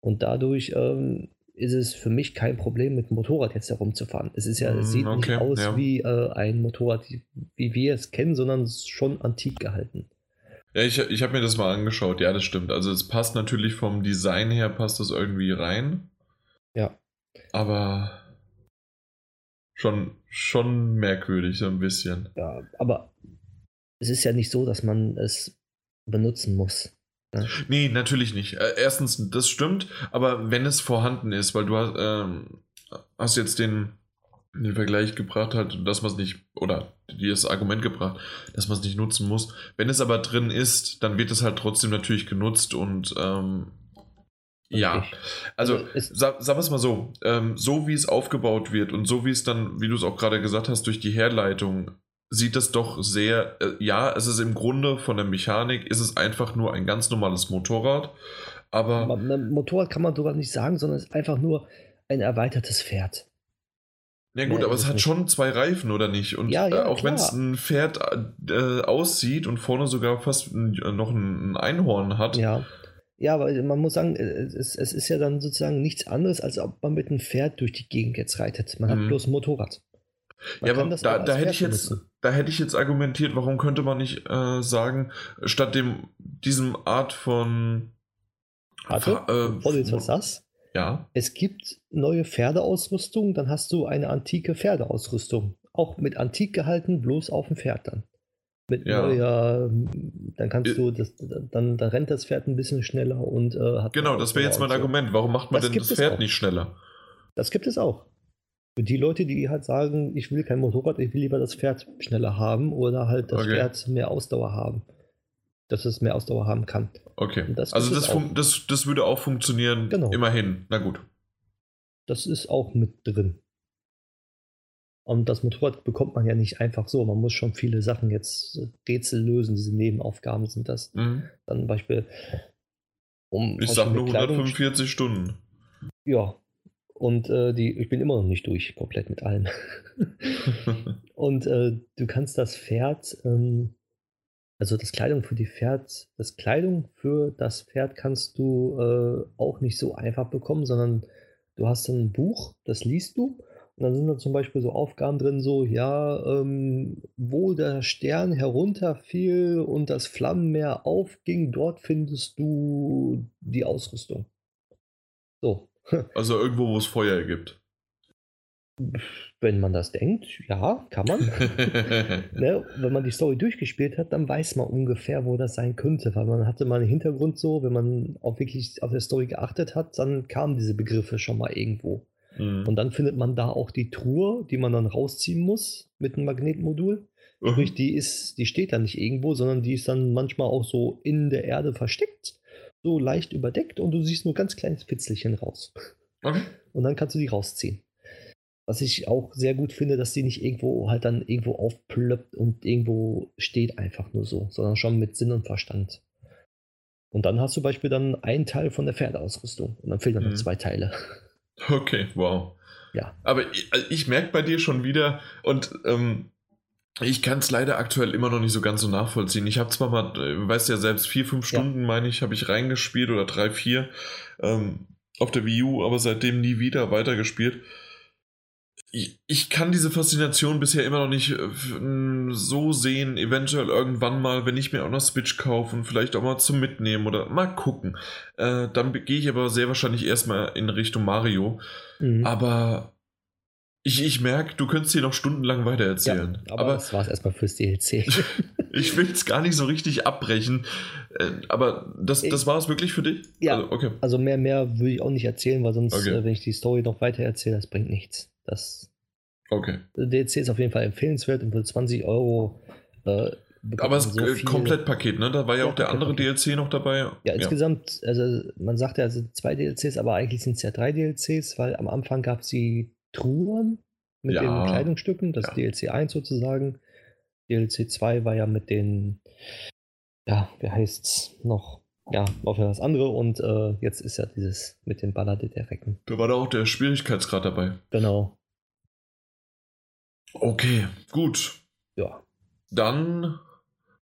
Und dadurch ähm, ist es für mich kein Problem, mit dem Motorrad jetzt herumzufahren. Es ist ja, es mm, sieht okay, nicht aus ja. wie äh, ein Motorrad, wie wir es kennen, sondern schon antik gehalten. Ja, ich, ich habe mir das mal angeschaut. Ja, das stimmt. Also es passt natürlich vom Design her, passt das irgendwie rein. Ja. Aber schon, schon merkwürdig, so ein bisschen. Ja, aber es ist ja nicht so, dass man es benutzen muss. Ja. Nee, natürlich nicht. Äh, erstens, das stimmt, aber wenn es vorhanden ist, weil du hast, ähm, hast jetzt den, den Vergleich gebracht, halt, dass man es nicht, oder dir das Argument gebracht, dass man es nicht nutzen muss. Wenn es aber drin ist, dann wird es halt trotzdem natürlich genutzt und ähm, ja, also, also sag, sag es mal so, ähm, so wie es aufgebaut wird und so wie es dann, wie du es auch gerade gesagt hast, durch die Herleitung sieht das doch sehr, äh, ja, es ist im Grunde von der Mechanik, ist es einfach nur ein ganz normales Motorrad, aber... Motorrad kann man sogar nicht sagen, sondern es ist einfach nur ein erweitertes Pferd. Ja gut, Mehr aber es hat nicht. schon zwei Reifen, oder nicht? Und ja, ja, äh, auch wenn es ein Pferd äh, aussieht und vorne sogar fast ein, noch ein Einhorn hat. Ja. Ja, aber man muss sagen, äh, es, es, ist ja dann sozusagen nichts anderes, als ob man mit einem Pferd durch die Gegend jetzt reitet. Man mhm. hat bloß ein Motorrad. Man ja, aber da, da hätte ich jetzt, da hätte ich jetzt argumentiert, warum könnte man nicht äh, sagen, statt dem diesem Art von Warte, äh, bevor du jetzt was sagst. Ja. Es gibt neue Pferdeausrüstung, dann hast du eine antike Pferdeausrüstung. Auch mit antik gehalten, bloß auf dem Pferd dann. Mit ja. neuer, dann kannst du das, dann, dann rennt das Pferd ein bisschen schneller und äh, hat. Genau, das wäre jetzt mein Argument. Warum macht man das denn das Pferd nicht schneller? Das gibt es auch. Für die Leute, die halt sagen, ich will kein Motorrad, ich will lieber das Pferd schneller haben oder halt das okay. Pferd mehr Ausdauer haben. Dass es mehr Ausdauer haben kann. Okay. Das also das, das, das würde auch funktionieren. Genau. Immerhin. Na gut. Das ist auch mit drin. Und das Motorrad bekommt man ja nicht einfach so. Man muss schon viele Sachen jetzt Rätsel lösen. Diese Nebenaufgaben sind das. Mhm. Dann zum Beispiel. Um ich sag nur 145 Stunden. Ja, und äh, die, ich bin immer noch nicht durch, komplett mit allem. und äh, du kannst das Pferd, ähm, also das Kleidung für die Pferd, das Kleidung für das Pferd kannst du äh, auch nicht so einfach bekommen, sondern du hast ein Buch, das liest du. Und dann sind da zum Beispiel so Aufgaben drin, so, ja, ähm, wo der Stern herunterfiel und das Flammenmeer aufging, dort findest du die Ausrüstung. So, Also irgendwo, wo es Feuer gibt. Wenn man das denkt, ja, kann man. ne, wenn man die Story durchgespielt hat, dann weiß man ungefähr, wo das sein könnte, weil man hatte mal einen Hintergrund so, wenn man auch wirklich auf der Story geachtet hat, dann kamen diese Begriffe schon mal irgendwo. Mhm. Und dann findet man da auch die Truhe, die man dann rausziehen muss mit einem Magnetmodul. Mhm. Sprich, die ist, die steht da nicht irgendwo, sondern die ist dann manchmal auch so in der Erde versteckt so leicht überdeckt und du siehst nur ganz kleines Fitzelchen raus. Okay. Und dann kannst du die rausziehen. Was ich auch sehr gut finde, dass die nicht irgendwo halt dann irgendwo aufplöppt und irgendwo steht einfach nur so, sondern schon mit Sinn und Verstand. Und dann hast du zum Beispiel dann einen Teil von der Pferdeausrüstung und dann fehlen dann mhm. noch zwei Teile. Okay, wow. Ja. Aber ich, also ich merke bei dir schon wieder und ähm, ich kann es leider aktuell immer noch nicht so ganz so nachvollziehen. Ich habe zwar mal, äh, weißt ja selbst, vier, fünf Stunden, ja. meine ich, habe ich reingespielt oder drei, vier ähm, auf der Wii U, aber seitdem nie wieder weitergespielt ich kann diese Faszination bisher immer noch nicht äh, so sehen. Eventuell irgendwann mal, wenn ich mir auch noch Switch kaufe und vielleicht auch mal zum Mitnehmen oder mal gucken. Äh, dann gehe ich aber sehr wahrscheinlich erstmal in Richtung Mario. Mhm. Aber ich, ich merke, du könntest hier noch stundenlang weitererzählen. Ja, aber, aber das war es erstmal fürs DLC. ich will es gar nicht so richtig abbrechen. Äh, aber das, das war es wirklich für dich? Ja. Also, okay. also mehr, mehr würde ich auch nicht erzählen, weil sonst, okay. äh, wenn ich die Story noch weiter erzähle, das bringt nichts. Das okay. DLC ist auf jeden Fall empfehlenswert und für 20 Euro. Äh, aber es so viel, Komplettpaket, ne? Da war ja, ja auch der andere DLC noch dabei. Ja, ja, insgesamt, also man sagt ja, also zwei DLCs, aber eigentlich sind es ja drei DLCs, weil am Anfang gab es die Truhen mit ja. den Kleidungsstücken, das DLC 1 sozusagen. DLC 2 war ja mit den, ja, wie heißt es noch? Ja, auf das andere und äh, jetzt ist ja dieses mit den Ballade-Defekten. Da war da auch der Schwierigkeitsgrad dabei. Genau. Okay, gut. Ja. Dann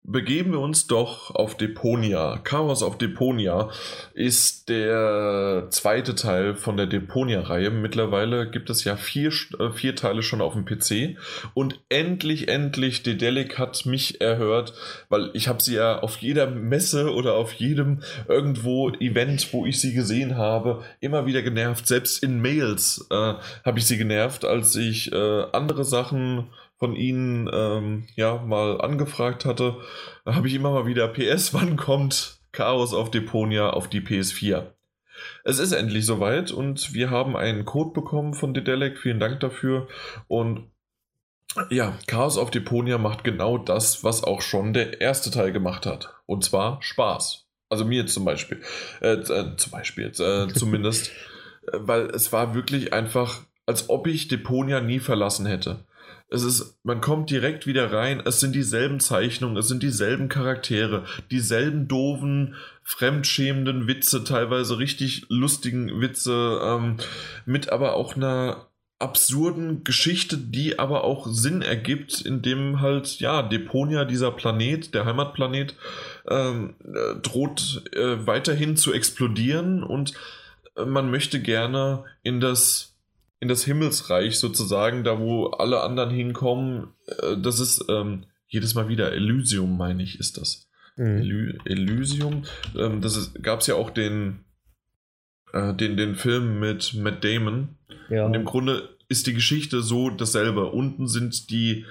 begeben wir uns doch auf Deponia. Chaos auf Deponia ist der zweite Teil von der Deponia-Reihe. Mittlerweile gibt es ja vier, äh, vier Teile schon auf dem PC. Und endlich, endlich, Dedelic hat mich erhört, weil ich habe sie ja auf jeder Messe oder auf jedem irgendwo Event, wo ich sie gesehen habe, immer wieder genervt. Selbst in Mails äh, habe ich sie genervt, als ich äh, andere Sachen von Ihnen ähm, ja mal angefragt hatte, habe ich immer mal wieder PS, wann kommt Chaos auf Deponia auf die PS4? Es ist endlich soweit und wir haben einen Code bekommen von Dedelic. Vielen Dank dafür. Und ja, Chaos auf Deponia macht genau das, was auch schon der erste Teil gemacht hat. Und zwar Spaß. Also mir zum Beispiel. Äh, äh, zum Beispiel, äh, zumindest. weil es war wirklich einfach, als ob ich Deponia nie verlassen hätte. Es ist, man kommt direkt wieder rein, es sind dieselben Zeichnungen, es sind dieselben Charaktere, dieselben doofen, fremdschämenden Witze, teilweise richtig lustigen Witze, ähm, mit aber auch einer absurden Geschichte, die aber auch Sinn ergibt, indem halt, ja, Deponia, dieser Planet, der Heimatplanet, ähm, äh, droht äh, weiterhin zu explodieren und man möchte gerne in das in das Himmelsreich sozusagen, da wo alle anderen hinkommen. Äh, das ist ähm, jedes Mal wieder Elysium, meine ich, ist das. Mhm. Ely Elysium. Ähm, das gab es ja auch den, äh, den, den Film mit Matt Damon. Ja. Und im Grunde ist die Geschichte so dasselbe. Unten sind die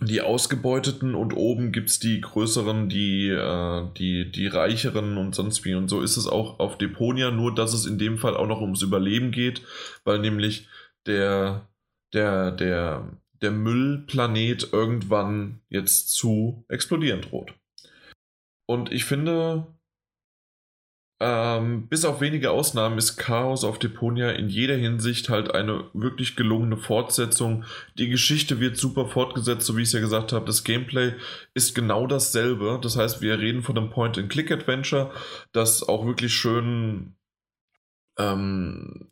die Ausgebeuteten und oben gibt es die größeren, die, äh, die, die reicheren und sonst wie. Und so ist es auch auf Deponia, nur dass es in dem Fall auch noch ums Überleben geht, weil nämlich der, der, der, der Müllplanet irgendwann jetzt zu explodieren droht. Und ich finde, ähm, bis auf wenige Ausnahmen ist Chaos auf Deponia in jeder Hinsicht halt eine wirklich gelungene Fortsetzung. Die Geschichte wird super fortgesetzt, so wie ich es ja gesagt habe. Das Gameplay ist genau dasselbe. Das heißt, wir reden von einem Point-and-Click-Adventure, das auch wirklich schön ähm,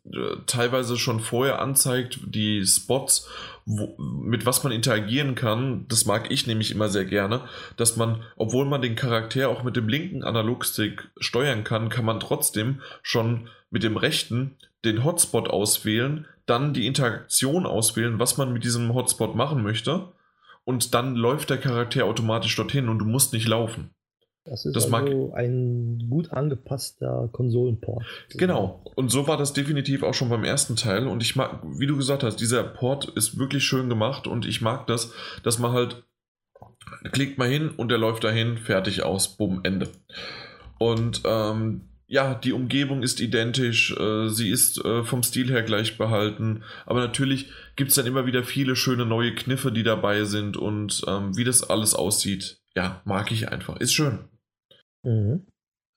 teilweise schon vorher anzeigt, die Spots, wo, mit was man interagieren kann. Das mag ich nämlich immer sehr gerne, dass man, obwohl man den Charakter auch mit dem linken Analogstick steuern kann, kann man trotzdem schon mit dem rechten den Hotspot auswählen, dann die Interaktion auswählen, was man mit diesem Hotspot machen möchte. Und dann läuft der Charakter automatisch dorthin und du musst nicht laufen. Das ist das also ein gut angepasster Konsolenport. Genau. Und so war das definitiv auch schon beim ersten Teil. Und ich mag, wie du gesagt hast, dieser Port ist wirklich schön gemacht und ich mag das, dass man halt klickt mal hin und der läuft dahin, fertig aus, bumm, Ende. Und ähm, ja, die Umgebung ist identisch, äh, sie ist äh, vom Stil her gleich behalten, aber natürlich gibt es dann immer wieder viele schöne neue Kniffe, die dabei sind und ähm, wie das alles aussieht, ja, mag ich einfach. Ist schön. Mhm.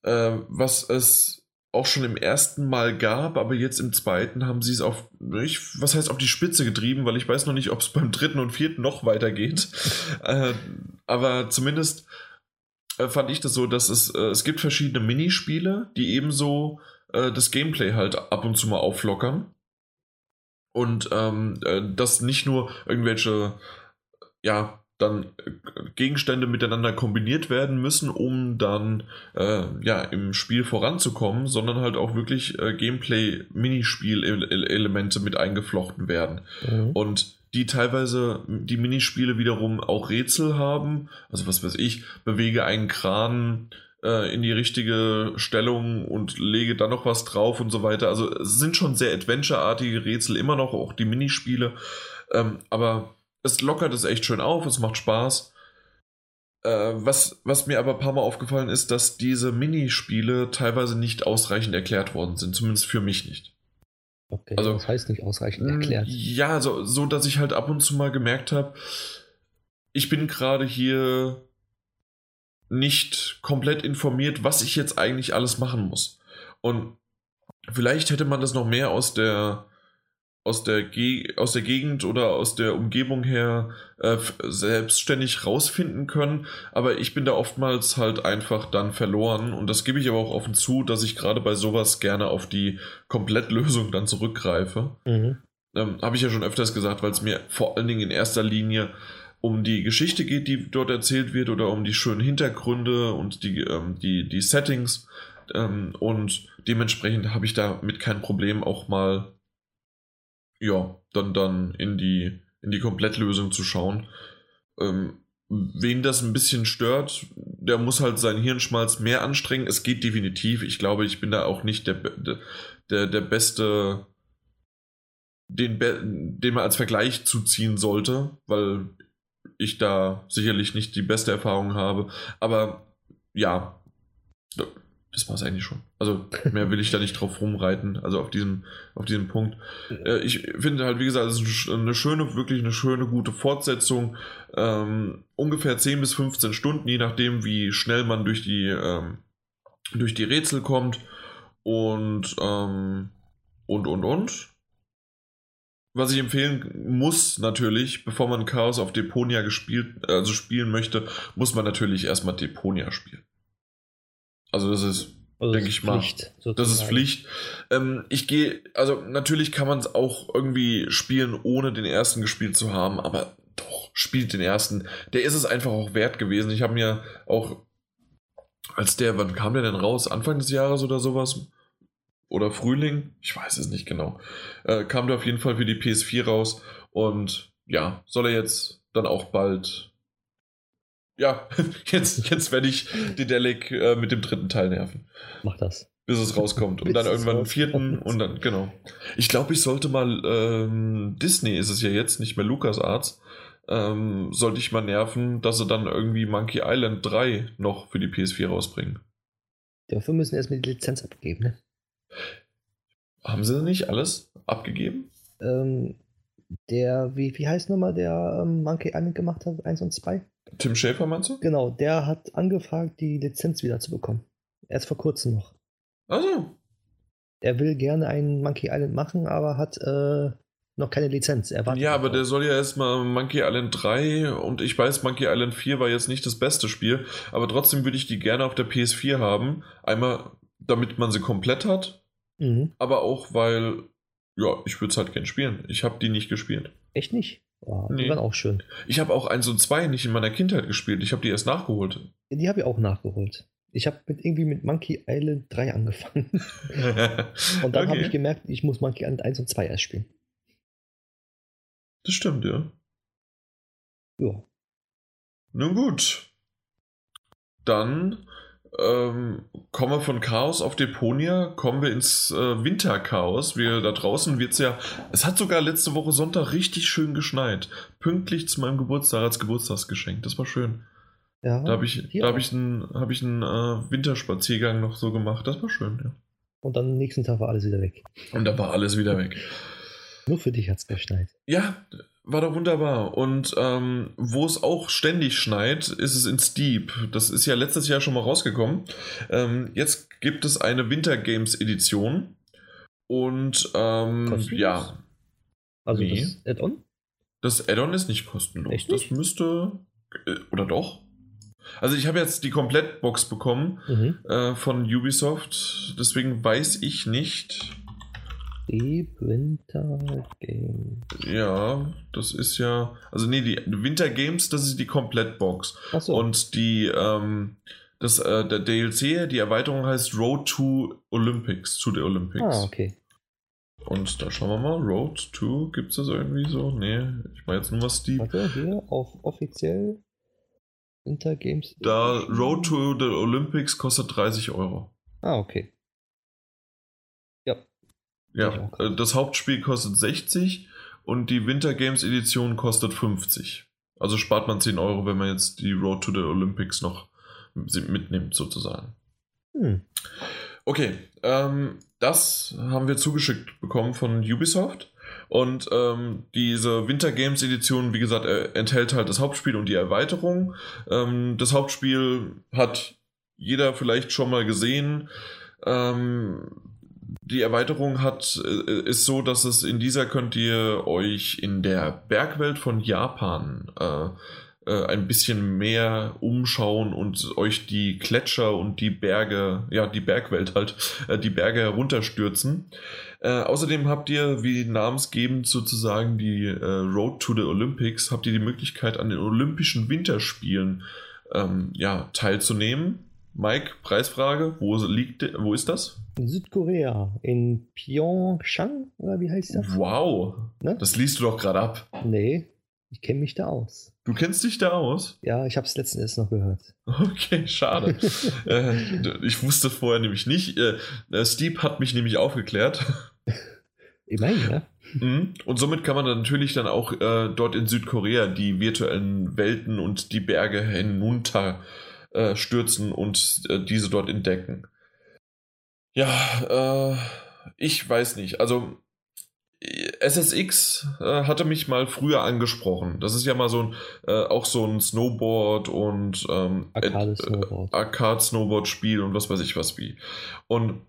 Äh, was es auch schon im ersten Mal gab, aber jetzt im zweiten haben sie es auf, ich, was heißt auf die Spitze getrieben, weil ich weiß noch nicht, ob es beim dritten und vierten noch weitergeht. äh, aber zumindest äh, fand ich das so, dass es, äh, es gibt verschiedene Minispiele, die ebenso äh, das Gameplay halt ab und zu mal auflockern. Und ähm, äh, dass nicht nur irgendwelche, ja, dann äh, Gegenstände miteinander kombiniert werden müssen, um dann äh, ja im Spiel voranzukommen, sondern halt auch wirklich äh, Gameplay-Minispiel-Elemente mit eingeflochten werden. Mhm. Und die teilweise die Minispiele wiederum auch Rätsel haben. Also was weiß ich, bewege einen Kran äh, in die richtige Stellung und lege dann noch was drauf und so weiter. Also es sind schon sehr adventure-artige Rätsel, immer noch auch die Minispiele. Ähm, aber es lockert es echt schön auf, es macht Spaß. Äh, was, was mir aber ein paar Mal aufgefallen ist, dass diese Minispiele teilweise nicht ausreichend erklärt worden sind, zumindest für mich nicht. Okay, also, das heißt nicht ausreichend erklärt. Ja, so, so dass ich halt ab und zu mal gemerkt habe, ich bin gerade hier nicht komplett informiert, was ich jetzt eigentlich alles machen muss. Und vielleicht hätte man das noch mehr aus der aus der, Ge aus der Gegend oder aus der Umgebung her äh, selbstständig rausfinden können. Aber ich bin da oftmals halt einfach dann verloren. Und das gebe ich aber auch offen zu, dass ich gerade bei sowas gerne auf die Komplettlösung dann zurückgreife. Mhm. Ähm, Habe ich ja schon öfters gesagt, weil es mir vor allen Dingen in erster Linie um die Geschichte geht, die dort erzählt wird, oder um die schönen Hintergründe und die, ähm, die, die Settings. Ähm, und dementsprechend habe ich damit kein Problem, auch mal ja, dann, dann in die, in die Komplettlösung zu schauen. Ähm, wen das ein bisschen stört, der muss halt seinen Hirnschmalz mehr anstrengen. Es geht definitiv. Ich glaube, ich bin da auch nicht der, der, der beste, den, den man als Vergleich zuziehen sollte, weil ich da sicherlich nicht die beste Erfahrung habe. Aber ja, das war es eigentlich schon. Also mehr will ich da nicht drauf rumreiten, also auf diesem, auf diesem Punkt. Äh, ich finde halt, wie gesagt, es ist eine schöne, wirklich eine schöne, gute Fortsetzung. Ähm, ungefähr 10 bis 15 Stunden, je nachdem, wie schnell man durch die, ähm, durch die Rätsel kommt. Und, ähm, und, und, und. Was ich empfehlen muss, natürlich, bevor man Chaos auf Deponia gespielt, also spielen möchte, muss man natürlich erstmal Deponia spielen. Also das ist, also denke ich mal, Pflicht, das ist Pflicht. Ähm, ich gehe, also natürlich kann man es auch irgendwie spielen, ohne den ersten gespielt zu haben, aber doch, spielt den ersten. Der ist es einfach auch wert gewesen. Ich habe mir auch, als der, wann kam der denn raus? Anfang des Jahres oder sowas? Oder Frühling? Ich weiß es nicht genau. Äh, kam der auf jeden Fall für die PS4 raus und ja, soll er jetzt dann auch bald ja, jetzt, jetzt werde ich die Delic äh, mit dem dritten Teil nerven. Mach das. Bis es rauskommt. Und dann irgendwann den vierten und dann, genau. Ich glaube, ich sollte mal, ähm, Disney ist es ja jetzt, nicht mehr LucasArts, ähm, sollte ich mal nerven, dass sie dann irgendwie Monkey Island 3 noch für die PS4 rausbringen. Dafür müssen erstmal die Lizenz abgeben, ne? Haben sie nicht alles abgegeben? Ähm, der, wie, wie heißt nochmal, der ähm, Monkey Island gemacht hat, 1 und 2? Tim Schäfer meinst du? Genau, der hat angefragt, die Lizenz wieder zu bekommen. Erst vor kurzem noch. Also. Er will gerne einen Monkey Island machen, aber hat äh, noch keine Lizenz. ja, aber der soll ja erstmal Monkey Island 3 und ich weiß, Monkey Island 4 war jetzt nicht das beste Spiel, aber trotzdem würde ich die gerne auf der PS4 haben. Einmal, damit man sie komplett hat, mhm. aber auch, weil, ja, ich würde es halt gern spielen. Ich habe die nicht gespielt. Echt nicht? Oh, nee. Die waren auch schön. Ich habe auch 1 und 2 nicht in meiner Kindheit gespielt. Ich habe die erst nachgeholt. Die habe ich auch nachgeholt. Ich habe mit, irgendwie mit Monkey Island 3 angefangen. und dann okay. habe ich gemerkt, ich muss Monkey Island 1 und 2 erst spielen. Das stimmt, ja. Ja. Nun gut. Dann ähm, kommen wir von Chaos auf Deponia, kommen wir ins äh, Winterchaos. Wir da draußen wird es ja, es hat sogar letzte Woche Sonntag richtig schön geschneit. Pünktlich zu meinem Geburtstag als Geburtstagsgeschenk. Das war schön. Ja, da habe ich, da hab ich einen, hab ich einen äh, Winterspaziergang noch so gemacht. Das war schön, ja. Und dann am nächsten Tag war alles wieder weg. Und da war alles wieder weg. Nur für dich hat es geschneit. Ja, war doch wunderbar. Und ähm, wo es auch ständig schneit, ist es in Steep. Das ist ja letztes Jahr schon mal rausgekommen. Ähm, jetzt gibt es eine Winter Games Edition. Und ähm, ja. Also nee. das Add-on? Das Add-on ist nicht kostenlos. Echt nicht? Das müsste. Äh, oder doch? Also ich habe jetzt die Komplettbox bekommen mhm. äh, von Ubisoft. Deswegen weiß ich nicht Steep Winter Games. Ja, das ist ja. Also, nee, die Winter Games, das ist die Komplettbox. So. Und die, ähm, das, äh, der DLC, die Erweiterung heißt Road to Olympics, zu der Olympics. Ah, okay. Und da schauen wir mal, Road to, gibt es das irgendwie so? Nee, ich meine jetzt nur was Steep. Warte, hier auf offiziell Winter Games. Da Road to the Olympics kostet 30 Euro. Ah, okay. Ja. Äh, das Hauptspiel kostet 60 und die Winter Games Edition kostet 50. Also spart man 10 Euro, wenn man jetzt die Road to the Olympics noch mitnimmt, sozusagen. Hm. Okay, ähm, das haben wir zugeschickt bekommen von Ubisoft. Und ähm, diese Winter Games Edition, wie gesagt, enthält halt das Hauptspiel und die Erweiterung. Ähm, das Hauptspiel hat jeder vielleicht schon mal gesehen. Ähm, die Erweiterung hat, äh, ist so, dass es in dieser könnt ihr euch in der Bergwelt von Japan äh, äh, ein bisschen mehr umschauen und euch die Gletscher und die Berge, ja, die Bergwelt halt, äh, die Berge herunterstürzen. Äh, außerdem habt ihr, wie namensgebend sozusagen die äh, Road to the Olympics, habt ihr die Möglichkeit an den Olympischen Winterspielen ähm, ja, teilzunehmen. Mike, Preisfrage, wo liegt, wo ist das? In Südkorea, in Pyeongchang, oder wie heißt das? Wow, ne? das liest du doch gerade ab. Nee, ich kenne mich da aus. Du kennst dich da aus? Ja, ich habe es letzten Endes noch gehört. Okay, schade. äh, ich wusste vorher nämlich nicht. Äh, äh Steve hat mich nämlich aufgeklärt. Immerhin, ja. Mhm. Und somit kann man dann natürlich dann auch äh, dort in Südkorea die virtuellen Welten und die Berge hinunter äh, stürzen und äh, diese dort entdecken. Ja, ich weiß nicht. Also SSX äh, hatte mich mal früher angesprochen. Das ist ja mal so ein, äh, auch so ein Snowboard und ähm, Arcade-Snowboard. Äh, Arcade-Snowboard-Spiel und was weiß ich was wie. Und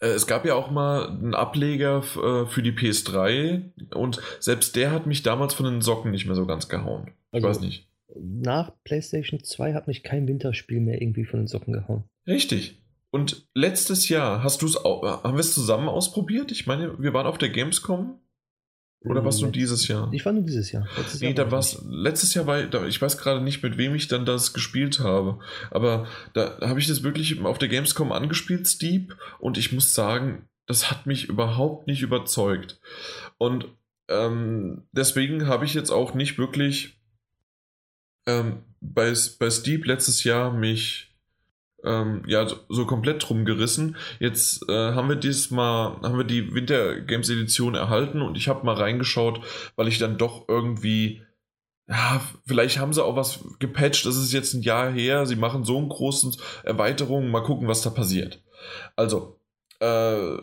äh, es gab ja auch mal einen Ableger äh, für die PS3 und selbst der hat mich damals von den Socken nicht mehr so ganz gehauen. Ich also, weiß nicht. Nach PlayStation 2 hat mich kein Winterspiel mehr irgendwie von den Socken gehauen. Richtig. Und letztes Jahr hast du es haben wir es zusammen ausprobiert? Ich meine, wir waren auf der Gamescom. Oder warst du dieses Jahr? Ich war nur dieses Jahr. Letztes nee, Jahr da war's, letztes Jahr war da, ich weiß gerade nicht, mit wem ich dann das gespielt habe. Aber da habe ich das wirklich auf der Gamescom angespielt, Steep, und ich muss sagen, das hat mich überhaupt nicht überzeugt. Und ähm, deswegen habe ich jetzt auch nicht wirklich ähm, bei, bei Steep letztes Jahr mich ähm, ja, so komplett drum gerissen. Jetzt äh, haben wir diesmal, haben wir die Winter Games Edition erhalten und ich habe mal reingeschaut, weil ich dann doch irgendwie, ja, vielleicht haben sie auch was gepatcht, das ist jetzt ein Jahr her, sie machen so einen großen Erweiterung, mal gucken, was da passiert. Also, äh,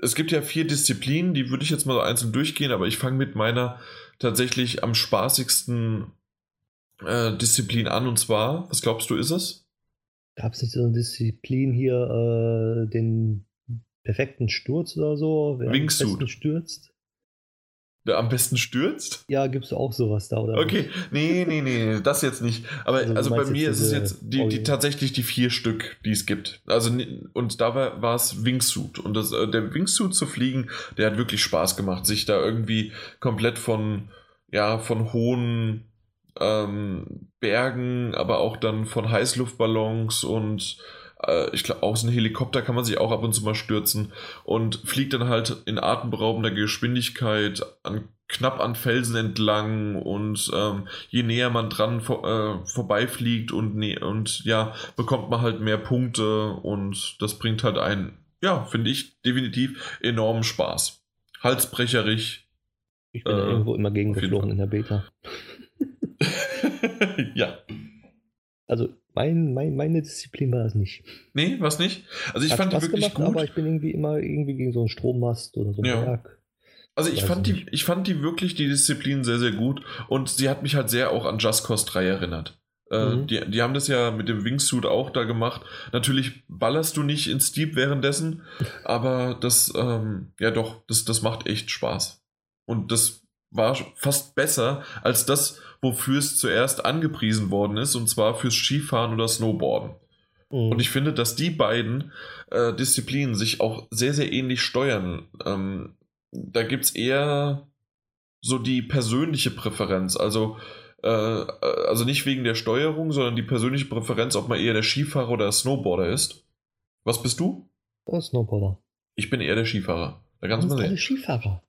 es gibt ja vier Disziplinen, die würde ich jetzt mal einzeln durchgehen, aber ich fange mit meiner tatsächlich am spaßigsten äh, Disziplin an und zwar, was glaubst du, ist es? Gab es nicht so eine Disziplin hier, äh, den perfekten Sturz oder so? Wer Wingsuit. am besten stürzt? Der am besten stürzt? Ja, gibt es auch sowas da, oder? Okay, nee, nee, nee, das jetzt nicht. Aber also, also bei mir ist es jetzt die, die, tatsächlich die vier Stück, die es gibt. Also, und da war, war es Wingsuit. Und das, äh, der Wingsuit zu fliegen, der hat wirklich Spaß gemacht, sich da irgendwie komplett von, ja, von hohen ähm, Bergen, aber auch dann von Heißluftballons und äh, ich glaube, aus einem Helikopter kann man sich auch ab und zu mal stürzen und fliegt dann halt in atemberaubender Geschwindigkeit an, knapp an Felsen entlang und ähm, je näher man dran vor, äh, vorbeifliegt und, ne und ja, bekommt man halt mehr Punkte und das bringt halt einen, ja, finde ich definitiv enormen Spaß. Halsbrecherig. Ich bin äh, irgendwo immer gegengeflogen in der Beta. ja. Also mein, mein, meine Disziplin war es nicht. Nee, was nicht? Also ich Hat fand Spaß die wirklich gemacht, gut. Aber ich bin irgendwie immer irgendwie gegen so einen Strommast oder so einen ja. Berg. Also ich fand, die, ich fand die wirklich, die Disziplin sehr, sehr gut und sie hat mich halt sehr auch an Just Cause 3 erinnert. Äh, mhm. die, die haben das ja mit dem Wingsuit auch da gemacht. Natürlich ballerst du nicht ins Deep währenddessen, aber das, ähm, ja doch, das, das macht echt Spaß. Und das war fast besser als das, wofür es zuerst angepriesen worden ist, und zwar fürs Skifahren oder Snowboarden. Mhm. Und ich finde, dass die beiden äh, Disziplinen sich auch sehr, sehr ähnlich steuern. Ähm, da gibt es eher so die persönliche Präferenz. Also, äh, also nicht wegen der Steuerung, sondern die persönliche Präferenz, ob man eher der Skifahrer oder der Snowboarder ist. Was bist du? Der Snowboarder. Ich bin eher der Skifahrer. Da kannst du mal sehen. Alle Skifahrer.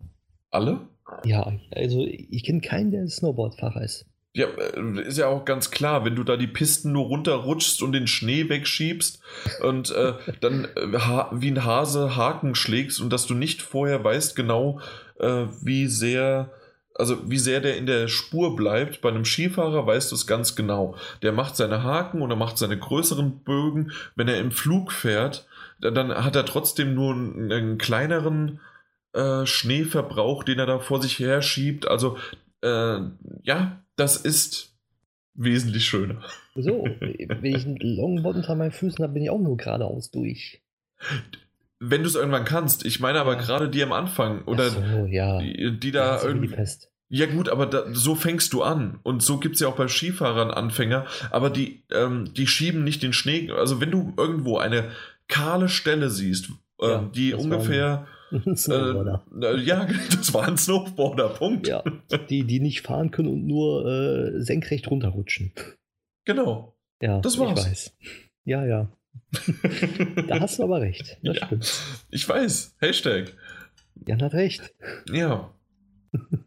Alle? Ja, also ich kenne keinen, der Snowboardfahrer ist. Ja, äh, ist ja auch ganz klar, wenn du da die Pisten nur runterrutschst und den Schnee wegschiebst und äh, dann äh, wie ein Hase Haken schlägst und dass du nicht vorher weißt genau, äh, wie sehr, also wie sehr der in der Spur bleibt. Bei einem Skifahrer weißt du es ganz genau. Der macht seine Haken und er macht seine größeren Bögen. Wenn er im Flug fährt, dann hat er trotzdem nur einen, einen kleineren äh, Schneeverbrauch, den er da vor sich her schiebt. Also äh, ja, das ist wesentlich schöner. So, wenn ich ein Longboard unter meinen Füßen habe, bin ich auch nur geradeaus durch. Wenn du es irgendwann kannst. Ich meine aber ja. gerade die am Anfang oder so, ja. die, die, da irgendwie. Ja gut, aber da, so fängst du an. Und so gibt es ja auch bei Skifahrern Anfänger. Aber die, ähm, die schieben nicht den Schnee. Also wenn du irgendwo eine kahle Stelle siehst, äh, ja, die ungefähr Snowboarder. Äh, ja, das war ein Snowboarder, Punkt. Ja, die, die nicht fahren können und nur äh, senkrecht runterrutschen. Genau. Ja, das war's. Ich weiß. Ja, ja. da hast du aber recht. Das ja, stimmt. Ich weiß. Hashtag. Jan hat recht. Ja.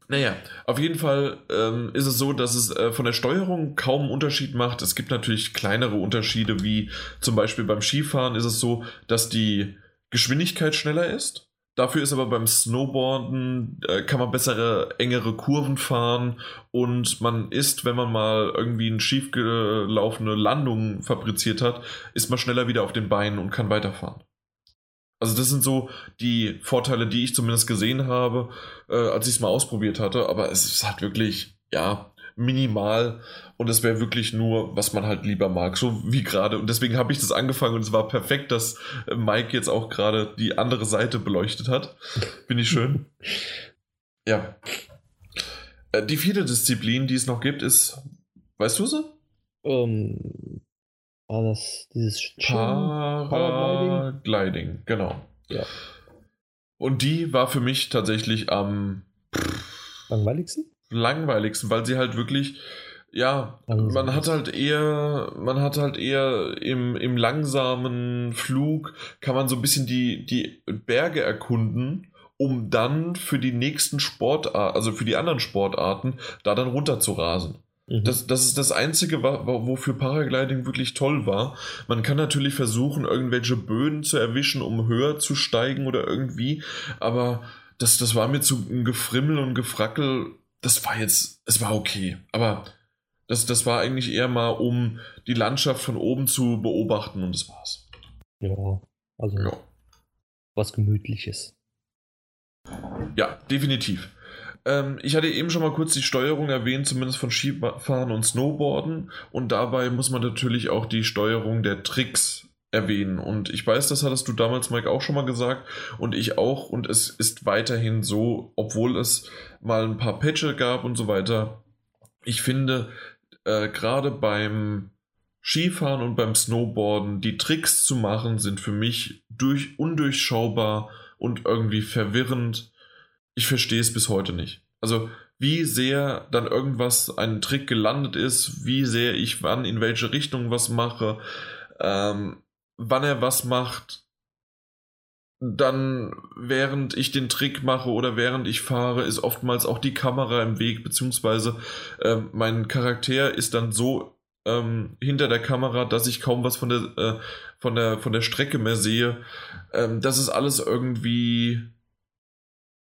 naja, auf jeden Fall ähm, ist es so, dass es äh, von der Steuerung kaum einen Unterschied macht. Es gibt natürlich kleinere Unterschiede, wie zum Beispiel beim Skifahren ist es so, dass die Geschwindigkeit schneller ist. Dafür ist aber beim Snowboarden, äh, kann man bessere, engere Kurven fahren und man ist, wenn man mal irgendwie eine schiefgelaufene Landung fabriziert hat, ist man schneller wieder auf den Beinen und kann weiterfahren. Also das sind so die Vorteile, die ich zumindest gesehen habe, äh, als ich es mal ausprobiert hatte. Aber es ist halt wirklich, ja, minimal und es wäre wirklich nur, was man halt lieber mag, so wie gerade. Und deswegen habe ich das angefangen und es war perfekt, dass Mike jetzt auch gerade die andere Seite beleuchtet hat. Finde ich schön. ja. Äh, die vierte Disziplin, die es noch gibt, ist, weißt du sie? Um, ähm, war das dieses Paragliding? Paragliding, genau. Ja. Und die war für mich tatsächlich am langweiligsten? langweiligsten, weil sie halt wirklich, ja, man hat halt eher, man hat halt eher im, im langsamen Flug, kann man so ein bisschen die, die Berge erkunden, um dann für die nächsten Sportarten, also für die anderen Sportarten, da dann runter zu rasen. Mhm. Das, das ist das Einzige, wofür Paragliding wirklich toll war. Man kann natürlich versuchen, irgendwelche Böden zu erwischen, um höher zu steigen oder irgendwie, aber das, das war mir zu ein Gefrimmel und Gefrackel das war jetzt, es war okay, aber das, das war eigentlich eher mal, um die Landschaft von oben zu beobachten und das war's. Ja, also ja. was Gemütliches. Ja, definitiv. Ähm, ich hatte eben schon mal kurz die Steuerung erwähnt, zumindest von Skifahren und Snowboarden. Und dabei muss man natürlich auch die Steuerung der Tricks erwähnen. Und ich weiß, das hattest du damals, Mike, auch schon mal gesagt und ich auch. Und es ist weiterhin so, obwohl es mal ein paar Patches gab und so weiter. Ich finde, äh, gerade beim Skifahren und beim Snowboarden, die Tricks zu machen, sind für mich durch, undurchschaubar und irgendwie verwirrend. Ich verstehe es bis heute nicht. Also, wie sehr dann irgendwas, ein Trick gelandet ist, wie sehr ich wann in welche Richtung was mache. Ähm, wann er was macht, dann während ich den Trick mache oder während ich fahre, ist oftmals auch die Kamera im Weg, beziehungsweise äh, mein Charakter ist dann so ähm, hinter der Kamera, dass ich kaum was von der, äh, von der, von der Strecke mehr sehe. Ähm, das ist alles irgendwie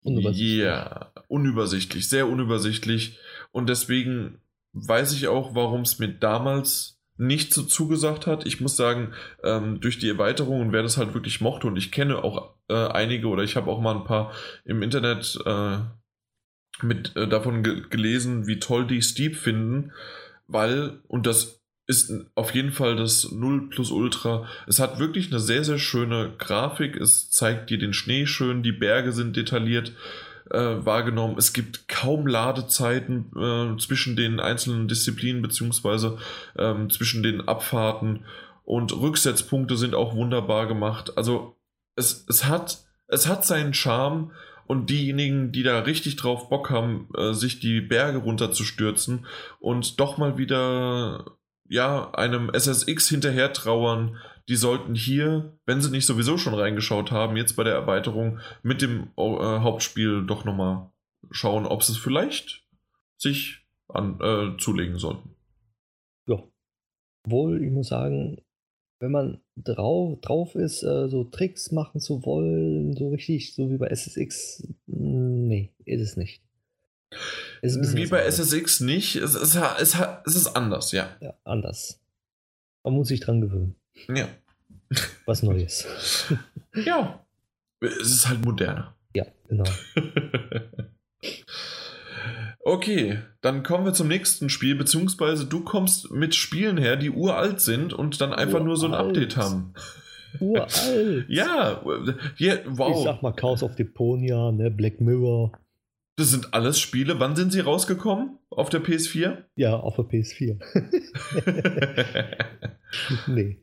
unübersichtlich. Yeah, unübersichtlich, sehr unübersichtlich. Und deswegen weiß ich auch, warum es mir damals nicht so zugesagt hat. Ich muss sagen, ähm, durch die Erweiterung und wer das halt wirklich mochte und ich kenne auch äh, einige oder ich habe auch mal ein paar im Internet äh, mit äh, davon ge gelesen, wie toll die Steep finden, weil, und das ist auf jeden Fall das 0 plus Ultra. Es hat wirklich eine sehr, sehr schöne Grafik. Es zeigt dir den Schnee schön, die Berge sind detailliert äh, wahrgenommen. Es gibt kaum Ladezeiten äh, zwischen den einzelnen Disziplinen beziehungsweise ähm, zwischen den Abfahrten. und Rücksetzpunkte sind auch wunderbar gemacht. Also es, es, hat, es hat seinen Charme und diejenigen, die da richtig drauf Bock haben, äh, sich die Berge runterzustürzen und doch mal wieder ja, einem SSX hinterher trauern, die sollten hier, wenn sie nicht sowieso schon reingeschaut haben, jetzt bei der Erweiterung mit dem äh, Hauptspiel doch nochmal schauen, ob sie es vielleicht sich an, äh, zulegen sollten. Ja. Wohl, ich muss sagen, wenn man drauf, drauf ist, äh, so Tricks machen zu wollen, so richtig, so wie bei SSX, mm, nee, ist es nicht. Ist wie bei SSX nicht, es, es, es, es ist anders, ja. Ja, anders. Man muss sich dran gewöhnen. Ja. Was Neues. ja. Es ist halt moderner. Ja, genau. Okay, dann kommen wir zum nächsten Spiel, beziehungsweise du kommst mit Spielen her, die uralt sind und dann einfach uralt. nur so ein Update haben. Uralt. ja, yeah, wow. Ich sag mal Chaos of Deponia, ne, Black Mirror. Das sind alles Spiele. Wann sind sie rausgekommen? Auf der PS4? Ja, auf der PS4. nee.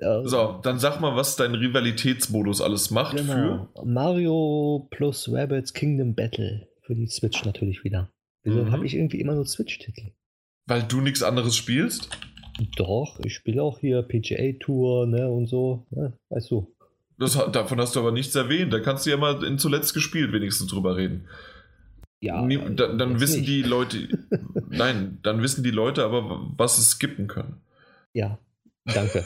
So, dann sag mal, was dein Rivalitätsmodus alles macht genau. für. Mario plus Rabbits Kingdom Battle. Für die Switch natürlich wieder. Wieso mhm. habe ich irgendwie immer nur Switch-Titel? Weil du nichts anderes spielst? Doch, ich spiele auch hier PGA Tour, ne, und so, ne, weißt du. Das, davon hast du aber nichts erwähnt. Da kannst du ja mal in zuletzt gespielt wenigstens drüber reden. Ja. Nie, dann, dann wissen nicht. die Leute, nein, dann wissen die Leute aber, was es skippen können. Ja, danke.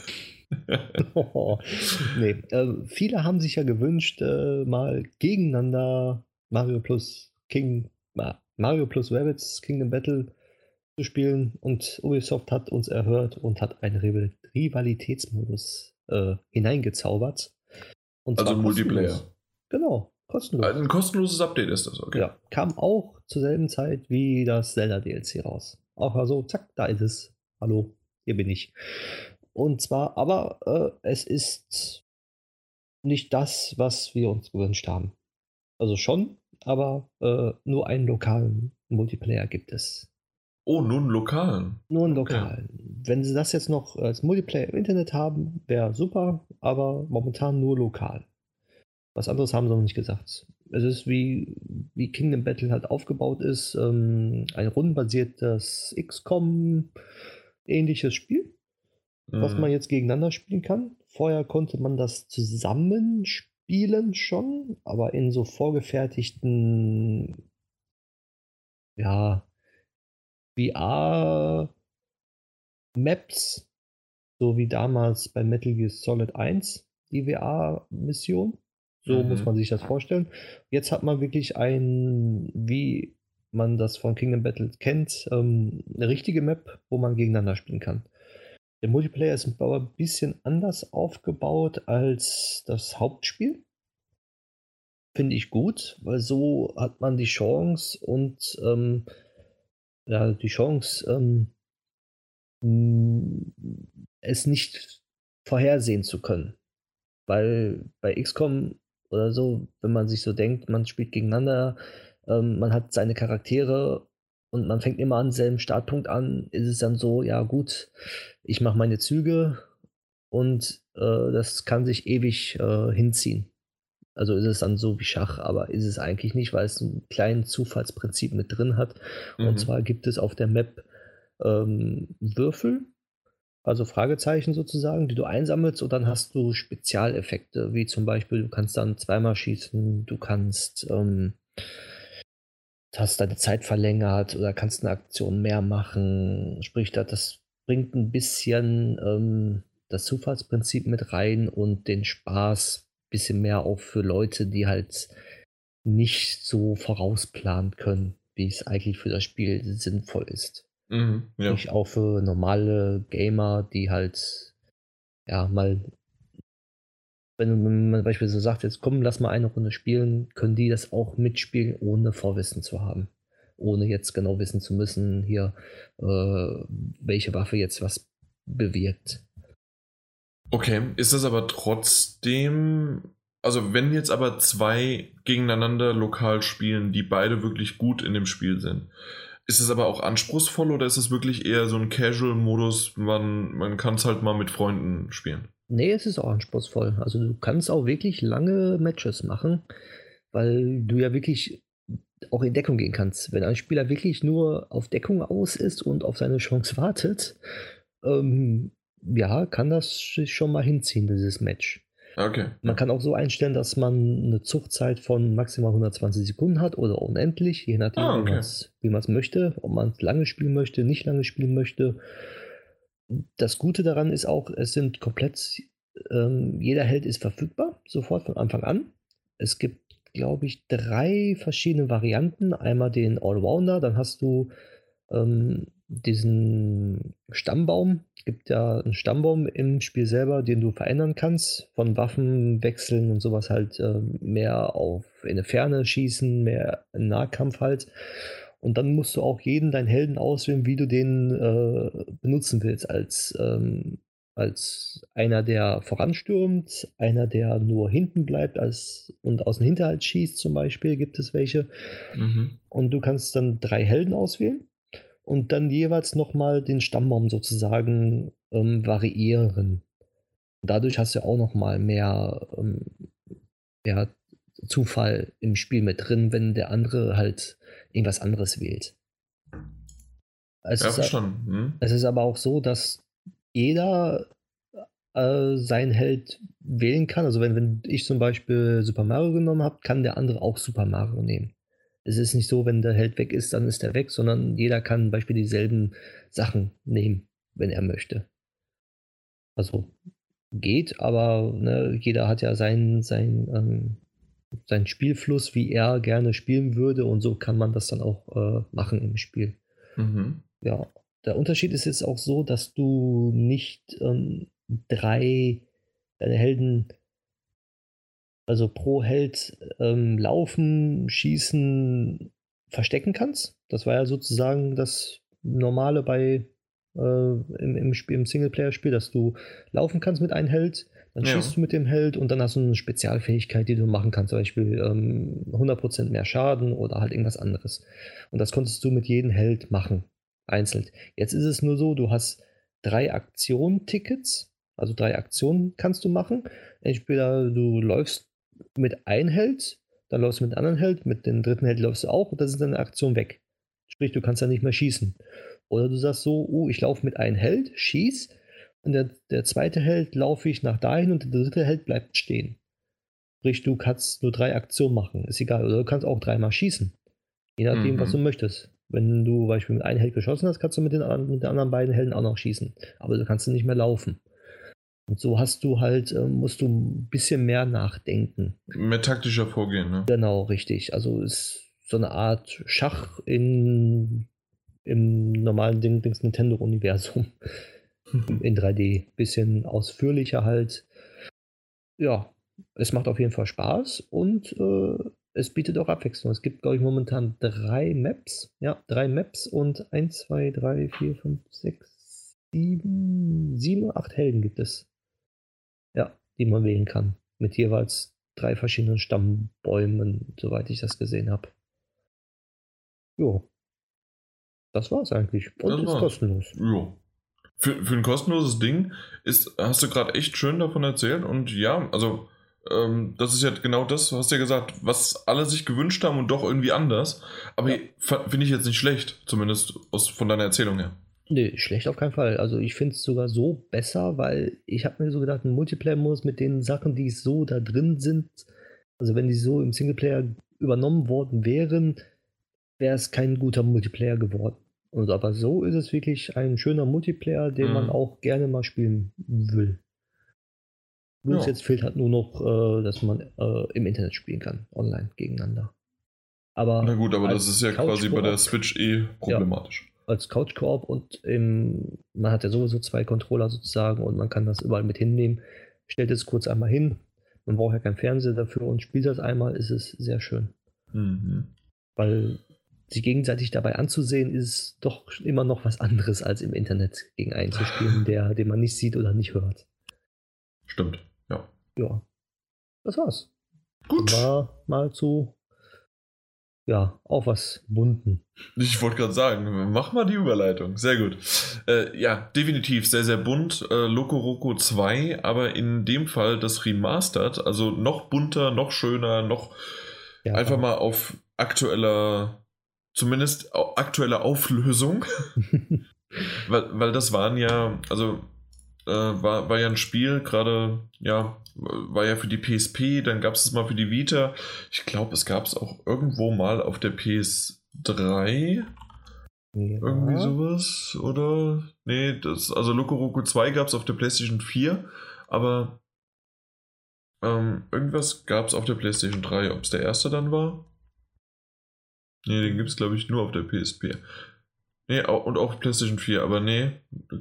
Oh, nee, äh, viele haben sich ja gewünscht, äh, mal gegeneinander Mario plus King, Mario plus Rabbits Kingdom Battle zu spielen und Ubisoft hat uns erhört und hat einen Rivalitätsmodus äh, hineingezaubert. also Multiplayer. Genau, kostenlos. Ein kostenloses Update ist das, okay. Ja, kam auch zur selben Zeit wie das Zelda DLC raus. Auch also, zack, da ist es. Hallo, hier bin ich. Und zwar, aber äh, es ist nicht das, was wir uns gewünscht haben. Also schon, aber äh, nur einen lokalen Multiplayer gibt es. Oh, nur einen lokalen? Nur einen lokalen. Okay. Wenn sie das jetzt noch als Multiplayer im Internet haben, wäre super, aber momentan nur lokal. Was anderes haben sie noch nicht gesagt. Es ist wie, wie Kingdom Battle halt aufgebaut ist, ähm, ein rundenbasiertes XCOM ähnliches Spiel, mhm. was man jetzt gegeneinander spielen kann. Vorher konnte man das zusammenspielen spielen schon, aber in so vorgefertigten, ja, VR-Maps, so wie damals bei Metal Gear Solid 1, die VR-Mission. So mhm. muss man sich das vorstellen. Jetzt hat man wirklich ein, wie man das von Kingdom Battle kennt, ähm, eine richtige Map, wo man gegeneinander spielen kann. Der Multiplayer ist aber ein bisschen anders aufgebaut als das Hauptspiel. Finde ich gut, weil so hat man die Chance und ähm, ja, die Chance, ähm, es nicht vorhersehen zu können. Weil bei XCOM oder so, wenn man sich so denkt, man spielt gegeneinander, ähm, man hat seine Charaktere und man fängt immer an selben Startpunkt an, ist es dann so, ja gut, ich mache meine Züge und äh, das kann sich ewig äh, hinziehen. Also ist es dann so wie Schach, aber ist es eigentlich nicht, weil es ein kleines Zufallsprinzip mit drin hat. Mhm. Und zwar gibt es auf der Map ähm, Würfel, also Fragezeichen sozusagen, die du einsammelst und dann hast du Spezialeffekte, wie zum Beispiel, du kannst dann zweimal schießen, du kannst ähm, hast deine Zeit verlängert oder kannst eine Aktion mehr machen. Sprich, das bringt ein bisschen ähm, das Zufallsprinzip mit rein und den Spaß ein bisschen mehr auch für Leute, die halt nicht so vorausplanen können, wie es eigentlich für das Spiel sinnvoll ist. Mhm, ja. Nicht auch für normale Gamer, die halt ja mal wenn man beispielsweise sagt, jetzt komm, lass mal eine Runde spielen, können die das auch mitspielen, ohne Vorwissen zu haben. Ohne jetzt genau wissen zu müssen, hier, äh, welche Waffe jetzt was bewirkt. Okay, ist das aber trotzdem, also wenn jetzt aber zwei gegeneinander lokal spielen, die beide wirklich gut in dem Spiel sind, Ist es aber auch anspruchsvoll oder ist es wirklich eher so ein Casual-Modus, man, man kann es halt mal mit Freunden spielen? Nee, es ist auch anspruchsvoll. Also du kannst auch wirklich lange Matches machen, weil du ja wirklich auch in Deckung gehen kannst. Wenn ein Spieler wirklich nur auf Deckung aus ist und auf seine Chance wartet, ähm, ja, kann das sich schon mal hinziehen, dieses Match. Okay. Man kann auch so einstellen, dass man eine Zuchtzeit von maximal 120 Sekunden hat oder unendlich, je nachdem, ah, okay. wie man es möchte. Ob man es lange spielen möchte, nicht lange spielen möchte. Das Gute daran ist auch, es sind komplett, ähm, jeder Held ist verfügbar, sofort von Anfang an. Es gibt, glaube ich, drei verschiedene Varianten. Einmal den Allrounder, dann hast du ähm, diesen Stammbaum. Es gibt ja einen Stammbaum im Spiel selber, den du verändern kannst. Von Waffen wechseln und sowas halt äh, mehr auf in eine Ferne schießen, mehr Nahkampf halt. Und dann musst du auch jeden deinen Helden auswählen, wie du den äh, benutzen willst. Als, ähm, als einer, der voranstürmt, einer, der nur hinten bleibt als, und aus dem Hinterhalt schießt, zum Beispiel, gibt es welche. Mhm. Und du kannst dann drei Helden auswählen und dann jeweils nochmal den Stammbaum sozusagen ähm, variieren. Dadurch hast du auch nochmal mehr, ähm, mehr Zufall im Spiel mit drin, wenn der andere halt irgendwas anderes wählt. Es, ja, ist, hm? es ist aber auch so, dass jeder äh, seinen Held wählen kann. Also wenn, wenn ich zum Beispiel Super Mario genommen habe, kann der andere auch Super Mario nehmen. Es ist nicht so, wenn der Held weg ist, dann ist er weg, sondern jeder kann zum Beispiel dieselben Sachen nehmen, wenn er möchte. Also geht, aber ne, jeder hat ja seinen, seinen, ähm, seinen Spielfluss, wie er gerne spielen würde und so kann man das dann auch äh, machen im Spiel. Mhm. Ja, der Unterschied ist jetzt auch so, dass du nicht ähm, drei deine Helden also pro Held ähm, laufen, schießen, verstecken kannst. Das war ja sozusagen das Normale bei äh, im, im, Spiel, im Singleplayer-Spiel, dass du laufen kannst mit einem Held, dann ja. schießt du mit dem Held und dann hast du eine Spezialfähigkeit, die du machen kannst, zum Beispiel ähm, 100% mehr Schaden oder halt irgendwas anderes. Und das konntest du mit jedem Held machen, einzeln. Jetzt ist es nur so, du hast drei Aktion-Tickets, also drei Aktionen kannst du machen. Entweder du läufst mit einem Held, dann läufst du mit einem anderen Held, mit dem dritten Held läufst du auch und das ist deine Aktion weg. Sprich, du kannst dann nicht mehr schießen. Oder du sagst so, oh, ich laufe mit einem Held, schieß, und der, der zweite Held laufe ich nach dahin und der dritte Held bleibt stehen. Sprich, du kannst nur drei Aktionen machen, ist egal. Oder du kannst auch dreimal schießen. Je nachdem, mhm. was du möchtest. Wenn du zum Beispiel mit einem Held geschossen hast, kannst du mit den, mit den anderen beiden Helden auch noch schießen. Aber du kannst nicht mehr laufen. Und so hast du halt, äh, musst du ein bisschen mehr nachdenken. Mehr taktischer Vorgehen, ne? Genau, richtig. Also ist so eine Art Schach in, im normalen Ding, Dings Nintendo-Universum. In 3D. Bisschen ausführlicher halt. Ja, es macht auf jeden Fall Spaß und äh, es bietet auch Abwechslung. Es gibt, glaube ich, momentan drei Maps. Ja, drei Maps und 1, 2, 3, 4, 5, 6, 7, 7, 8 Helden gibt es. Ja, die man wählen kann. Mit jeweils drei verschiedenen Stammbäumen, soweit ich das gesehen habe. Jo. Das war's eigentlich. Und das ist war's. kostenlos. Jo. Für, für ein kostenloses Ding ist, hast du gerade echt schön davon erzählt und ja, also ähm, das ist ja genau das, du hast ja gesagt, was alle sich gewünscht haben und doch irgendwie anders. Aber ja. finde ich jetzt nicht schlecht, zumindest aus, von deiner Erzählung her. Nee, schlecht auf keinen Fall. Also ich finde es sogar so besser, weil ich habe mir so gedacht, ein Multiplayer-Modus mit den Sachen, die so da drin sind, also wenn die so im Singleplayer übernommen worden wären, wäre es kein guter Multiplayer geworden. Und aber so ist es wirklich ein schöner Multiplayer, den mhm. man auch gerne mal spielen will. Bloß ja. jetzt fehlt halt nur noch, äh, dass man äh, im Internet spielen kann, online gegeneinander. Aber Na gut, aber das ist ja quasi bei der Switch eh problematisch. Ja als Couch Koop und im, man hat ja sowieso zwei Controller sozusagen und man kann das überall mit hinnehmen. Stellt es kurz einmal hin. Man braucht ja keinen Fernseher dafür und spielt das einmal, ist es sehr schön. Mhm. Weil sich gegenseitig dabei anzusehen, ist doch immer noch was anderes als im Internet gegen einen zu spielen, der, den man nicht sieht oder nicht hört. Stimmt, ja. Ja. Das war's. Gut. War mal zu ja, auch was bunten. Ich wollte gerade sagen, mach mal die Überleitung. Sehr gut. Äh, ja, definitiv sehr, sehr bunt. Äh, Loco Roco 2, aber in dem Fall das Remastered, also noch bunter, noch schöner, noch ja, einfach mal auf aktueller, zumindest aktuelle Auflösung. weil, weil das waren ja, also äh, war, war ja ein Spiel, gerade, ja, war ja für die PSP, dann gab es es mal für die Vita. Ich glaube, es gab es auch irgendwo mal auf der PS3. Ja. Irgendwie sowas, oder? Nee, das, also Loco Roco 2 gab es auf der PlayStation 4, aber ähm, irgendwas gab es auf der PlayStation 3. Ob es der erste dann war? Nee, den gibt es, glaube ich, nur auf der PSP. Nee, und auch PlayStation 4, aber nee,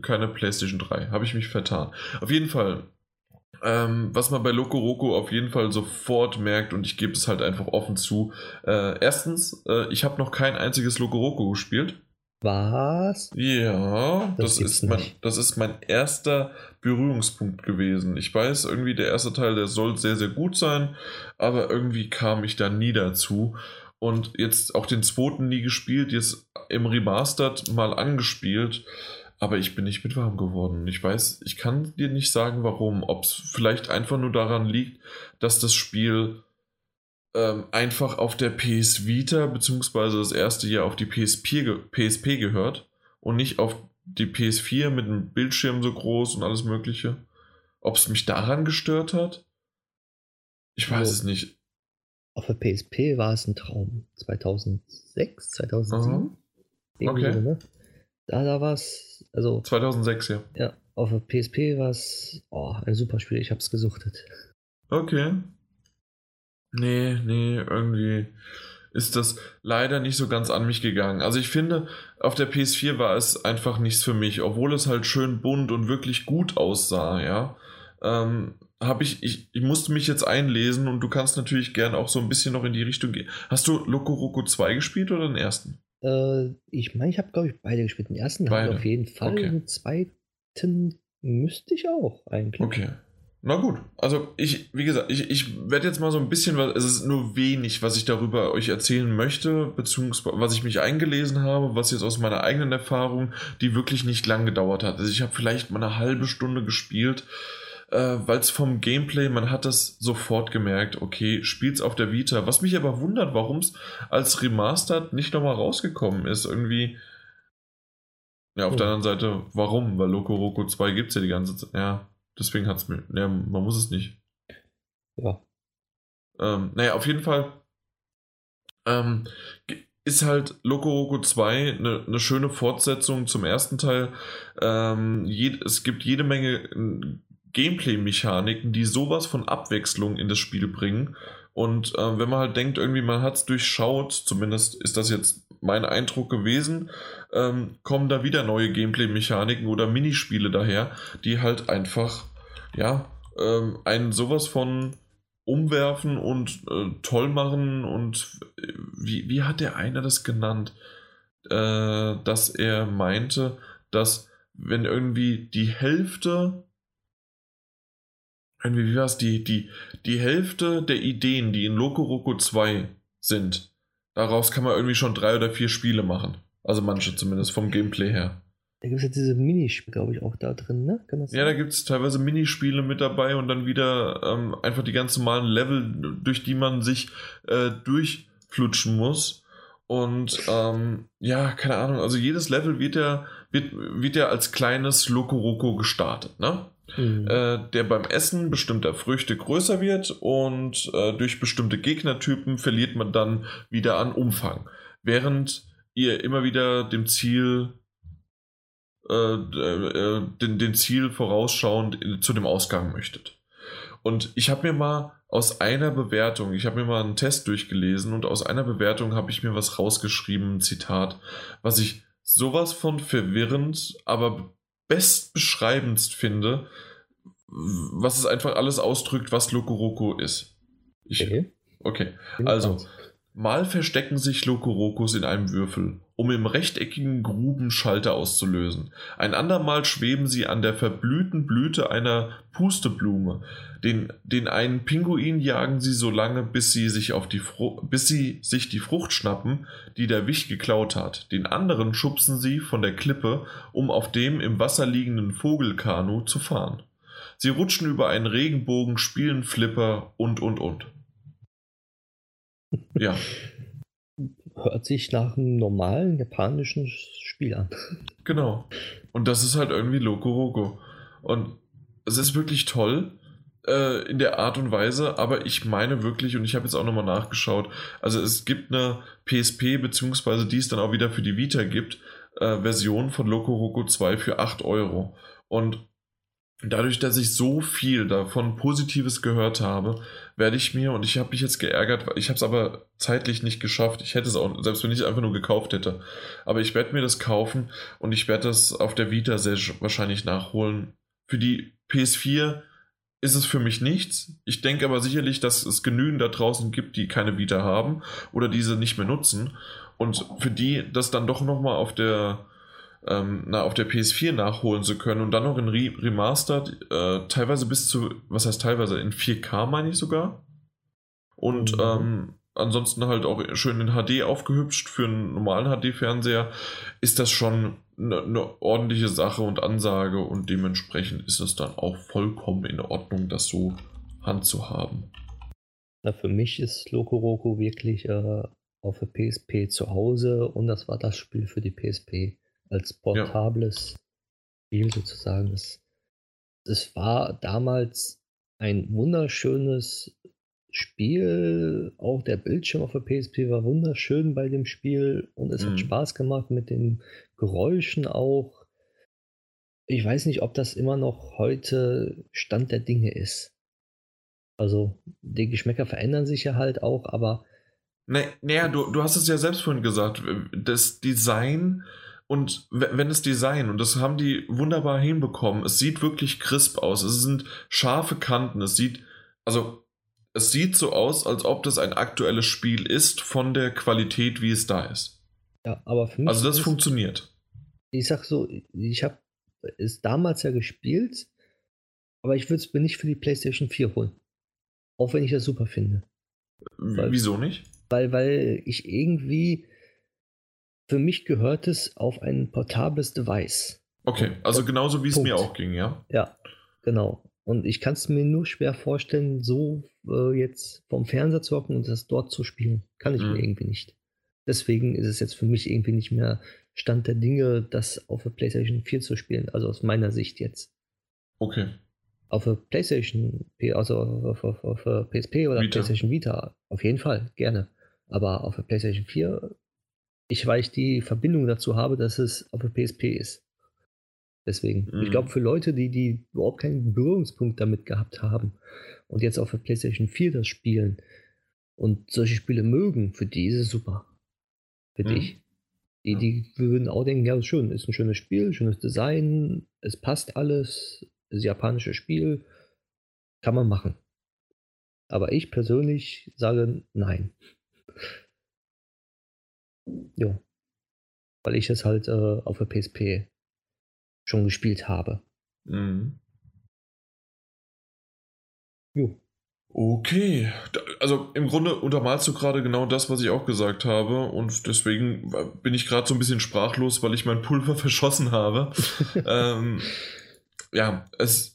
keine PlayStation 3. Habe ich mich vertan. Auf jeden Fall, ähm, was man bei Loco Roco auf jeden Fall sofort merkt, und ich gebe es halt einfach offen zu. Äh, erstens, äh, ich habe noch kein einziges Loco Roco gespielt. Was? Ja, das, das ist, mein, das ist mein erster Berührungspunkt gewesen. Ich weiß, irgendwie der erste Teil, der soll sehr, sehr gut sein, aber irgendwie kam ich da nie dazu und jetzt auch den zweiten nie gespielt, jetzt im Remastered mal angespielt, aber ich bin nicht mit warm geworden. Ich weiß, ich kann dir nicht sagen, warum. Ob es vielleicht einfach nur daran liegt, dass das Spiel ähm, einfach auf der PS Vita, beziehungsweise das erste Jahr auf die PSP, PSP gehört und nicht auf die PS4 mit einem Bildschirm so groß und alles Mögliche. Ob es mich daran gestört hat? Ich weiß also, es nicht. Auf der PSP war es ein Traum. 2006, 2007. Mhm. Okay. So, ne? Da, da war es, also. 2006, ja. Ja, auf der PSP war es oh, ein super Spiel. Ich habe es gesuchtet. Okay. Nee, nee, irgendwie ist das leider nicht so ganz an mich gegangen. Also ich finde, auf der PS4 war es einfach nichts für mich, obwohl es halt schön bunt und wirklich gut aussah, ja. Ähm, habe ich, ich, ich musste mich jetzt einlesen und du kannst natürlich gern auch so ein bisschen noch in die Richtung gehen. Hast du Loco Roco 2 gespielt oder den ersten? Äh, ich meine, ich habe, glaube ich, beide gespielt. Den ersten habe ich auf jeden Fall. Okay. Den zweiten müsste ich auch eigentlich. Okay. Na gut, also ich, wie gesagt, ich, ich werde jetzt mal so ein bisschen, es ist nur wenig, was ich darüber euch erzählen möchte, beziehungsweise was ich mich eingelesen habe, was jetzt aus meiner eigenen Erfahrung, die wirklich nicht lang gedauert hat. Also ich habe vielleicht mal eine halbe Stunde gespielt äh, weil es vom Gameplay, man hat das sofort gemerkt, okay, spielt's auf der Vita. Was mich aber wundert, warum es als Remastered nicht nochmal rausgekommen ist. Irgendwie. Ja, auf oh. der anderen Seite, warum? Weil Loco Roco 2 gibt es ja die ganze Zeit. Ja, deswegen hat es mir. Ja, man muss es nicht. Ja. Ähm, naja, auf jeden Fall. Ähm, ist halt Loco Roco 2 eine, eine schöne Fortsetzung zum ersten Teil. Ähm, je, es gibt jede Menge Gameplay-Mechaniken, die sowas von Abwechslung in das Spiel bringen. Und äh, wenn man halt denkt, irgendwie man hat es durchschaut, zumindest ist das jetzt mein Eindruck gewesen, ähm, kommen da wieder neue Gameplay-Mechaniken oder Minispiele daher, die halt einfach, ja, ähm, einen sowas von umwerfen und äh, toll machen und äh, wie, wie hat der eine das genannt, äh, dass er meinte, dass wenn irgendwie die Hälfte wie war es, die, die, die Hälfte der Ideen, die in Loco Roco 2 sind, daraus kann man irgendwie schon drei oder vier Spiele machen. Also manche zumindest vom Gameplay her. Da gibt es ja diese Minispiele, glaube ich, auch da drin, ne? ja, da gibt es teilweise Minispiele mit dabei und dann wieder ähm, einfach die ganz normalen Level, durch die man sich äh, durchflutschen muss. Und ähm, ja, keine Ahnung, also jedes Level wird ja, wird, wird ja als kleines Loco Roco gestartet, ne? Mhm. äh, der beim Essen bestimmter Früchte größer wird und äh, durch bestimmte Gegnertypen verliert man dann wieder an Umfang. Während ihr immer wieder dem Ziel äh, äh den, den Ziel vorausschauend zu dem Ausgang möchtet. Und ich habe mir mal aus einer Bewertung, ich habe mir mal einen Test durchgelesen und aus einer Bewertung habe ich mir was rausgeschrieben, ein Zitat, was ich sowas von verwirrend, aber bestbeschreibendst finde, was es einfach alles ausdrückt, was Lokoroko ist. Ich, okay. okay. Also, Mal verstecken sich Lokorokos in einem Würfel, um im rechteckigen Gruben Schalter auszulösen. Ein andermal schweben sie an der verblühten Blüte einer Pusteblume. Den, den einen Pinguin jagen sie so lange, bis sie, sich auf die bis sie sich die Frucht schnappen, die der Wicht geklaut hat. Den anderen schubsen sie von der Klippe, um auf dem im Wasser liegenden Vogelkanu zu fahren. Sie rutschen über einen Regenbogen, spielen Flipper und und und. Ja. Hört sich nach einem normalen japanischen Spiel an. Genau. Und das ist halt irgendwie Loco. Und es ist wirklich toll äh, in der Art und Weise, aber ich meine wirklich, und ich habe jetzt auch nochmal nachgeschaut, also es gibt eine PSP, beziehungsweise die es dann auch wieder für die Vita gibt, äh, Version von Loco Roco 2 für 8 Euro. Und dadurch, dass ich so viel davon Positives gehört habe, werde ich mir, und ich habe mich jetzt geärgert, ich habe es aber zeitlich nicht geschafft. Ich hätte es auch, selbst wenn ich es einfach nur gekauft hätte. Aber ich werde mir das kaufen und ich werde das auf der Vita sehr wahrscheinlich nachholen. Für die PS4 ist es für mich nichts. Ich denke aber sicherlich, dass es genügend da draußen gibt, die keine Vita haben oder diese nicht mehr nutzen. Und für die das dann doch nochmal auf der ähm, na, auf der PS4 nachholen zu können und dann noch in Re Remastered, äh, teilweise bis zu, was heißt teilweise, in 4K meine ich sogar. Und mhm. ähm, ansonsten halt auch schön in HD aufgehübscht für einen normalen HD-Fernseher, ist das schon eine, eine, ordentliche Sache und Ansage und dementsprechend ist es dann auch vollkommen in Ordnung, das so handzuhaben. Na, für mich ist Loco Roco wirklich äh, auf der PSP zu Hause und das war das Spiel für die PSP als portables ja. Spiel sozusagen. Es, es war damals ein wunderschönes Spiel. Auch der Bildschirm auf der PSP war wunderschön bei dem Spiel und es mhm. hat Spaß gemacht mit den Geräuschen auch. Ich weiß nicht, ob das immer noch heute Stand der Dinge ist. Also die Geschmäcker verändern sich ja halt auch, aber. Naja, du, du hast es ja selbst vorhin gesagt. Das Design und wenn das Design, und das haben die wunderbar hinbekommen, es sieht wirklich crisp aus, es sind scharfe Kanten, es sieht, also es sieht so aus, als ob das ein aktuelles Spiel ist von der Qualität, wie es da ist. Ja, aber für mich. Also das funktioniert. Ich sag so, ich habe es damals ja gespielt, aber ich würde es mir nicht für die PlayStation 4 holen. Auch wenn ich das super finde. Weil, Wieso nicht? Weil, weil ich irgendwie für mich gehört es auf ein portables Device. Okay, also genauso wie es mir auch ging, ja? Ja, genau. Und ich kann es mir nur schwer vorstellen, so äh, jetzt vom Fernseher zu hocken und das dort zu spielen. Kann ich mhm. mir irgendwie nicht. Deswegen ist es jetzt für mich irgendwie nicht mehr Stand der Dinge, das auf der PlayStation 4 zu spielen. Also aus meiner Sicht jetzt. Okay. Auf der PlayStation, also auf, auf, auf, auf PSP oder Vita. PlayStation Vita, auf jeden Fall, gerne. Aber auf der PlayStation 4 ich, weil ich die Verbindung dazu habe, dass es auf der PSP ist. Deswegen. Mhm. Ich glaube, für Leute, die, die überhaupt keinen Berührungspunkt damit gehabt haben und jetzt auf der PlayStation 4 das spielen und solche Spiele mögen, für die ist es super. Für mhm. dich. Die, die würden auch denken, ja, schön, ist ein schönes Spiel, schönes Design, es passt alles, ist japanisches Spiel, kann man machen. Aber ich persönlich sage nein. Ja. Weil ich es halt äh, auf der PSP schon gespielt habe. Mhm. Jo. Okay, also im Grunde untermalst du gerade genau das, was ich auch gesagt habe und deswegen bin ich gerade so ein bisschen sprachlos, weil ich mein Pulver verschossen habe. ähm, ja, es,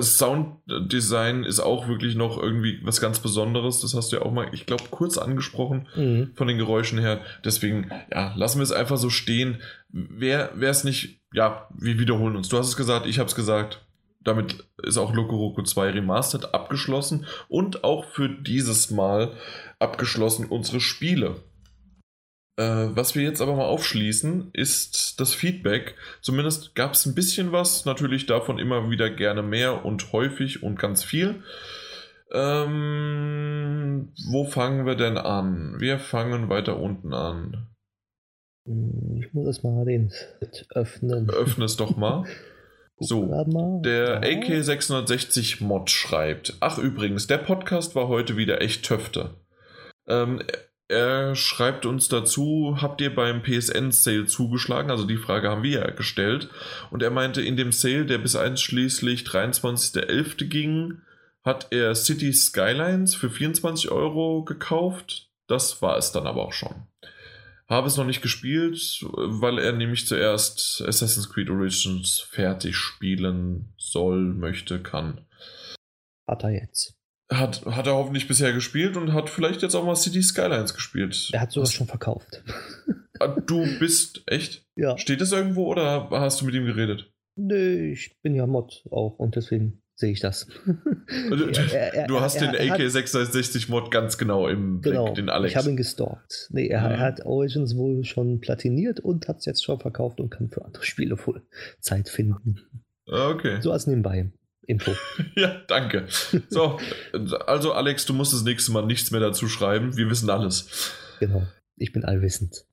Sounddesign ist auch wirklich noch irgendwie was ganz Besonderes. Das hast du ja auch mal, ich glaube, kurz angesprochen mhm. von den Geräuschen her. Deswegen, ja, lassen wir es einfach so stehen. Wer es nicht, ja, wir wiederholen uns. Du hast es gesagt, ich habe es gesagt. Damit ist auch Loco Roco 2 Remastered abgeschlossen und auch für dieses Mal abgeschlossen unsere Spiele. Äh, was wir jetzt aber mal aufschließen, ist das Feedback. Zumindest gab es ein bisschen was, natürlich davon immer wieder gerne mehr und häufig und ganz viel. Ähm, wo fangen wir denn an? Wir fangen weiter unten an. Hm, ich muss erstmal den öffnen. Öffne es doch mal. So, der AK660 Mod schreibt: Ach, übrigens, der Podcast war heute wieder echt Töfte. Ähm, er schreibt uns dazu, habt ihr beim PSN-Sale zugeschlagen? Also die Frage haben wir ja gestellt. Und er meinte, in dem Sale, der bis einschließlich 23.11. ging, hat er City Skylines für 24 Euro gekauft. Das war es dann aber auch schon. Habe es noch nicht gespielt, weil er nämlich zuerst Assassin's Creed Origins fertig spielen soll, möchte, kann. Hat er jetzt. Hat, hat er hoffentlich bisher gespielt und hat vielleicht jetzt auch mal City Skylines gespielt. Er hat sowas schon verkauft. Ah, du bist echt? Ja. Steht das irgendwo oder hast du mit ihm geredet? Nö, ich bin ja Mod auch und deswegen sehe ich das. Also, er, er, du hast er, den AK660 Mod ganz genau im genau, Blick, den Alex. Ich habe ihn gestalkt. Nee, er, mhm. hat Origins wohl schon platiniert und hat es jetzt schon verkauft und kann für andere Spiele wohl Zeit finden. Ah, okay. So als nebenbei. Info. ja, danke. So, also Alex, du musst das nächste Mal nichts mehr dazu schreiben. Wir wissen alles. Genau. Ich bin allwissend.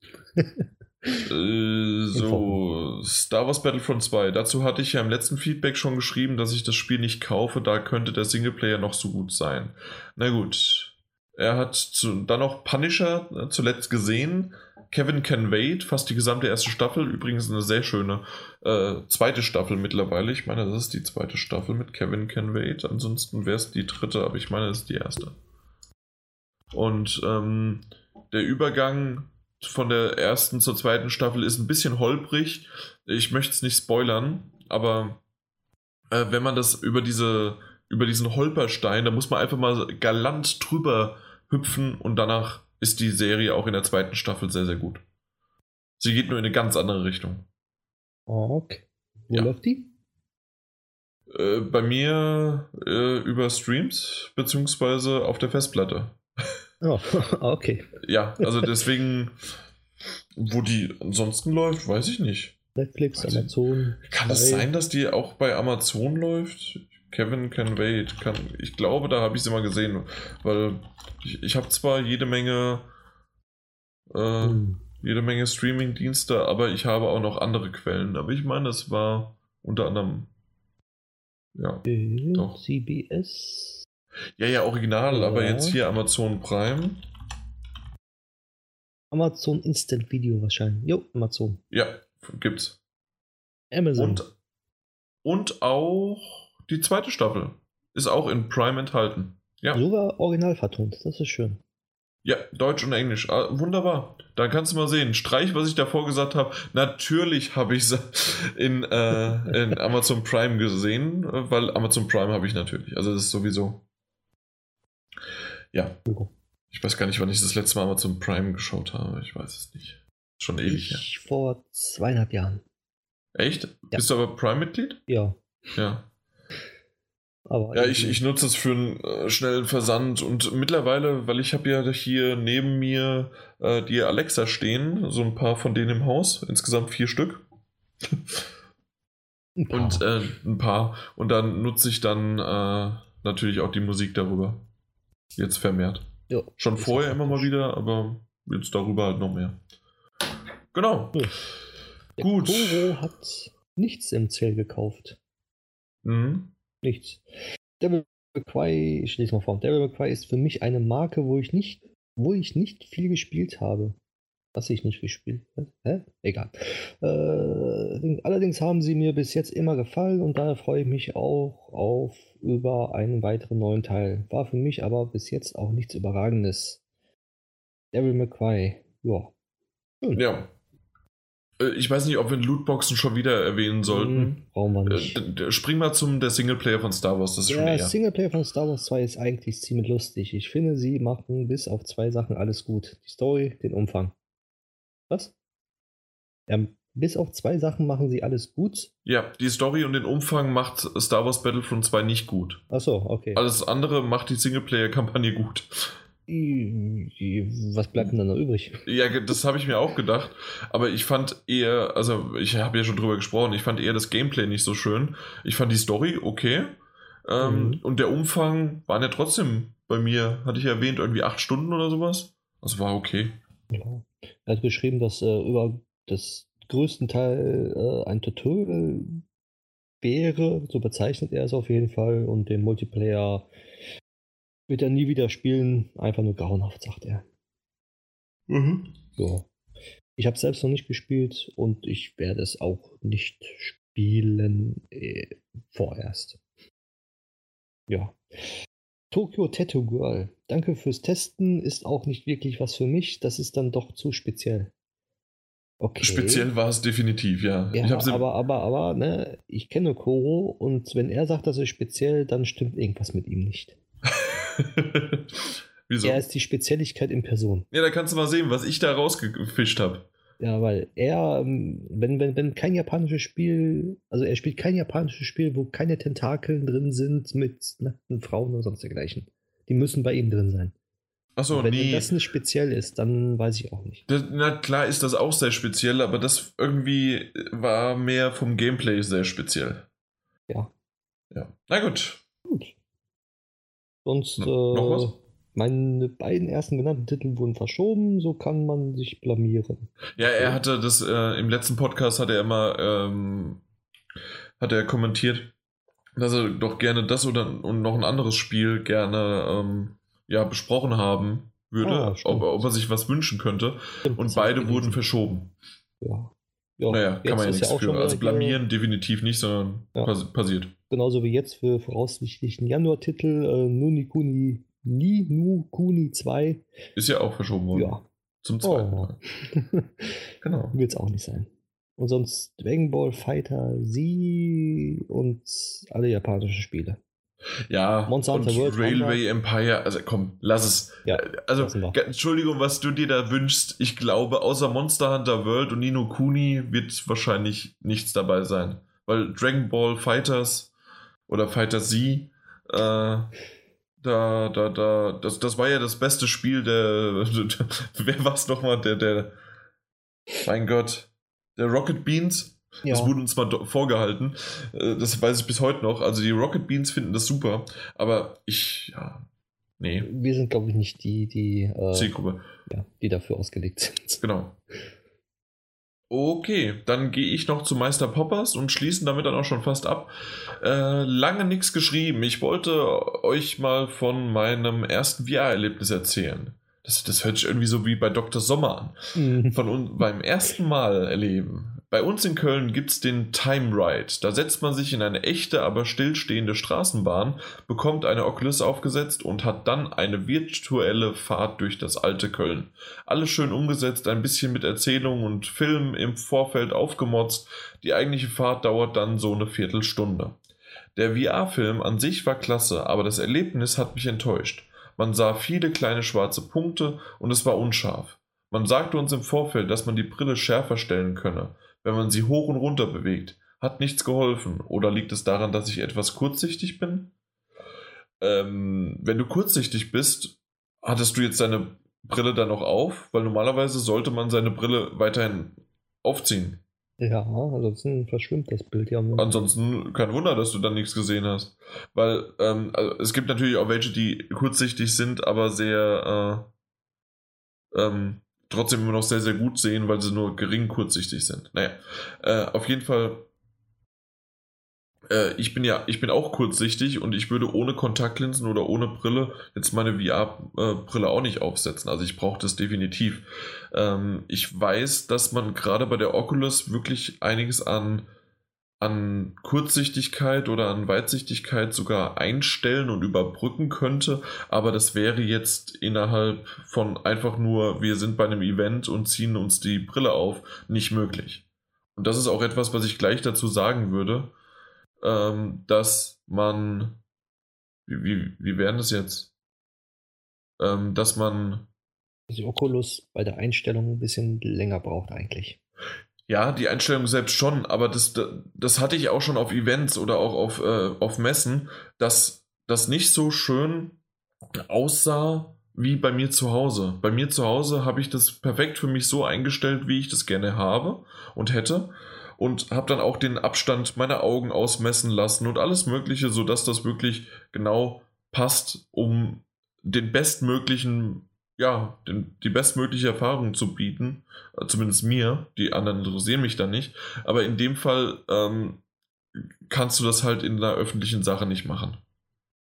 Äh, so, Star Wars Battlefront 2. Dazu hatte ich ja im letzten Feedback schon geschrieben, dass ich das Spiel nicht kaufe, da könnte der Singleplayer noch so gut sein. Na gut. Er hat zu, dann noch Punisher äh, zuletzt gesehen. Kevin Can Wait, fast die gesamte erste Staffel. Übrigens eine sehr schöne äh, zweite Staffel mittlerweile. Ich meine, das ist die zweite Staffel mit Kevin Can Wait. Ansonsten wäre es die dritte, aber ich meine, das ist die erste. Und ähm, der Übergang von der ersten zur zweiten Staffel ist ein bisschen holprig. Ich möchte es nicht spoilern, aber äh, wenn man das über diese über diesen Holperstein, da muss man einfach mal galant drüber hüpfen und danach ist die Serie auch in der zweiten Staffel sehr, sehr gut. Sie geht nur in eine ganz andere Richtung. Okay. Wo ja. läuft die? Äh, bei mir äh, über Streams, beziehungsweise auf der Festplatte. Oh, okay. Ja, also deswegen, wo die ansonsten läuft, weiß ich nicht. Netflix, weiß Amazon. Ich, kann es sein, dass die auch bei Amazon läuft? Kevin Can Wait. Kann, ich glaube, da habe ich sie mal gesehen, weil ich, ich habe zwar jede Menge äh, hm. jede Menge Streaming-Dienste, aber ich habe auch noch andere Quellen. Aber ich meine, es war unter anderem ja, äh, doch. CBS ja, ja, original, ja. aber jetzt hier Amazon Prime. Amazon Instant Video wahrscheinlich. Jo, Amazon. Ja, gibt's. Amazon. Und, und auch die zweite Staffel ist auch in Prime enthalten. Ja. Sogar original vertont, das ist schön. Ja, Deutsch und Englisch. Ah, wunderbar. Dann kannst du mal sehen. Streich, was ich davor gesagt habe. Natürlich habe ich es in, äh, in Amazon Prime gesehen, weil Amazon Prime habe ich natürlich. Also das ist sowieso ja. Ich weiß gar nicht, wann ich das letzte Mal Amazon Prime geschaut habe. Ich weiß es nicht. Schon ewig. Ich vor zweieinhalb Jahren. Echt? Ja. Bist du aber Prime-Mitglied? Ja. Ja. Aber ja, ich, ich nutze es für einen äh, schnellen Versand und mittlerweile, weil ich habe ja hier neben mir äh, die Alexa stehen, so ein paar von denen im Haus, insgesamt vier Stück. Ein und äh, ein paar. Und dann nutze ich dann äh, natürlich auch die Musik darüber. Jetzt vermehrt. Ja, Schon vorher immer mal wieder, aber jetzt darüber halt noch mehr. Genau. Ja. Gut. Toro hat nichts im Zell gekauft. Mhm. Nichts. Devil May Cry, ich lese mal vor. Devil May ist für mich eine Marke, wo ich nicht, wo ich nicht viel gespielt habe. Was ich nicht gespielt habe. Egal. Äh, allerdings haben sie mir bis jetzt immer gefallen und daher freue ich mich auch auf über einen weiteren neuen Teil. War für mich aber bis jetzt auch nichts Überragendes. Devil May Cry. Ja. Schön. Ja. Äh, ich weiß nicht, ob wir Lootboxen schon wieder erwähnen sollten. Hm, brauchen wir nicht. Äh, spring mal zum der Singleplayer von Star Wars. Das ist ja, der Singleplayer von Star Wars 2 ist eigentlich ziemlich lustig. Ich finde, sie machen bis auf zwei Sachen alles gut. Die Story, den Umfang. Was? Ja, bis auf zwei Sachen machen sie alles gut. Ja, die Story und den Umfang macht Star Wars Battlefront 2 nicht gut. Achso, okay. Alles andere macht die Singleplayer-Kampagne gut. Was bleibt denn dann noch übrig? Ja, das habe ich mir auch gedacht. Aber ich fand eher, also ich habe ja schon drüber gesprochen, ich fand eher das Gameplay nicht so schön. Ich fand die Story okay. Ähm, mhm. Und der Umfang waren ja trotzdem bei mir, hatte ich erwähnt, irgendwie acht Stunden oder sowas. Also war okay. Ja. Er hat geschrieben, dass äh, über das größten Teil äh, ein Tutorial wäre, so bezeichnet er es auf jeden Fall, und den Multiplayer wird er nie wieder spielen, einfach nur grauenhaft, sagt er. Mhm. So. Ich habe selbst noch nicht gespielt und ich werde es auch nicht spielen äh, vorerst. Ja. Tokyo Tattoo Girl. Danke fürs Testen. Ist auch nicht wirklich was für mich. Das ist dann doch zu speziell. Okay. Speziell war es definitiv, ja. ja aber, aber, aber, ne, ich kenne Koro und wenn er sagt, das ist speziell, dann stimmt irgendwas mit ihm nicht. Wieso? Er ist die Spezielligkeit in Person. Ja, da kannst du mal sehen, was ich da rausgefischt habe. Ja, weil er, ähm, wenn, wenn, wenn kein japanisches Spiel, also er spielt kein japanisches Spiel, wo keine Tentakeln drin sind mit nackten Frauen oder sonst dergleichen. Die müssen bei ihm drin sein. Achso, wenn, nee. Wenn das nicht speziell ist, dann weiß ich auch nicht. Das, na klar ist das auch sehr speziell, aber das irgendwie war mehr vom Gameplay sehr speziell. Ja. Ja. Na gut. Gut. Sonst. Noch äh? Meine beiden ersten genannten Titel wurden verschoben, so kann man sich blamieren. Ja, er hatte das äh, im letzten Podcast hat er immer ähm, hat er kommentiert, dass er doch gerne das oder und noch ein anderes Spiel gerne ähm, ja besprochen haben würde, ah, ob, ob, er sich was wünschen könnte. Stimmt, und beide wurden verschoben. Ja. ja naja, kann man ja nichts ja für. Also blamieren definitiv nicht, sondern ja. passiert. Genauso wie jetzt für voraussichtlichen Januar-Titel äh, Nunikuni Ni Nu Kuni 2. Ist ja auch verschoben worden. Ja. Zum zweiten oh. Mal. genau. Will es auch nicht sein. Und sonst Dragon Ball Fighter Z und alle japanischen Spiele. Ja, Monster und World Railway Empire, also komm, lass es. Ja, also, Entschuldigung, was du dir da wünschst, ich glaube, außer Monster Hunter World und Nino Kuni wird wahrscheinlich nichts dabei sein. Weil Dragon Ball Fighters oder Fighter Z, äh, da, da, da, das, das war ja das beste Spiel der. wer war es nochmal? Der, der. Mein Gott. Der Rocket Beans. Ja. Das wurde uns mal vorgehalten. Äh, das weiß ich bis heute noch. Also die Rocket Beans finden das super. Aber ich, ja. Nee. Wir sind, glaube ich, nicht die, die. Äh, Zielgruppe. Ja, die dafür ausgelegt sind. Genau. Okay, dann gehe ich noch zu Meister Poppers und schließen damit dann auch schon fast ab. Äh, lange nichts geschrieben. Ich wollte euch mal von meinem ersten VR-Erlebnis erzählen. Das, das hört sich irgendwie so wie bei Dr. Sommer an. Mhm. Von uns beim ersten Mal erleben. Bei uns in Köln gibt es den Time Ride. Da setzt man sich in eine echte, aber stillstehende Straßenbahn, bekommt eine Oculus aufgesetzt und hat dann eine virtuelle Fahrt durch das alte Köln. Alles schön umgesetzt, ein bisschen mit Erzählung und Film im Vorfeld aufgemotzt. Die eigentliche Fahrt dauert dann so eine Viertelstunde. Der VR-Film an sich war klasse, aber das Erlebnis hat mich enttäuscht. Man sah viele kleine schwarze Punkte und es war unscharf. Man sagte uns im Vorfeld, dass man die Brille schärfer stellen könne wenn man sie hoch und runter bewegt, hat nichts geholfen. Oder liegt es daran, dass ich etwas kurzsichtig bin? Ähm, wenn du kurzsichtig bist, hattest du jetzt deine Brille dann noch auf? Weil normalerweise sollte man seine Brille weiterhin aufziehen. Ja, ansonsten verschwimmt das Bild ja. Ansonsten kein Wunder, dass du dann nichts gesehen hast. Weil ähm, also es gibt natürlich auch welche, die kurzsichtig sind, aber sehr äh, ähm, trotzdem immer noch sehr, sehr gut sehen, weil sie nur gering kurzsichtig sind. Naja, äh, auf jeden Fall, äh, ich bin ja, ich bin auch kurzsichtig und ich würde ohne Kontaktlinsen oder ohne Brille jetzt meine VR-Brille auch nicht aufsetzen. Also ich brauche das definitiv. Ähm, ich weiß, dass man gerade bei der Oculus wirklich einiges an an Kurzsichtigkeit oder an Weitsichtigkeit sogar einstellen und überbrücken könnte, aber das wäre jetzt innerhalb von einfach nur, wir sind bei einem Event und ziehen uns die Brille auf, nicht möglich. Und das ist auch etwas, was ich gleich dazu sagen würde, ähm, dass man, wie, wie, wie wäre das jetzt? Ähm, dass man die Oculus bei der Einstellung ein bisschen länger braucht eigentlich. Ja, die Einstellung selbst schon, aber das, das hatte ich auch schon auf Events oder auch auf, äh, auf Messen, dass das nicht so schön aussah wie bei mir zu Hause. Bei mir zu Hause habe ich das perfekt für mich so eingestellt, wie ich das gerne habe und hätte und habe dann auch den Abstand meiner Augen ausmessen lassen und alles Mögliche, sodass das wirklich genau passt, um den bestmöglichen ja, den, die bestmögliche Erfahrung zu bieten. Äh, zumindest mir. Die anderen interessieren mich dann nicht. Aber in dem Fall ähm, kannst du das halt in einer öffentlichen Sache nicht machen.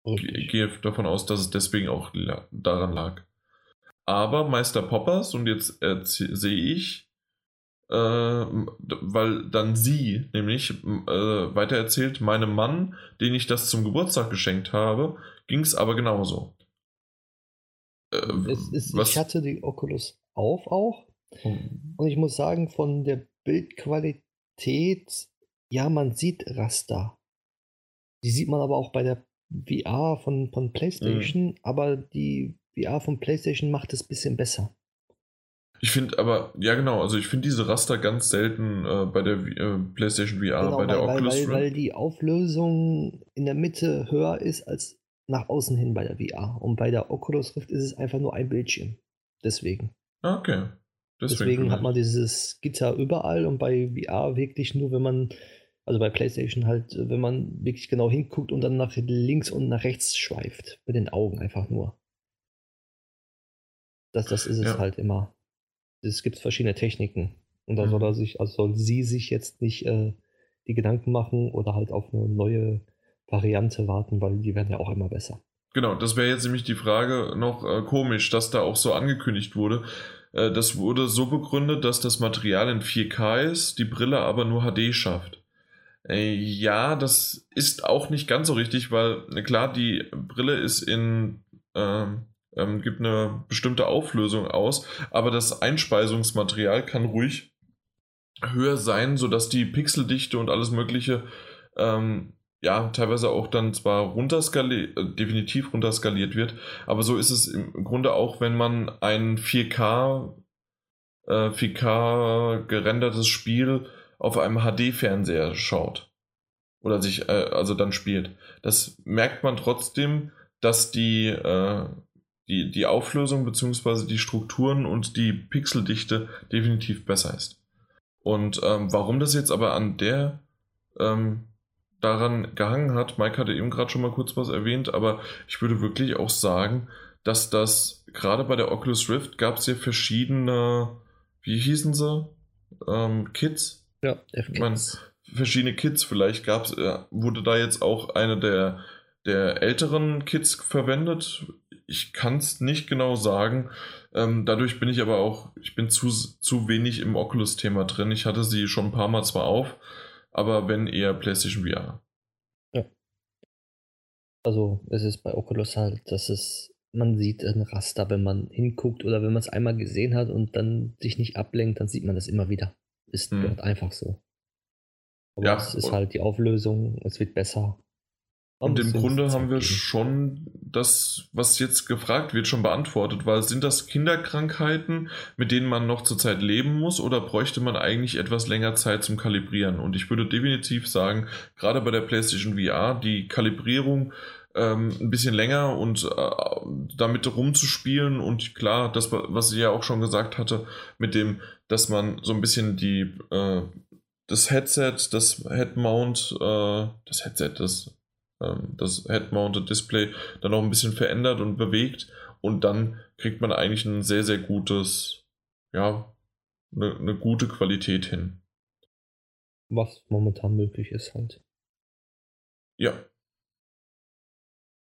Ich gehe davon aus, dass es deswegen auch daran lag. aber Meister Poppers, und jetzt sehe ich, äh, weil dann sie nämlich äh, weitererzählt, meinem Mann, den ich das zum Geburtstag geschenkt habe, ging es aber genauso. Äh, ist, ich hatte die Oculus auf auch. Hm. Und ich muss sagen, von der Bildqualität, ja, man sieht Raster. Die sieht man aber auch bei der VR von, von PlayStation, mhm. aber die VR von PlayStation macht es ein bisschen besser. Ich finde aber, ja genau, also ich finde diese Raster ganz selten äh, bei der äh, PlayStation VR, genau, bei der weil, Oculus weil, weil die Auflösung in der Mitte höher ist als nach außen hin bei der VR. Und bei der Oculus Rift ist es einfach nur ein Bildschirm. Deswegen. Okay. Deswegen, Deswegen hat man dieses Gitter überall und bei VR wirklich nur, wenn man, also bei PlayStation halt, wenn man wirklich genau hinguckt und dann nach links und nach rechts schweift. Mit den Augen einfach nur. Das, das ist es ja. halt immer. Es gibt verschiedene Techniken. Und da mhm. soll er sich, also soll sie sich jetzt nicht äh, die Gedanken machen oder halt auf eine neue Variante warten, weil die werden ja auch immer besser. Genau, das wäre jetzt nämlich die Frage noch äh, komisch, dass da auch so angekündigt wurde. Äh, das wurde so begründet, dass das Material in 4K ist, die Brille aber nur HD schafft. Äh, ja, das ist auch nicht ganz so richtig, weil klar, die Brille ist in ähm, ähm, gibt eine bestimmte Auflösung aus, aber das Einspeisungsmaterial kann ruhig höher sein, sodass die Pixeldichte und alles Mögliche ähm, ja, teilweise auch dann zwar runterskaliert, äh, definitiv runterskaliert wird, aber so ist es im Grunde auch, wenn man ein 4K, äh, 4K gerendertes Spiel auf einem HD-Fernseher schaut. Oder sich, äh, also dann spielt. Das merkt man trotzdem, dass die, äh, die, die Auflösung bzw. die Strukturen und die Pixeldichte definitiv besser ist. Und ähm, warum das jetzt aber an der ähm, daran gehangen hat. Mike hatte eben gerade schon mal kurz was erwähnt, aber ich würde wirklich auch sagen, dass das gerade bei der Oculus Rift gab es ja verschiedene, wie hießen sie? Ähm, Kits? Ja, ich meine, verschiedene Kits. Vielleicht gab's, äh, wurde da jetzt auch eine der, der älteren Kits verwendet. Ich kann es nicht genau sagen. Ähm, dadurch bin ich aber auch, ich bin zu, zu wenig im Oculus-Thema drin. Ich hatte sie schon ein paar Mal zwar auf, aber wenn eher PlayStation VR. Ja. Also es ist bei Oculus halt, dass es, man sieht ein Raster, wenn man hinguckt oder wenn man es einmal gesehen hat und dann sich nicht ablenkt, dann sieht man das immer wieder. Ist hm. einfach so. Aber ja, es ist halt die Auflösung, es wird besser. Und im Grunde haben wir schon das, was jetzt gefragt wird, schon beantwortet, weil sind das Kinderkrankheiten, mit denen man noch zurzeit leben muss oder bräuchte man eigentlich etwas länger Zeit zum Kalibrieren? Und ich würde definitiv sagen, gerade bei der PlayStation VR, die Kalibrierung ähm, ein bisschen länger und äh, damit rumzuspielen und klar, das, was sie ja auch schon gesagt hatte, mit dem, dass man so ein bisschen die, äh, das Headset, das Headmount, äh, das Headset, das das Head-Mounted Display dann noch ein bisschen verändert und bewegt und dann kriegt man eigentlich ein sehr, sehr gutes, ja, eine, eine gute Qualität hin. Was momentan möglich ist halt. Ja.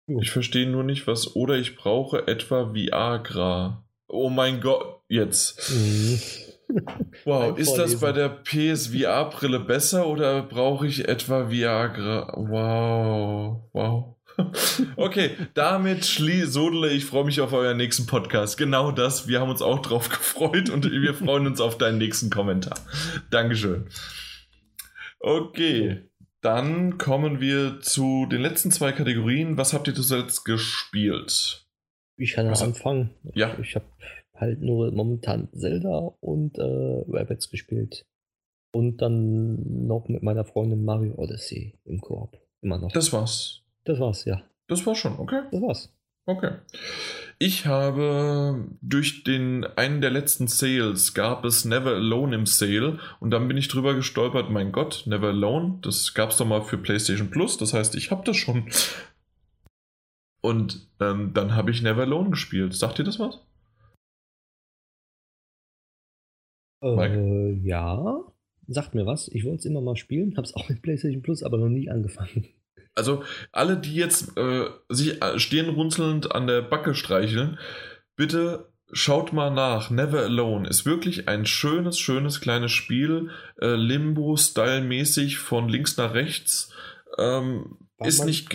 Ich verstehe nur nicht, was, oder ich brauche etwa Viagra. Oh mein Gott, jetzt. Mhm. Wow, ist das bei der PSVR-Brille besser oder brauche ich etwa Viagra? Wow, wow. okay, damit sodele ich freue mich auf euren nächsten Podcast. Genau das, wir haben uns auch drauf gefreut und wir freuen uns auf deinen nächsten Kommentar. Dankeschön. Okay, dann kommen wir zu den letzten zwei Kategorien. Was habt ihr zuletzt gespielt? Ich kann anfangen. Ja. Ich habe halt nur momentan Zelda und äh, Rabbits gespielt. Und dann noch mit meiner Freundin Mario Odyssey im Koop. Immer noch. Das war's. Das war's, ja. Das war's schon, okay. Das war's. Okay. Ich habe durch den einen der letzten Sales gab es Never Alone im Sale und dann bin ich drüber gestolpert, mein Gott, Never Alone, das gab es doch mal für PlayStation Plus, das heißt, ich habe das schon. Und ähm, dann habe ich Never Alone gespielt. Sagt ihr das was? Äh, ja, sagt mir was. Ich wollte es immer mal spielen, habe es auch mit PlayStation Plus, aber noch nie angefangen. Also alle, die jetzt äh, sich äh, stirnrunzelnd an der Backe streicheln, bitte Schaut mal nach. Never Alone ist wirklich ein schönes, schönes kleines Spiel. Äh, Limbo-Style-mäßig von links nach rechts. Ähm, ist nicht.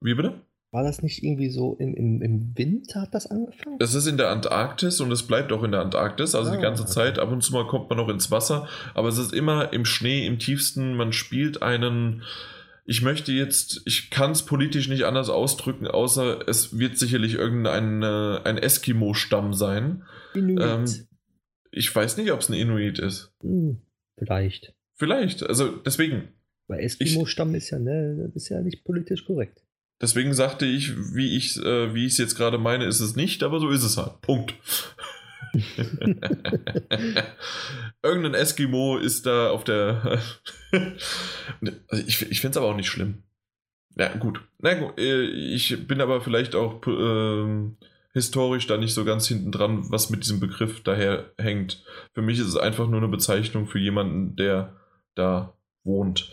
Wie bitte? War das nicht irgendwie so im, im, im Winter hat das angefangen? Es ist in der Antarktis und es bleibt auch in der Antarktis, also ah, die ganze okay. Zeit. Ab und zu mal kommt man noch ins Wasser, aber es ist immer im Schnee, im tiefsten. Man spielt einen. Ich möchte jetzt, ich kann es politisch nicht anders ausdrücken, außer es wird sicherlich irgendein äh, ein Eskimo-Stamm sein. Inuit. Ähm, ich weiß nicht, ob es ein Inuit ist. Hm, vielleicht. Vielleicht, also deswegen. Weil Eskimo-Stamm ist ja, ne, ist ja nicht politisch korrekt. Deswegen sagte ich, wie ich äh, wie ich es jetzt gerade meine, ist es nicht, aber so ist es halt. Punkt. Irgendein Eskimo ist da auf der. also ich ich finde es aber auch nicht schlimm. Ja, gut. Na gut, äh, ich bin aber vielleicht auch äh, historisch da nicht so ganz hinten dran, was mit diesem Begriff daher hängt. Für mich ist es einfach nur eine Bezeichnung für jemanden, der da wohnt.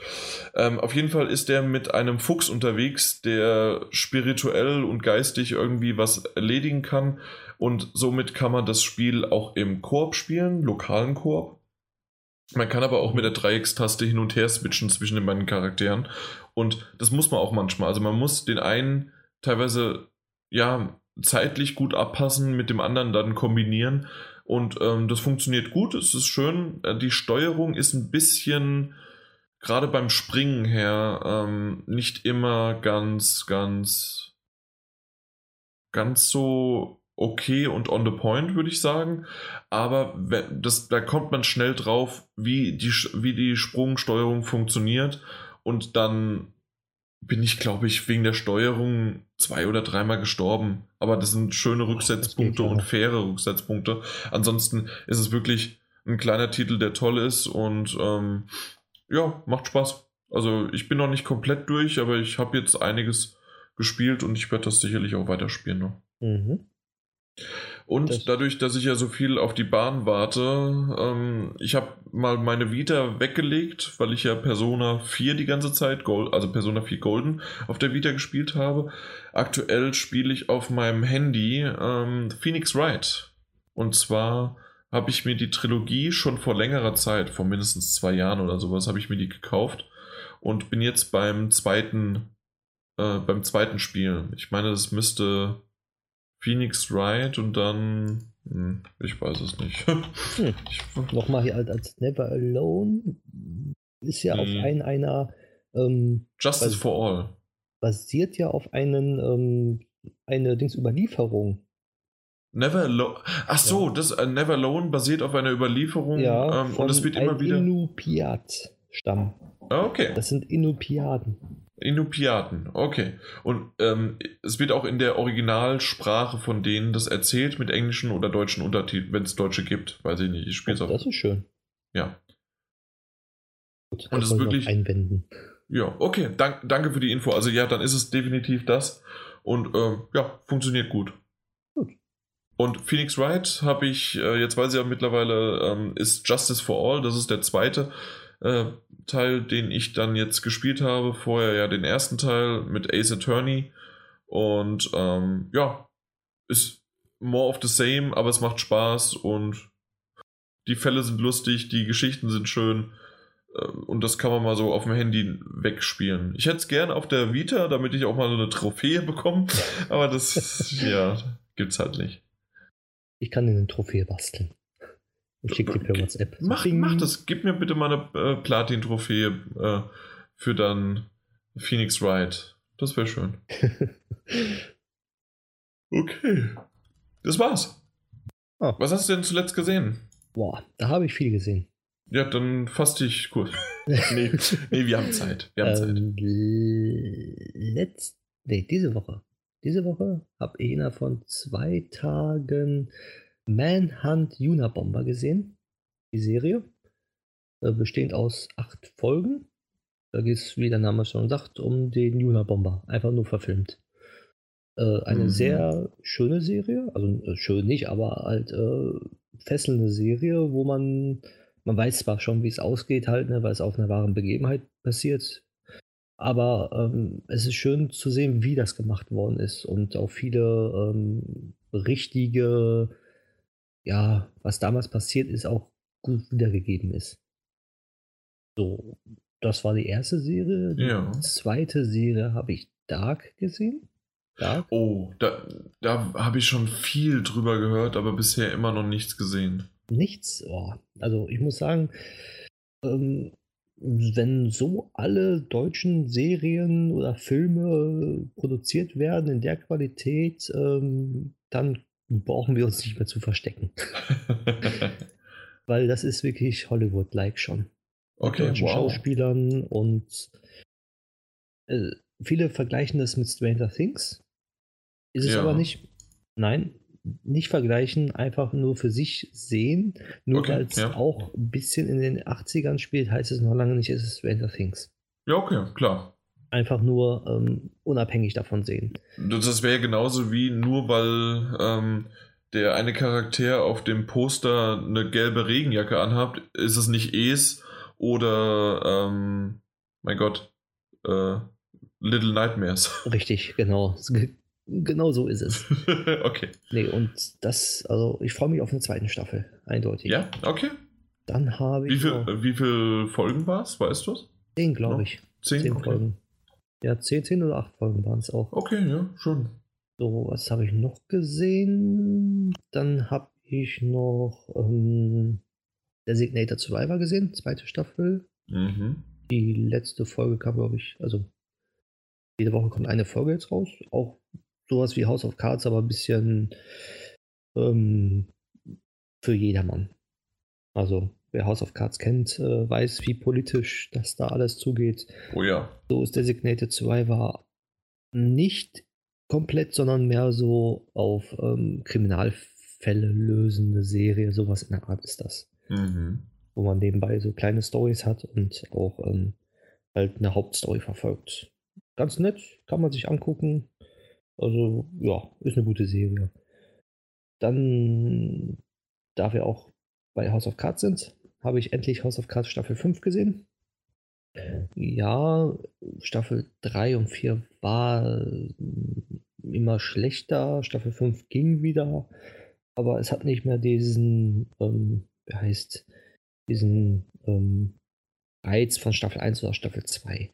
Ähm, auf jeden Fall ist er mit einem Fuchs unterwegs, der spirituell und geistig irgendwie was erledigen kann. Und somit kann man das Spiel auch im Koop spielen, lokalen Koop. Man kann aber auch mit der Dreieckstaste hin und her switchen zwischen den beiden Charakteren. Und das muss man auch manchmal. Also man muss den einen teilweise ja zeitlich gut abpassen, mit dem anderen dann kombinieren. Und ähm, das funktioniert gut, es ist schön. Äh, die Steuerung ist ein bisschen gerade beim Springen her ähm, nicht immer ganz, ganz, ganz so okay und on the point, würde ich sagen. Aber das, da kommt man schnell drauf, wie die, wie die Sprungsteuerung funktioniert. Und dann bin ich, glaube ich, wegen der Steuerung zwei oder dreimal gestorben. Aber das sind schöne Rücksetzpunkte und faire Rücksetzpunkte. Ansonsten ist es wirklich ein kleiner Titel, der toll ist und ähm, ja, macht Spaß. Also ich bin noch nicht komplett durch, aber ich habe jetzt einiges gespielt und ich werde das sicherlich auch weiterspielen noch. Mhm. Und das dadurch, dass ich ja so viel auf die Bahn warte, ähm, ich habe mal meine Vita weggelegt, weil ich ja Persona 4 die ganze Zeit, Gold, also Persona 4 Golden auf der Vita gespielt habe. Aktuell spiele ich auf meinem Handy ähm, Phoenix Wright. Und zwar habe ich mir die Trilogie schon vor längerer Zeit, vor mindestens zwei Jahren oder sowas, habe ich mir die gekauft und bin jetzt beim zweiten, äh, beim zweiten Spiel. Ich meine, das müsste Phoenix Wright und dann, hm, ich weiß es nicht. hm. Nochmal hier als Never Alone ist ja hm. auf ein, einer ähm, Justice for All. Basiert ja auf einen, ähm, eine Dingsüberlieferung. Never Alone. Ach so, ja. das uh, Never Alone basiert auf einer Überlieferung ja, ähm, und es wird immer wieder. Inupiat-Stamm. Ah, okay. Das sind Inupiaten. Inupiaten, okay. Und ähm, es wird auch in der Originalsprache von denen das erzählt mit englischen oder deutschen Untertiteln, wenn es deutsche gibt. Weiß ich nicht. Ich spiele es auch. Das ist schön. Ja. Gut, und es ist wirklich. Einwenden. Ja, okay. Dank, danke für die Info. Also ja, dann ist es definitiv das. Und ähm, ja, funktioniert gut. Und Phoenix Wright habe ich, äh, jetzt weiß ich ja mittlerweile, ähm, ist Justice for All, das ist der zweite äh, Teil, den ich dann jetzt gespielt habe. Vorher ja den ersten Teil mit Ace Attorney. Und ähm, ja, ist more of the same, aber es macht Spaß und die Fälle sind lustig, die Geschichten sind schön. Äh, und das kann man mal so auf dem Handy wegspielen. Ich hätte es gerne auf der Vita, damit ich auch mal so eine Trophäe bekomme. Aber das, ja, gibt's halt nicht. Ich kann dir eine Trophäe basteln. Ich schicke dir per WhatsApp. Mach, mach das. Gib mir bitte mal eine äh, Platin-Trophäe äh, für dann Phoenix Wright. Das wäre schön. okay. Das war's. Oh. Was hast du denn zuletzt gesehen? Boah, da habe ich viel gesehen. Ja, dann fass dich kurz. nee, nee, wir haben Zeit. Wir haben ähm, Zeit. Letzt, nee, diese Woche diese Woche habe ich innerhalb von zwei Tagen Manhunt Unabomber gesehen. Die Serie. Äh, bestehend aus acht Folgen. Da geht es, wie der Name schon sagt, um den Unabomber. Einfach nur verfilmt. Äh, eine mhm. sehr schöne Serie. Also äh, schön nicht, aber halt fesselnde Serie, wo man, man weiß zwar schon, wie es ausgeht, halt, ne, weil es auf einer wahren Begebenheit passiert. Aber ähm, es ist schön zu sehen, wie das gemacht worden ist und auch viele ähm, richtige ja, was damals passiert ist, auch gut wiedergegeben ist. So, das war die erste Serie. Die ja. zweite Serie habe ich Dark gesehen. Dark? Oh, da, da habe ich schon viel drüber gehört, aber bisher immer noch nichts gesehen. Nichts? Oh, also ich muss sagen, ähm, wenn so alle deutschen Serien oder Filme produziert werden in der Qualität, ähm, dann brauchen wir uns nicht mehr zu verstecken. Weil das ist wirklich Hollywood-like schon. Okay, wow. Schauspielern und äh, viele vergleichen das mit Stranger Things. Ist es ja. aber nicht. Nein, nicht vergleichen, einfach nur für sich sehen. Nur okay, weil es ja. auch ein bisschen in den 80ern spielt, heißt es noch lange nicht, es ist Stranger Things. Ja, okay, klar. Einfach nur ähm, unabhängig davon sehen. Das wäre genauso wie nur weil ähm, der eine Charakter auf dem Poster eine gelbe Regenjacke anhat, ist es nicht Es oder ähm, mein Gott, äh, Little Nightmares. Richtig, genau. Genau so ist es. okay. Nee, und das, also ich freue mich auf eine zweite Staffel, eindeutig. Ja, okay. Dann habe ich. Wie, viel, wie viele Folgen war es, weißt du es? Zehn, glaube ich. Zehn, zehn okay. Folgen. Ja, zehn, zehn oder acht Folgen waren es auch. Okay, ja, schon. So, was habe ich noch gesehen? Dann habe ich noch ähm, Designator Survivor gesehen, zweite Staffel. Mhm. Die letzte Folge kam, glaube ich, also jede Woche kommt eine Folge jetzt raus. Auch sowas wie House of Cards, aber ein bisschen ähm, für jedermann. Also wer House of Cards kennt, äh, weiß, wie politisch das da alles zugeht. Oh ja. So ist Designated Survivor nicht komplett, sondern mehr so auf ähm, Kriminalfälle lösende Serie. Sowas in der Art ist das. Mhm. Wo man nebenbei so kleine Stories hat und auch ähm, halt eine Hauptstory verfolgt. Ganz nett, kann man sich angucken. Also, ja, ist eine gute Serie. Dann, da wir auch bei House of Cards sind, habe ich endlich House of Cards Staffel 5 gesehen. Ja, Staffel 3 und 4 war immer schlechter. Staffel 5 ging wieder. Aber es hat nicht mehr diesen, ähm, wie heißt, diesen ähm, Reiz von Staffel 1 oder Staffel 2.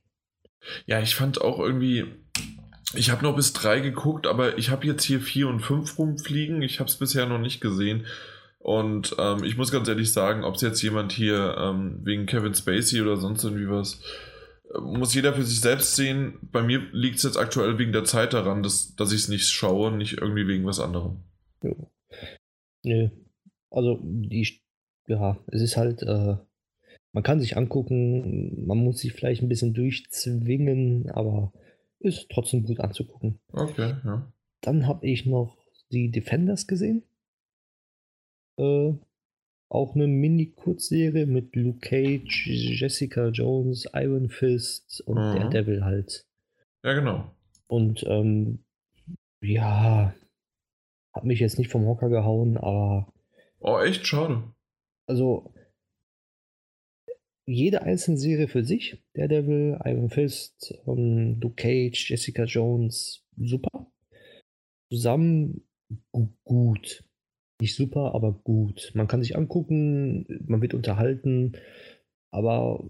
Ja, ich fand auch irgendwie, ich habe noch bis drei geguckt, aber ich habe jetzt hier vier und fünf rumfliegen. Ich habe es bisher noch nicht gesehen. Und ähm, ich muss ganz ehrlich sagen, ob es jetzt jemand hier ähm, wegen Kevin Spacey oder sonst irgendwie was, äh, muss jeder für sich selbst sehen. Bei mir liegt es jetzt aktuell wegen der Zeit daran, dass, dass ich es nicht schaue, nicht irgendwie wegen was anderem. Ja. Nö. Also, die, ja, es ist halt, äh, man kann sich angucken, man muss sich vielleicht ein bisschen durchzwingen, aber ist trotzdem gut anzugucken. Okay, ja. Dann habe ich noch die Defenders gesehen. Äh, auch eine Mini-Kurzserie mit Luke Cage, Jessica Jones, Iron Fist und mhm. Daredevil halt. Ja, genau. Und ähm, ja, hat mich jetzt nicht vom Hocker gehauen, aber. Oh, echt schade. Also, jede einzelne Serie für sich. Daredevil, Iron Fist, um, ähm, Luke Cage, Jessica Jones, super. Zusammen gut. Nicht super, aber gut. Man kann sich angucken, man wird unterhalten, aber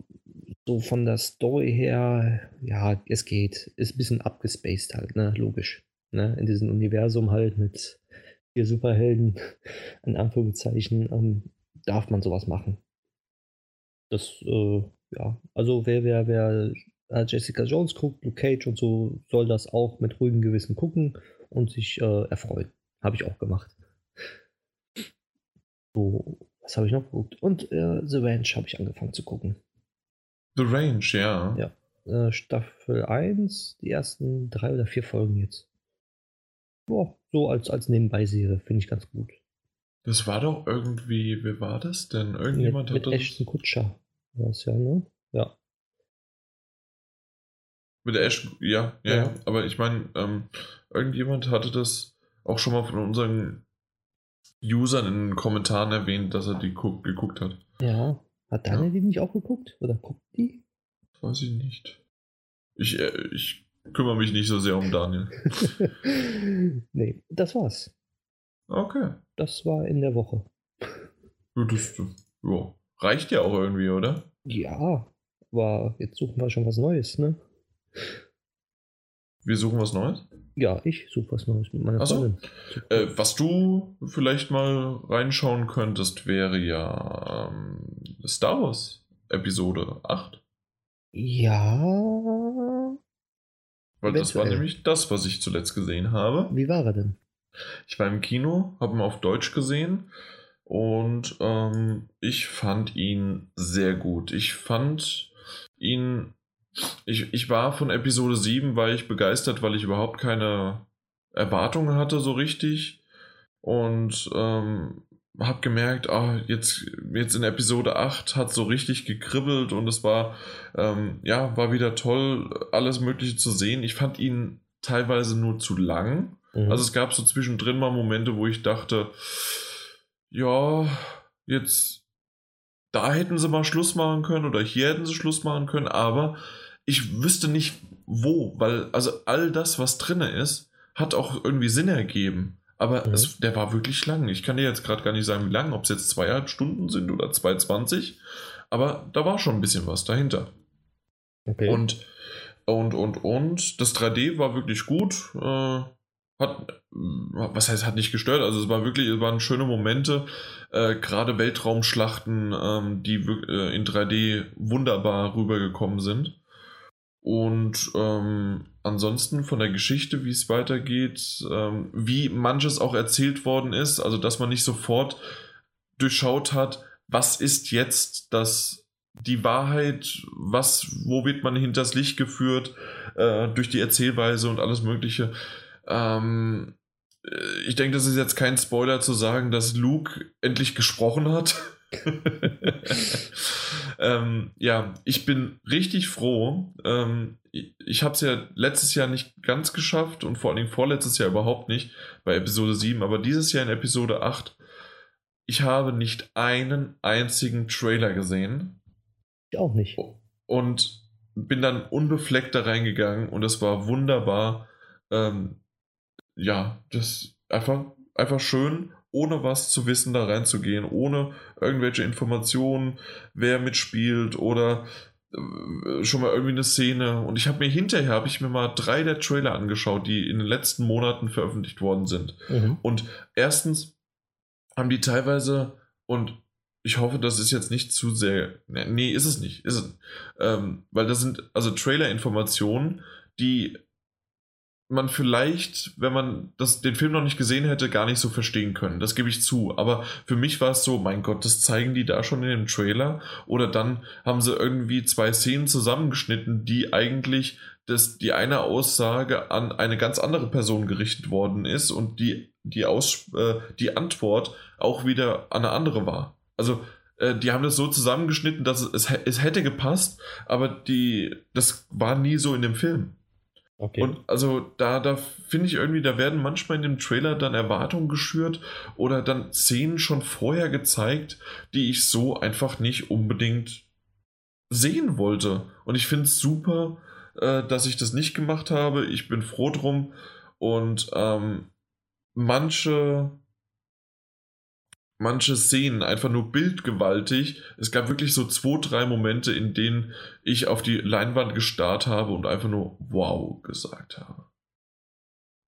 so von der Story her, ja, es geht. Ist ein bisschen abgespaced halt, ne? Logisch. Ne? In diesem Universum halt mit vier Superhelden, in Anführungszeichen, ähm, darf man sowas machen. Das, äh, ja, also wer, wer, wer äh, Jessica Jones guckt, Luke Cage und so, soll das auch mit ruhigem Gewissen gucken und sich äh, erfreuen. Habe ich auch gemacht. So, was habe ich noch geguckt? Und äh, The Ranch habe ich angefangen zu gucken. The Range, ja. Ja. Äh, Staffel 1, die ersten drei oder vier Folgen jetzt. Boah, so als, als Nebenbei-Serie, finde ich ganz gut. Das war doch irgendwie, wer war das denn? Irgendjemand mit, hat mit das. Ashton Kutscher. Was ja, ne? Ja. Mit der Ash, ja, ja, ja. Aber ich meine, ähm, irgendjemand hatte das auch schon mal von unseren Usern in den Kommentaren erwähnt, dass er die geguckt hat. Ja. Hat Daniel ja. die nicht auch geguckt? Oder guckt die? Weiß ich nicht. Ich, äh, ich kümmere mich nicht so sehr um Daniel. nee, das war's. Okay. Das war in der Woche. Ja, das ja, reicht ja auch irgendwie, oder? Ja, aber jetzt suchen wir schon was Neues, ne? Wir suchen was Neues? Ja, ich suche was Neues mit meiner Ach so. Äh, was du vielleicht mal reinschauen könntest, wäre ja ähm, Star Wars Episode 8. Ja. Weil das war nämlich das, was ich zuletzt gesehen habe. Wie war er denn? Ich war im Kino, habe ihn auf Deutsch gesehen und ähm, ich fand ihn sehr gut. Ich fand ihn ich, ich war von Episode 7, war ich begeistert, weil ich überhaupt keine Erwartungen hatte so richtig. Und ähm, habe gemerkt, ah, jetzt, jetzt in Episode 8 hat so richtig gekribbelt und es war, ähm, ja, war wieder toll, alles Mögliche zu sehen. Ich fand ihn teilweise nur zu lang. Mhm. Also es gab so zwischendrin mal Momente, wo ich dachte, ja, jetzt da hätten sie mal Schluss machen können oder hier hätten sie Schluss machen können, aber ich wüsste nicht wo, weil also all das, was drin ist, hat auch irgendwie Sinn ergeben. Aber mhm. es, der war wirklich lang. Ich kann dir jetzt gerade gar nicht sagen, wie lang, ob es jetzt zweieinhalb Stunden sind oder 2,20. Aber da war schon ein bisschen was dahinter. Okay. Und, und, und, und das 3D war wirklich gut. Äh, hat, was heißt, hat nicht gestört. Also es war wirklich, es waren schöne Momente. Äh, gerade Weltraumschlachten, ähm, die äh, in 3D wunderbar rübergekommen sind. Und ähm, ansonsten von der Geschichte, wie es weitergeht, ähm, wie manches auch erzählt worden ist, also dass man nicht sofort durchschaut hat, was ist jetzt das die Wahrheit, was, wo wird man hinters Licht geführt äh, durch die Erzählweise und alles Mögliche. Ähm, äh, ich denke, das ist jetzt kein Spoiler zu sagen, dass Luke endlich gesprochen hat. ähm, ja, ich bin richtig froh. Ähm, ich ich habe es ja letztes Jahr nicht ganz geschafft und vor allen Dingen vorletztes Jahr überhaupt nicht bei Episode 7, aber dieses Jahr in Episode 8. Ich habe nicht einen einzigen Trailer gesehen. Ich auch nicht. Und bin dann unbefleckt da reingegangen und es war wunderbar. Ähm, ja, das einfach, einfach schön ohne was zu wissen da reinzugehen, ohne irgendwelche Informationen, wer mitspielt oder äh, schon mal irgendwie eine Szene. Und ich habe mir hinterher, habe ich mir mal drei der Trailer angeschaut, die in den letzten Monaten veröffentlicht worden sind. Mhm. Und erstens haben die teilweise, und ich hoffe, das ist jetzt nicht zu sehr, nee, ist es nicht, ist es, ähm, weil das sind also Trailer-Informationen, die man vielleicht, wenn man das, den Film noch nicht gesehen hätte, gar nicht so verstehen können. Das gebe ich zu. Aber für mich war es so, mein Gott, das zeigen die da schon in dem Trailer. Oder dann haben sie irgendwie zwei Szenen zusammengeschnitten, die eigentlich dass die eine Aussage an eine ganz andere Person gerichtet worden ist und die, die, Aus, äh, die Antwort auch wieder an eine andere war. Also äh, die haben das so zusammengeschnitten, dass es, es, es hätte gepasst, aber die, das war nie so in dem Film. Okay. Und also da, da finde ich irgendwie, da werden manchmal in dem Trailer dann Erwartungen geschürt oder dann Szenen schon vorher gezeigt, die ich so einfach nicht unbedingt sehen wollte. Und ich finde es super, äh, dass ich das nicht gemacht habe. Ich bin froh drum. Und ähm, manche manche Szenen einfach nur bildgewaltig. Es gab wirklich so zwei, drei Momente, in denen ich auf die Leinwand gestarrt habe und einfach nur wow gesagt habe.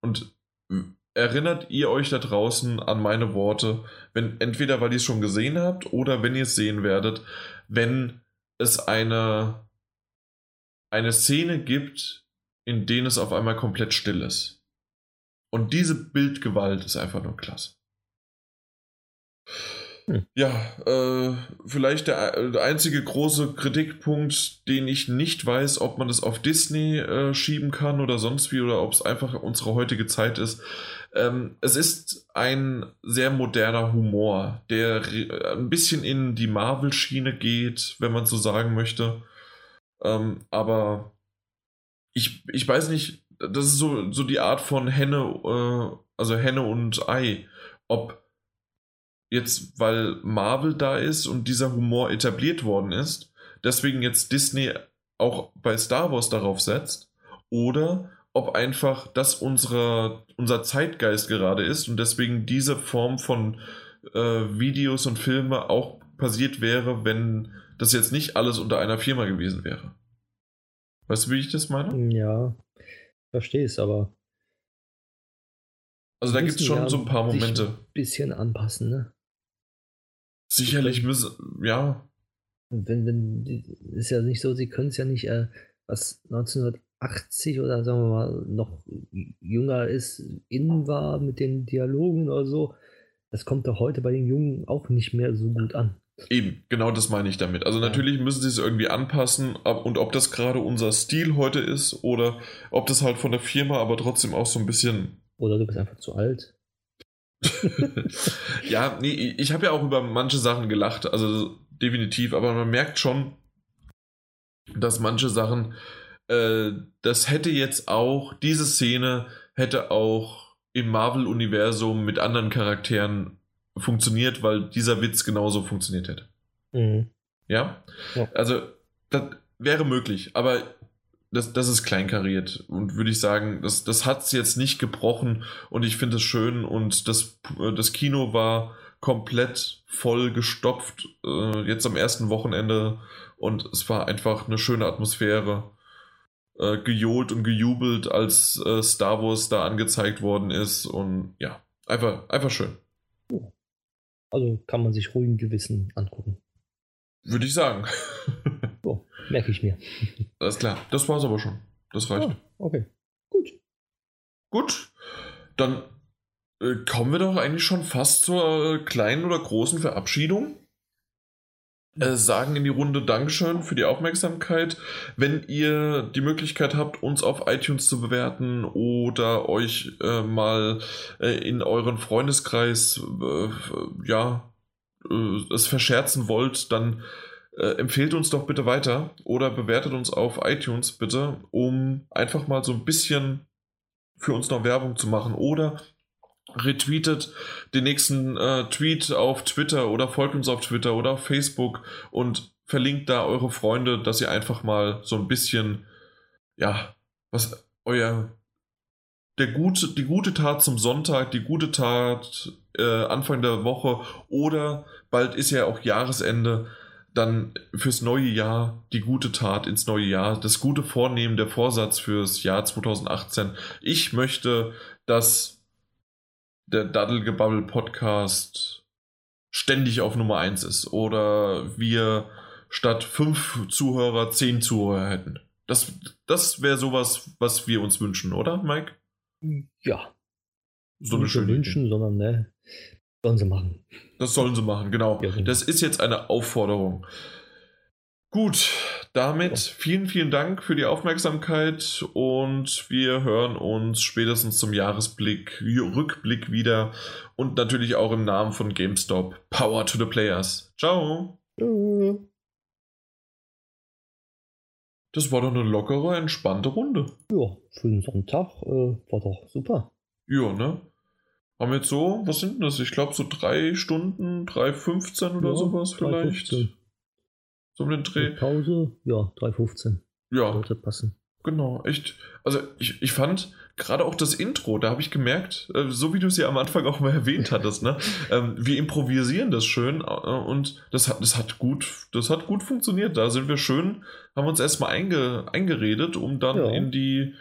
Und erinnert ihr euch da draußen an meine Worte, wenn entweder weil ihr es schon gesehen habt oder wenn ihr es sehen werdet, wenn es eine eine Szene gibt, in denen es auf einmal komplett still ist. Und diese Bildgewalt ist einfach nur klasse. Hm. Ja, äh, vielleicht der, der, einzige große Kritikpunkt, den ich nicht weiß, ob man das auf Disney äh, schieben kann oder sonst wie oder ob es einfach unsere heutige Zeit ist. Ähm, es ist ein sehr moderner Humor, der ein bisschen in die Marvel-Schiene geht, wenn man so sagen möchte. Ähm, aber ich, ich weiß nicht, das ist so, so die Art von Henne, äh, also Henne und Ei, ob jetzt, weil Marvel da ist und dieser Humor etabliert worden ist, deswegen jetzt Disney auch bei Star Wars darauf setzt, oder ob einfach das unsere, unser Zeitgeist gerade ist und deswegen diese Form von äh, Videos und Filme auch passiert wäre, wenn das jetzt nicht alles unter einer Firma gewesen wäre. Weißt du, wie ich das meine? Ja, verstehe es, aber. Also da gibt es schon ja so ein paar Momente. Ein bisschen anpassen, ne? Sicherlich müssen, ja. Wenn, wenn, ist ja nicht so, sie können es ja nicht, äh, was 1980 oder sagen wir mal noch jünger ist, innen war mit den Dialogen oder so, das kommt doch heute bei den Jungen auch nicht mehr so gut an. Eben, genau das meine ich damit. Also natürlich müssen sie es irgendwie anpassen und ob das gerade unser Stil heute ist oder ob das halt von der Firma aber trotzdem auch so ein bisschen. Oder du bist einfach zu alt. ja, nee, ich habe ja auch über manche Sachen gelacht, also definitiv, aber man merkt schon, dass manche Sachen, äh, das hätte jetzt auch, diese Szene hätte auch im Marvel-Universum mit anderen Charakteren funktioniert, weil dieser Witz genauso funktioniert hätte. Mhm. Ja? ja? Also, das wäre möglich, aber das, das ist kleinkariert und würde ich sagen, das, das hat es jetzt nicht gebrochen und ich finde es schön und das, das Kino war komplett voll gestopft äh, jetzt am ersten Wochenende und es war einfach eine schöne Atmosphäre. Äh, gejohlt und gejubelt, als äh, Star Wars da angezeigt worden ist und ja, einfach, einfach schön. Also kann man sich ruhigen Gewissen angucken. Würde ich sagen. so, merke ich mir. Alles klar. Das war's aber schon. Das reicht. Ah, okay. Gut. Gut. Dann äh, kommen wir doch eigentlich schon fast zur äh, kleinen oder großen Verabschiedung äh, sagen in die Runde Dankeschön für die Aufmerksamkeit. Wenn ihr die Möglichkeit habt, uns auf iTunes zu bewerten oder euch äh, mal äh, in euren Freundeskreis äh, ja es verscherzen wollt, dann äh, empfehlt uns doch bitte weiter oder bewertet uns auf iTunes bitte, um einfach mal so ein bisschen für uns noch Werbung zu machen oder retweetet den nächsten äh, Tweet auf Twitter oder folgt uns auf Twitter oder auf Facebook und verlinkt da eure Freunde, dass ihr einfach mal so ein bisschen, ja, was euer, der gute, die gute Tat zum Sonntag, die gute Tat äh, Anfang der Woche oder bald ist ja auch Jahresende, dann fürs neue Jahr die gute Tat ins neue Jahr, das gute Vornehmen, der Vorsatz fürs Jahr 2018. Ich möchte, dass der Daddelgebubble Podcast ständig auf Nummer 1 ist oder wir statt fünf Zuhörer zehn Zuhörer hätten. Das, das wäre sowas, was wir uns wünschen, oder, Mike? Ja. So eine schöne wünschen, Idee. sondern ne, sollen sie machen. Das sollen sie machen, genau. Ja, genau. Das ist jetzt eine Aufforderung. Gut, damit vielen, vielen Dank für die Aufmerksamkeit und wir hören uns spätestens zum Jahresblick, Rückblick wieder und natürlich auch im Namen von GameStop. Power to the Players. Ciao. Das war doch eine lockere, entspannte Runde. Ja, für den Sonntag äh, war doch super. Ja, ne? Haben wir jetzt so, was sind das? Ich glaube so drei Stunden, 3,15 oder ja, sowas vielleicht. 15. So um den Dreh. Pause, ja, 3,15. Ja. Sollte passen. Genau, echt. Also ich, ich fand gerade auch das Intro, da habe ich gemerkt, äh, so wie du es ja am Anfang auch mal erwähnt hattest, ne? Ähm, wir improvisieren das schön äh, und das hat, das hat gut, das hat gut funktioniert. Da sind wir schön, haben uns erstmal einge, eingeredet, um dann ja. in die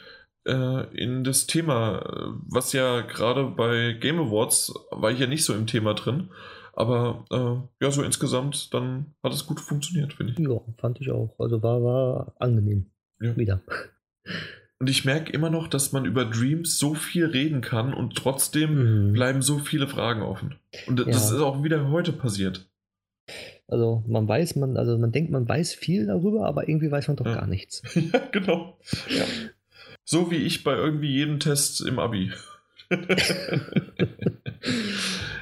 in das Thema, was ja gerade bei Game Awards war ich ja nicht so im Thema drin. Aber äh, ja, so insgesamt, dann hat es gut funktioniert, finde ich. Ja, fand ich auch. Also war, war angenehm. Ja. Wieder. Und ich merke immer noch, dass man über Dreams so viel reden kann und trotzdem mhm. bleiben so viele Fragen offen. Und das ja. ist auch wieder heute passiert. Also man weiß, man, also man denkt, man weiß viel darüber, aber irgendwie weiß man doch ja. gar nichts. ja, genau. Ja. So wie ich bei irgendwie jedem Test im Abi.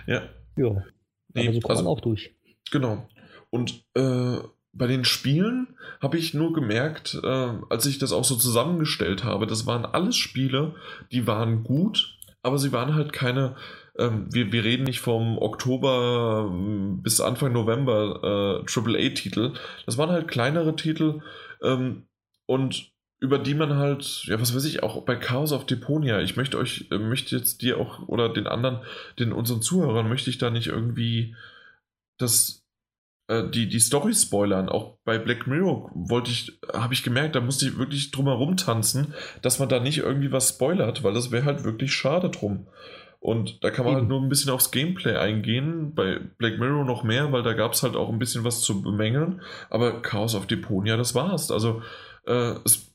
ja. Ja. Nee, Aber so kommt also, man auch durch. Genau. Und äh, bei den Spielen habe ich nur gemerkt, äh, als ich das auch so zusammengestellt habe, das waren alles Spiele, die waren gut, aber sie waren halt keine. Ähm, wir, wir reden nicht vom Oktober ähm, bis Anfang November äh, AAA-Titel. Das waren halt kleinere Titel ähm, und über die man halt, ja, was weiß ich, auch bei Chaos auf Deponia, ich möchte euch, äh, möchte jetzt dir auch oder den anderen, den unseren Zuhörern, möchte ich da nicht irgendwie das, äh, die, die Story spoilern. Auch bei Black Mirror wollte ich, habe ich gemerkt, da musste ich wirklich drum herum tanzen, dass man da nicht irgendwie was spoilert, weil das wäre halt wirklich schade drum. Und da kann man halt nur ein bisschen aufs Gameplay eingehen. Bei Black Mirror noch mehr, weil da gab es halt auch ein bisschen was zu bemängeln. Aber Chaos auf Deponia, das war's. Also, äh, es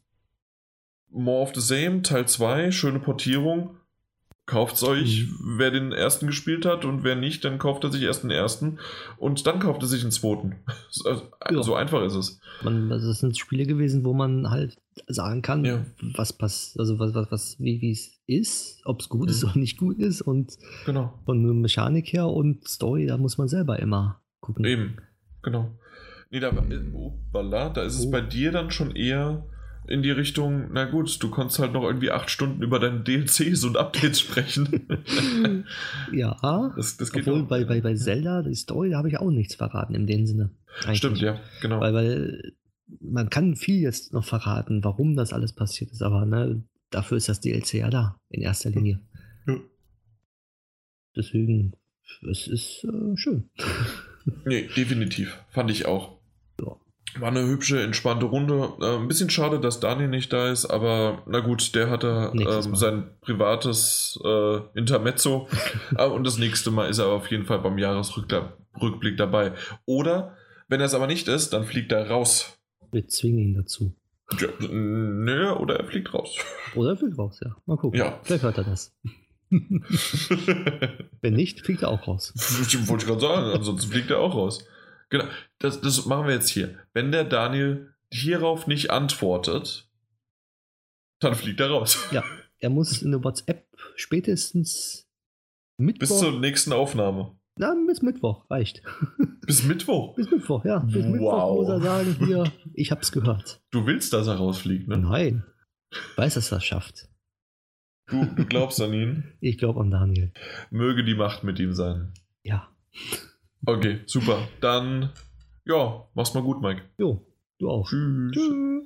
More of the Same, Teil 2, schöne Portierung. Kauft's euch, mhm. wer den ersten gespielt hat und wer nicht, dann kauft er sich erst den ersten und dann kauft er sich einen zweiten. So, ja. so einfach ist es. Man, also das sind Spiele gewesen, wo man halt sagen kann, ja. was passt, also was, was, was, wie es ist, ob es gut mhm. ist oder nicht gut ist und genau. von Mechanik her und Story, da muss man selber immer gucken. Eben, genau. Nee, da, oh, da ist es oh. bei dir dann schon eher in die Richtung, na gut, du konntest halt noch irgendwie acht Stunden über deine DLCs und Updates sprechen. ja, das, das geht obwohl bei, bei, bei Zelda, die Story, da habe ich auch nichts verraten in dem Sinne. Eigentlich. Stimmt, ja, genau. Weil, weil man kann viel jetzt noch verraten, warum das alles passiert ist, aber ne, dafür ist das DLC ja da, in erster Linie. Ja. Deswegen, es ist äh, schön. nee, definitiv. Fand ich auch. War eine hübsche, entspannte Runde. Äh, ein bisschen schade, dass Dani nicht da ist, aber na gut, der hatte ähm, sein privates äh, Intermezzo. Äh, und das nächste Mal ist er auf jeden Fall beim Jahresrückblick dabei. Oder, wenn er es aber nicht ist, dann fliegt er raus. Wir zwingen ihn dazu. Ja, nö, oder er fliegt raus. Oder er fliegt raus, ja. Mal gucken. Ja. Vielleicht hört er das. wenn nicht, fliegt er auch raus. Wollte ich gerade sagen, ansonsten fliegt er auch raus. Genau, das, das machen wir jetzt hier. Wenn der Daniel hierauf nicht antwortet, dann fliegt er raus. Ja, er muss in der WhatsApp spätestens Mittwoch. Bis zur nächsten Aufnahme. Na, bis Mittwoch reicht. Bis Mittwoch? Bis Mittwoch, ja. Bis wow. Mittwoch muss er sagen, hier, ich hab's gehört. Du willst, dass er rausfliegt, ne? Nein. Ich weiß, dass er es schafft. Du, du glaubst an ihn? Ich glaube an Daniel. Möge die Macht mit ihm sein. Ja. Okay, super. Dann, ja, mach's mal gut, Mike. Jo, du auch. Tschüss. Tschüss.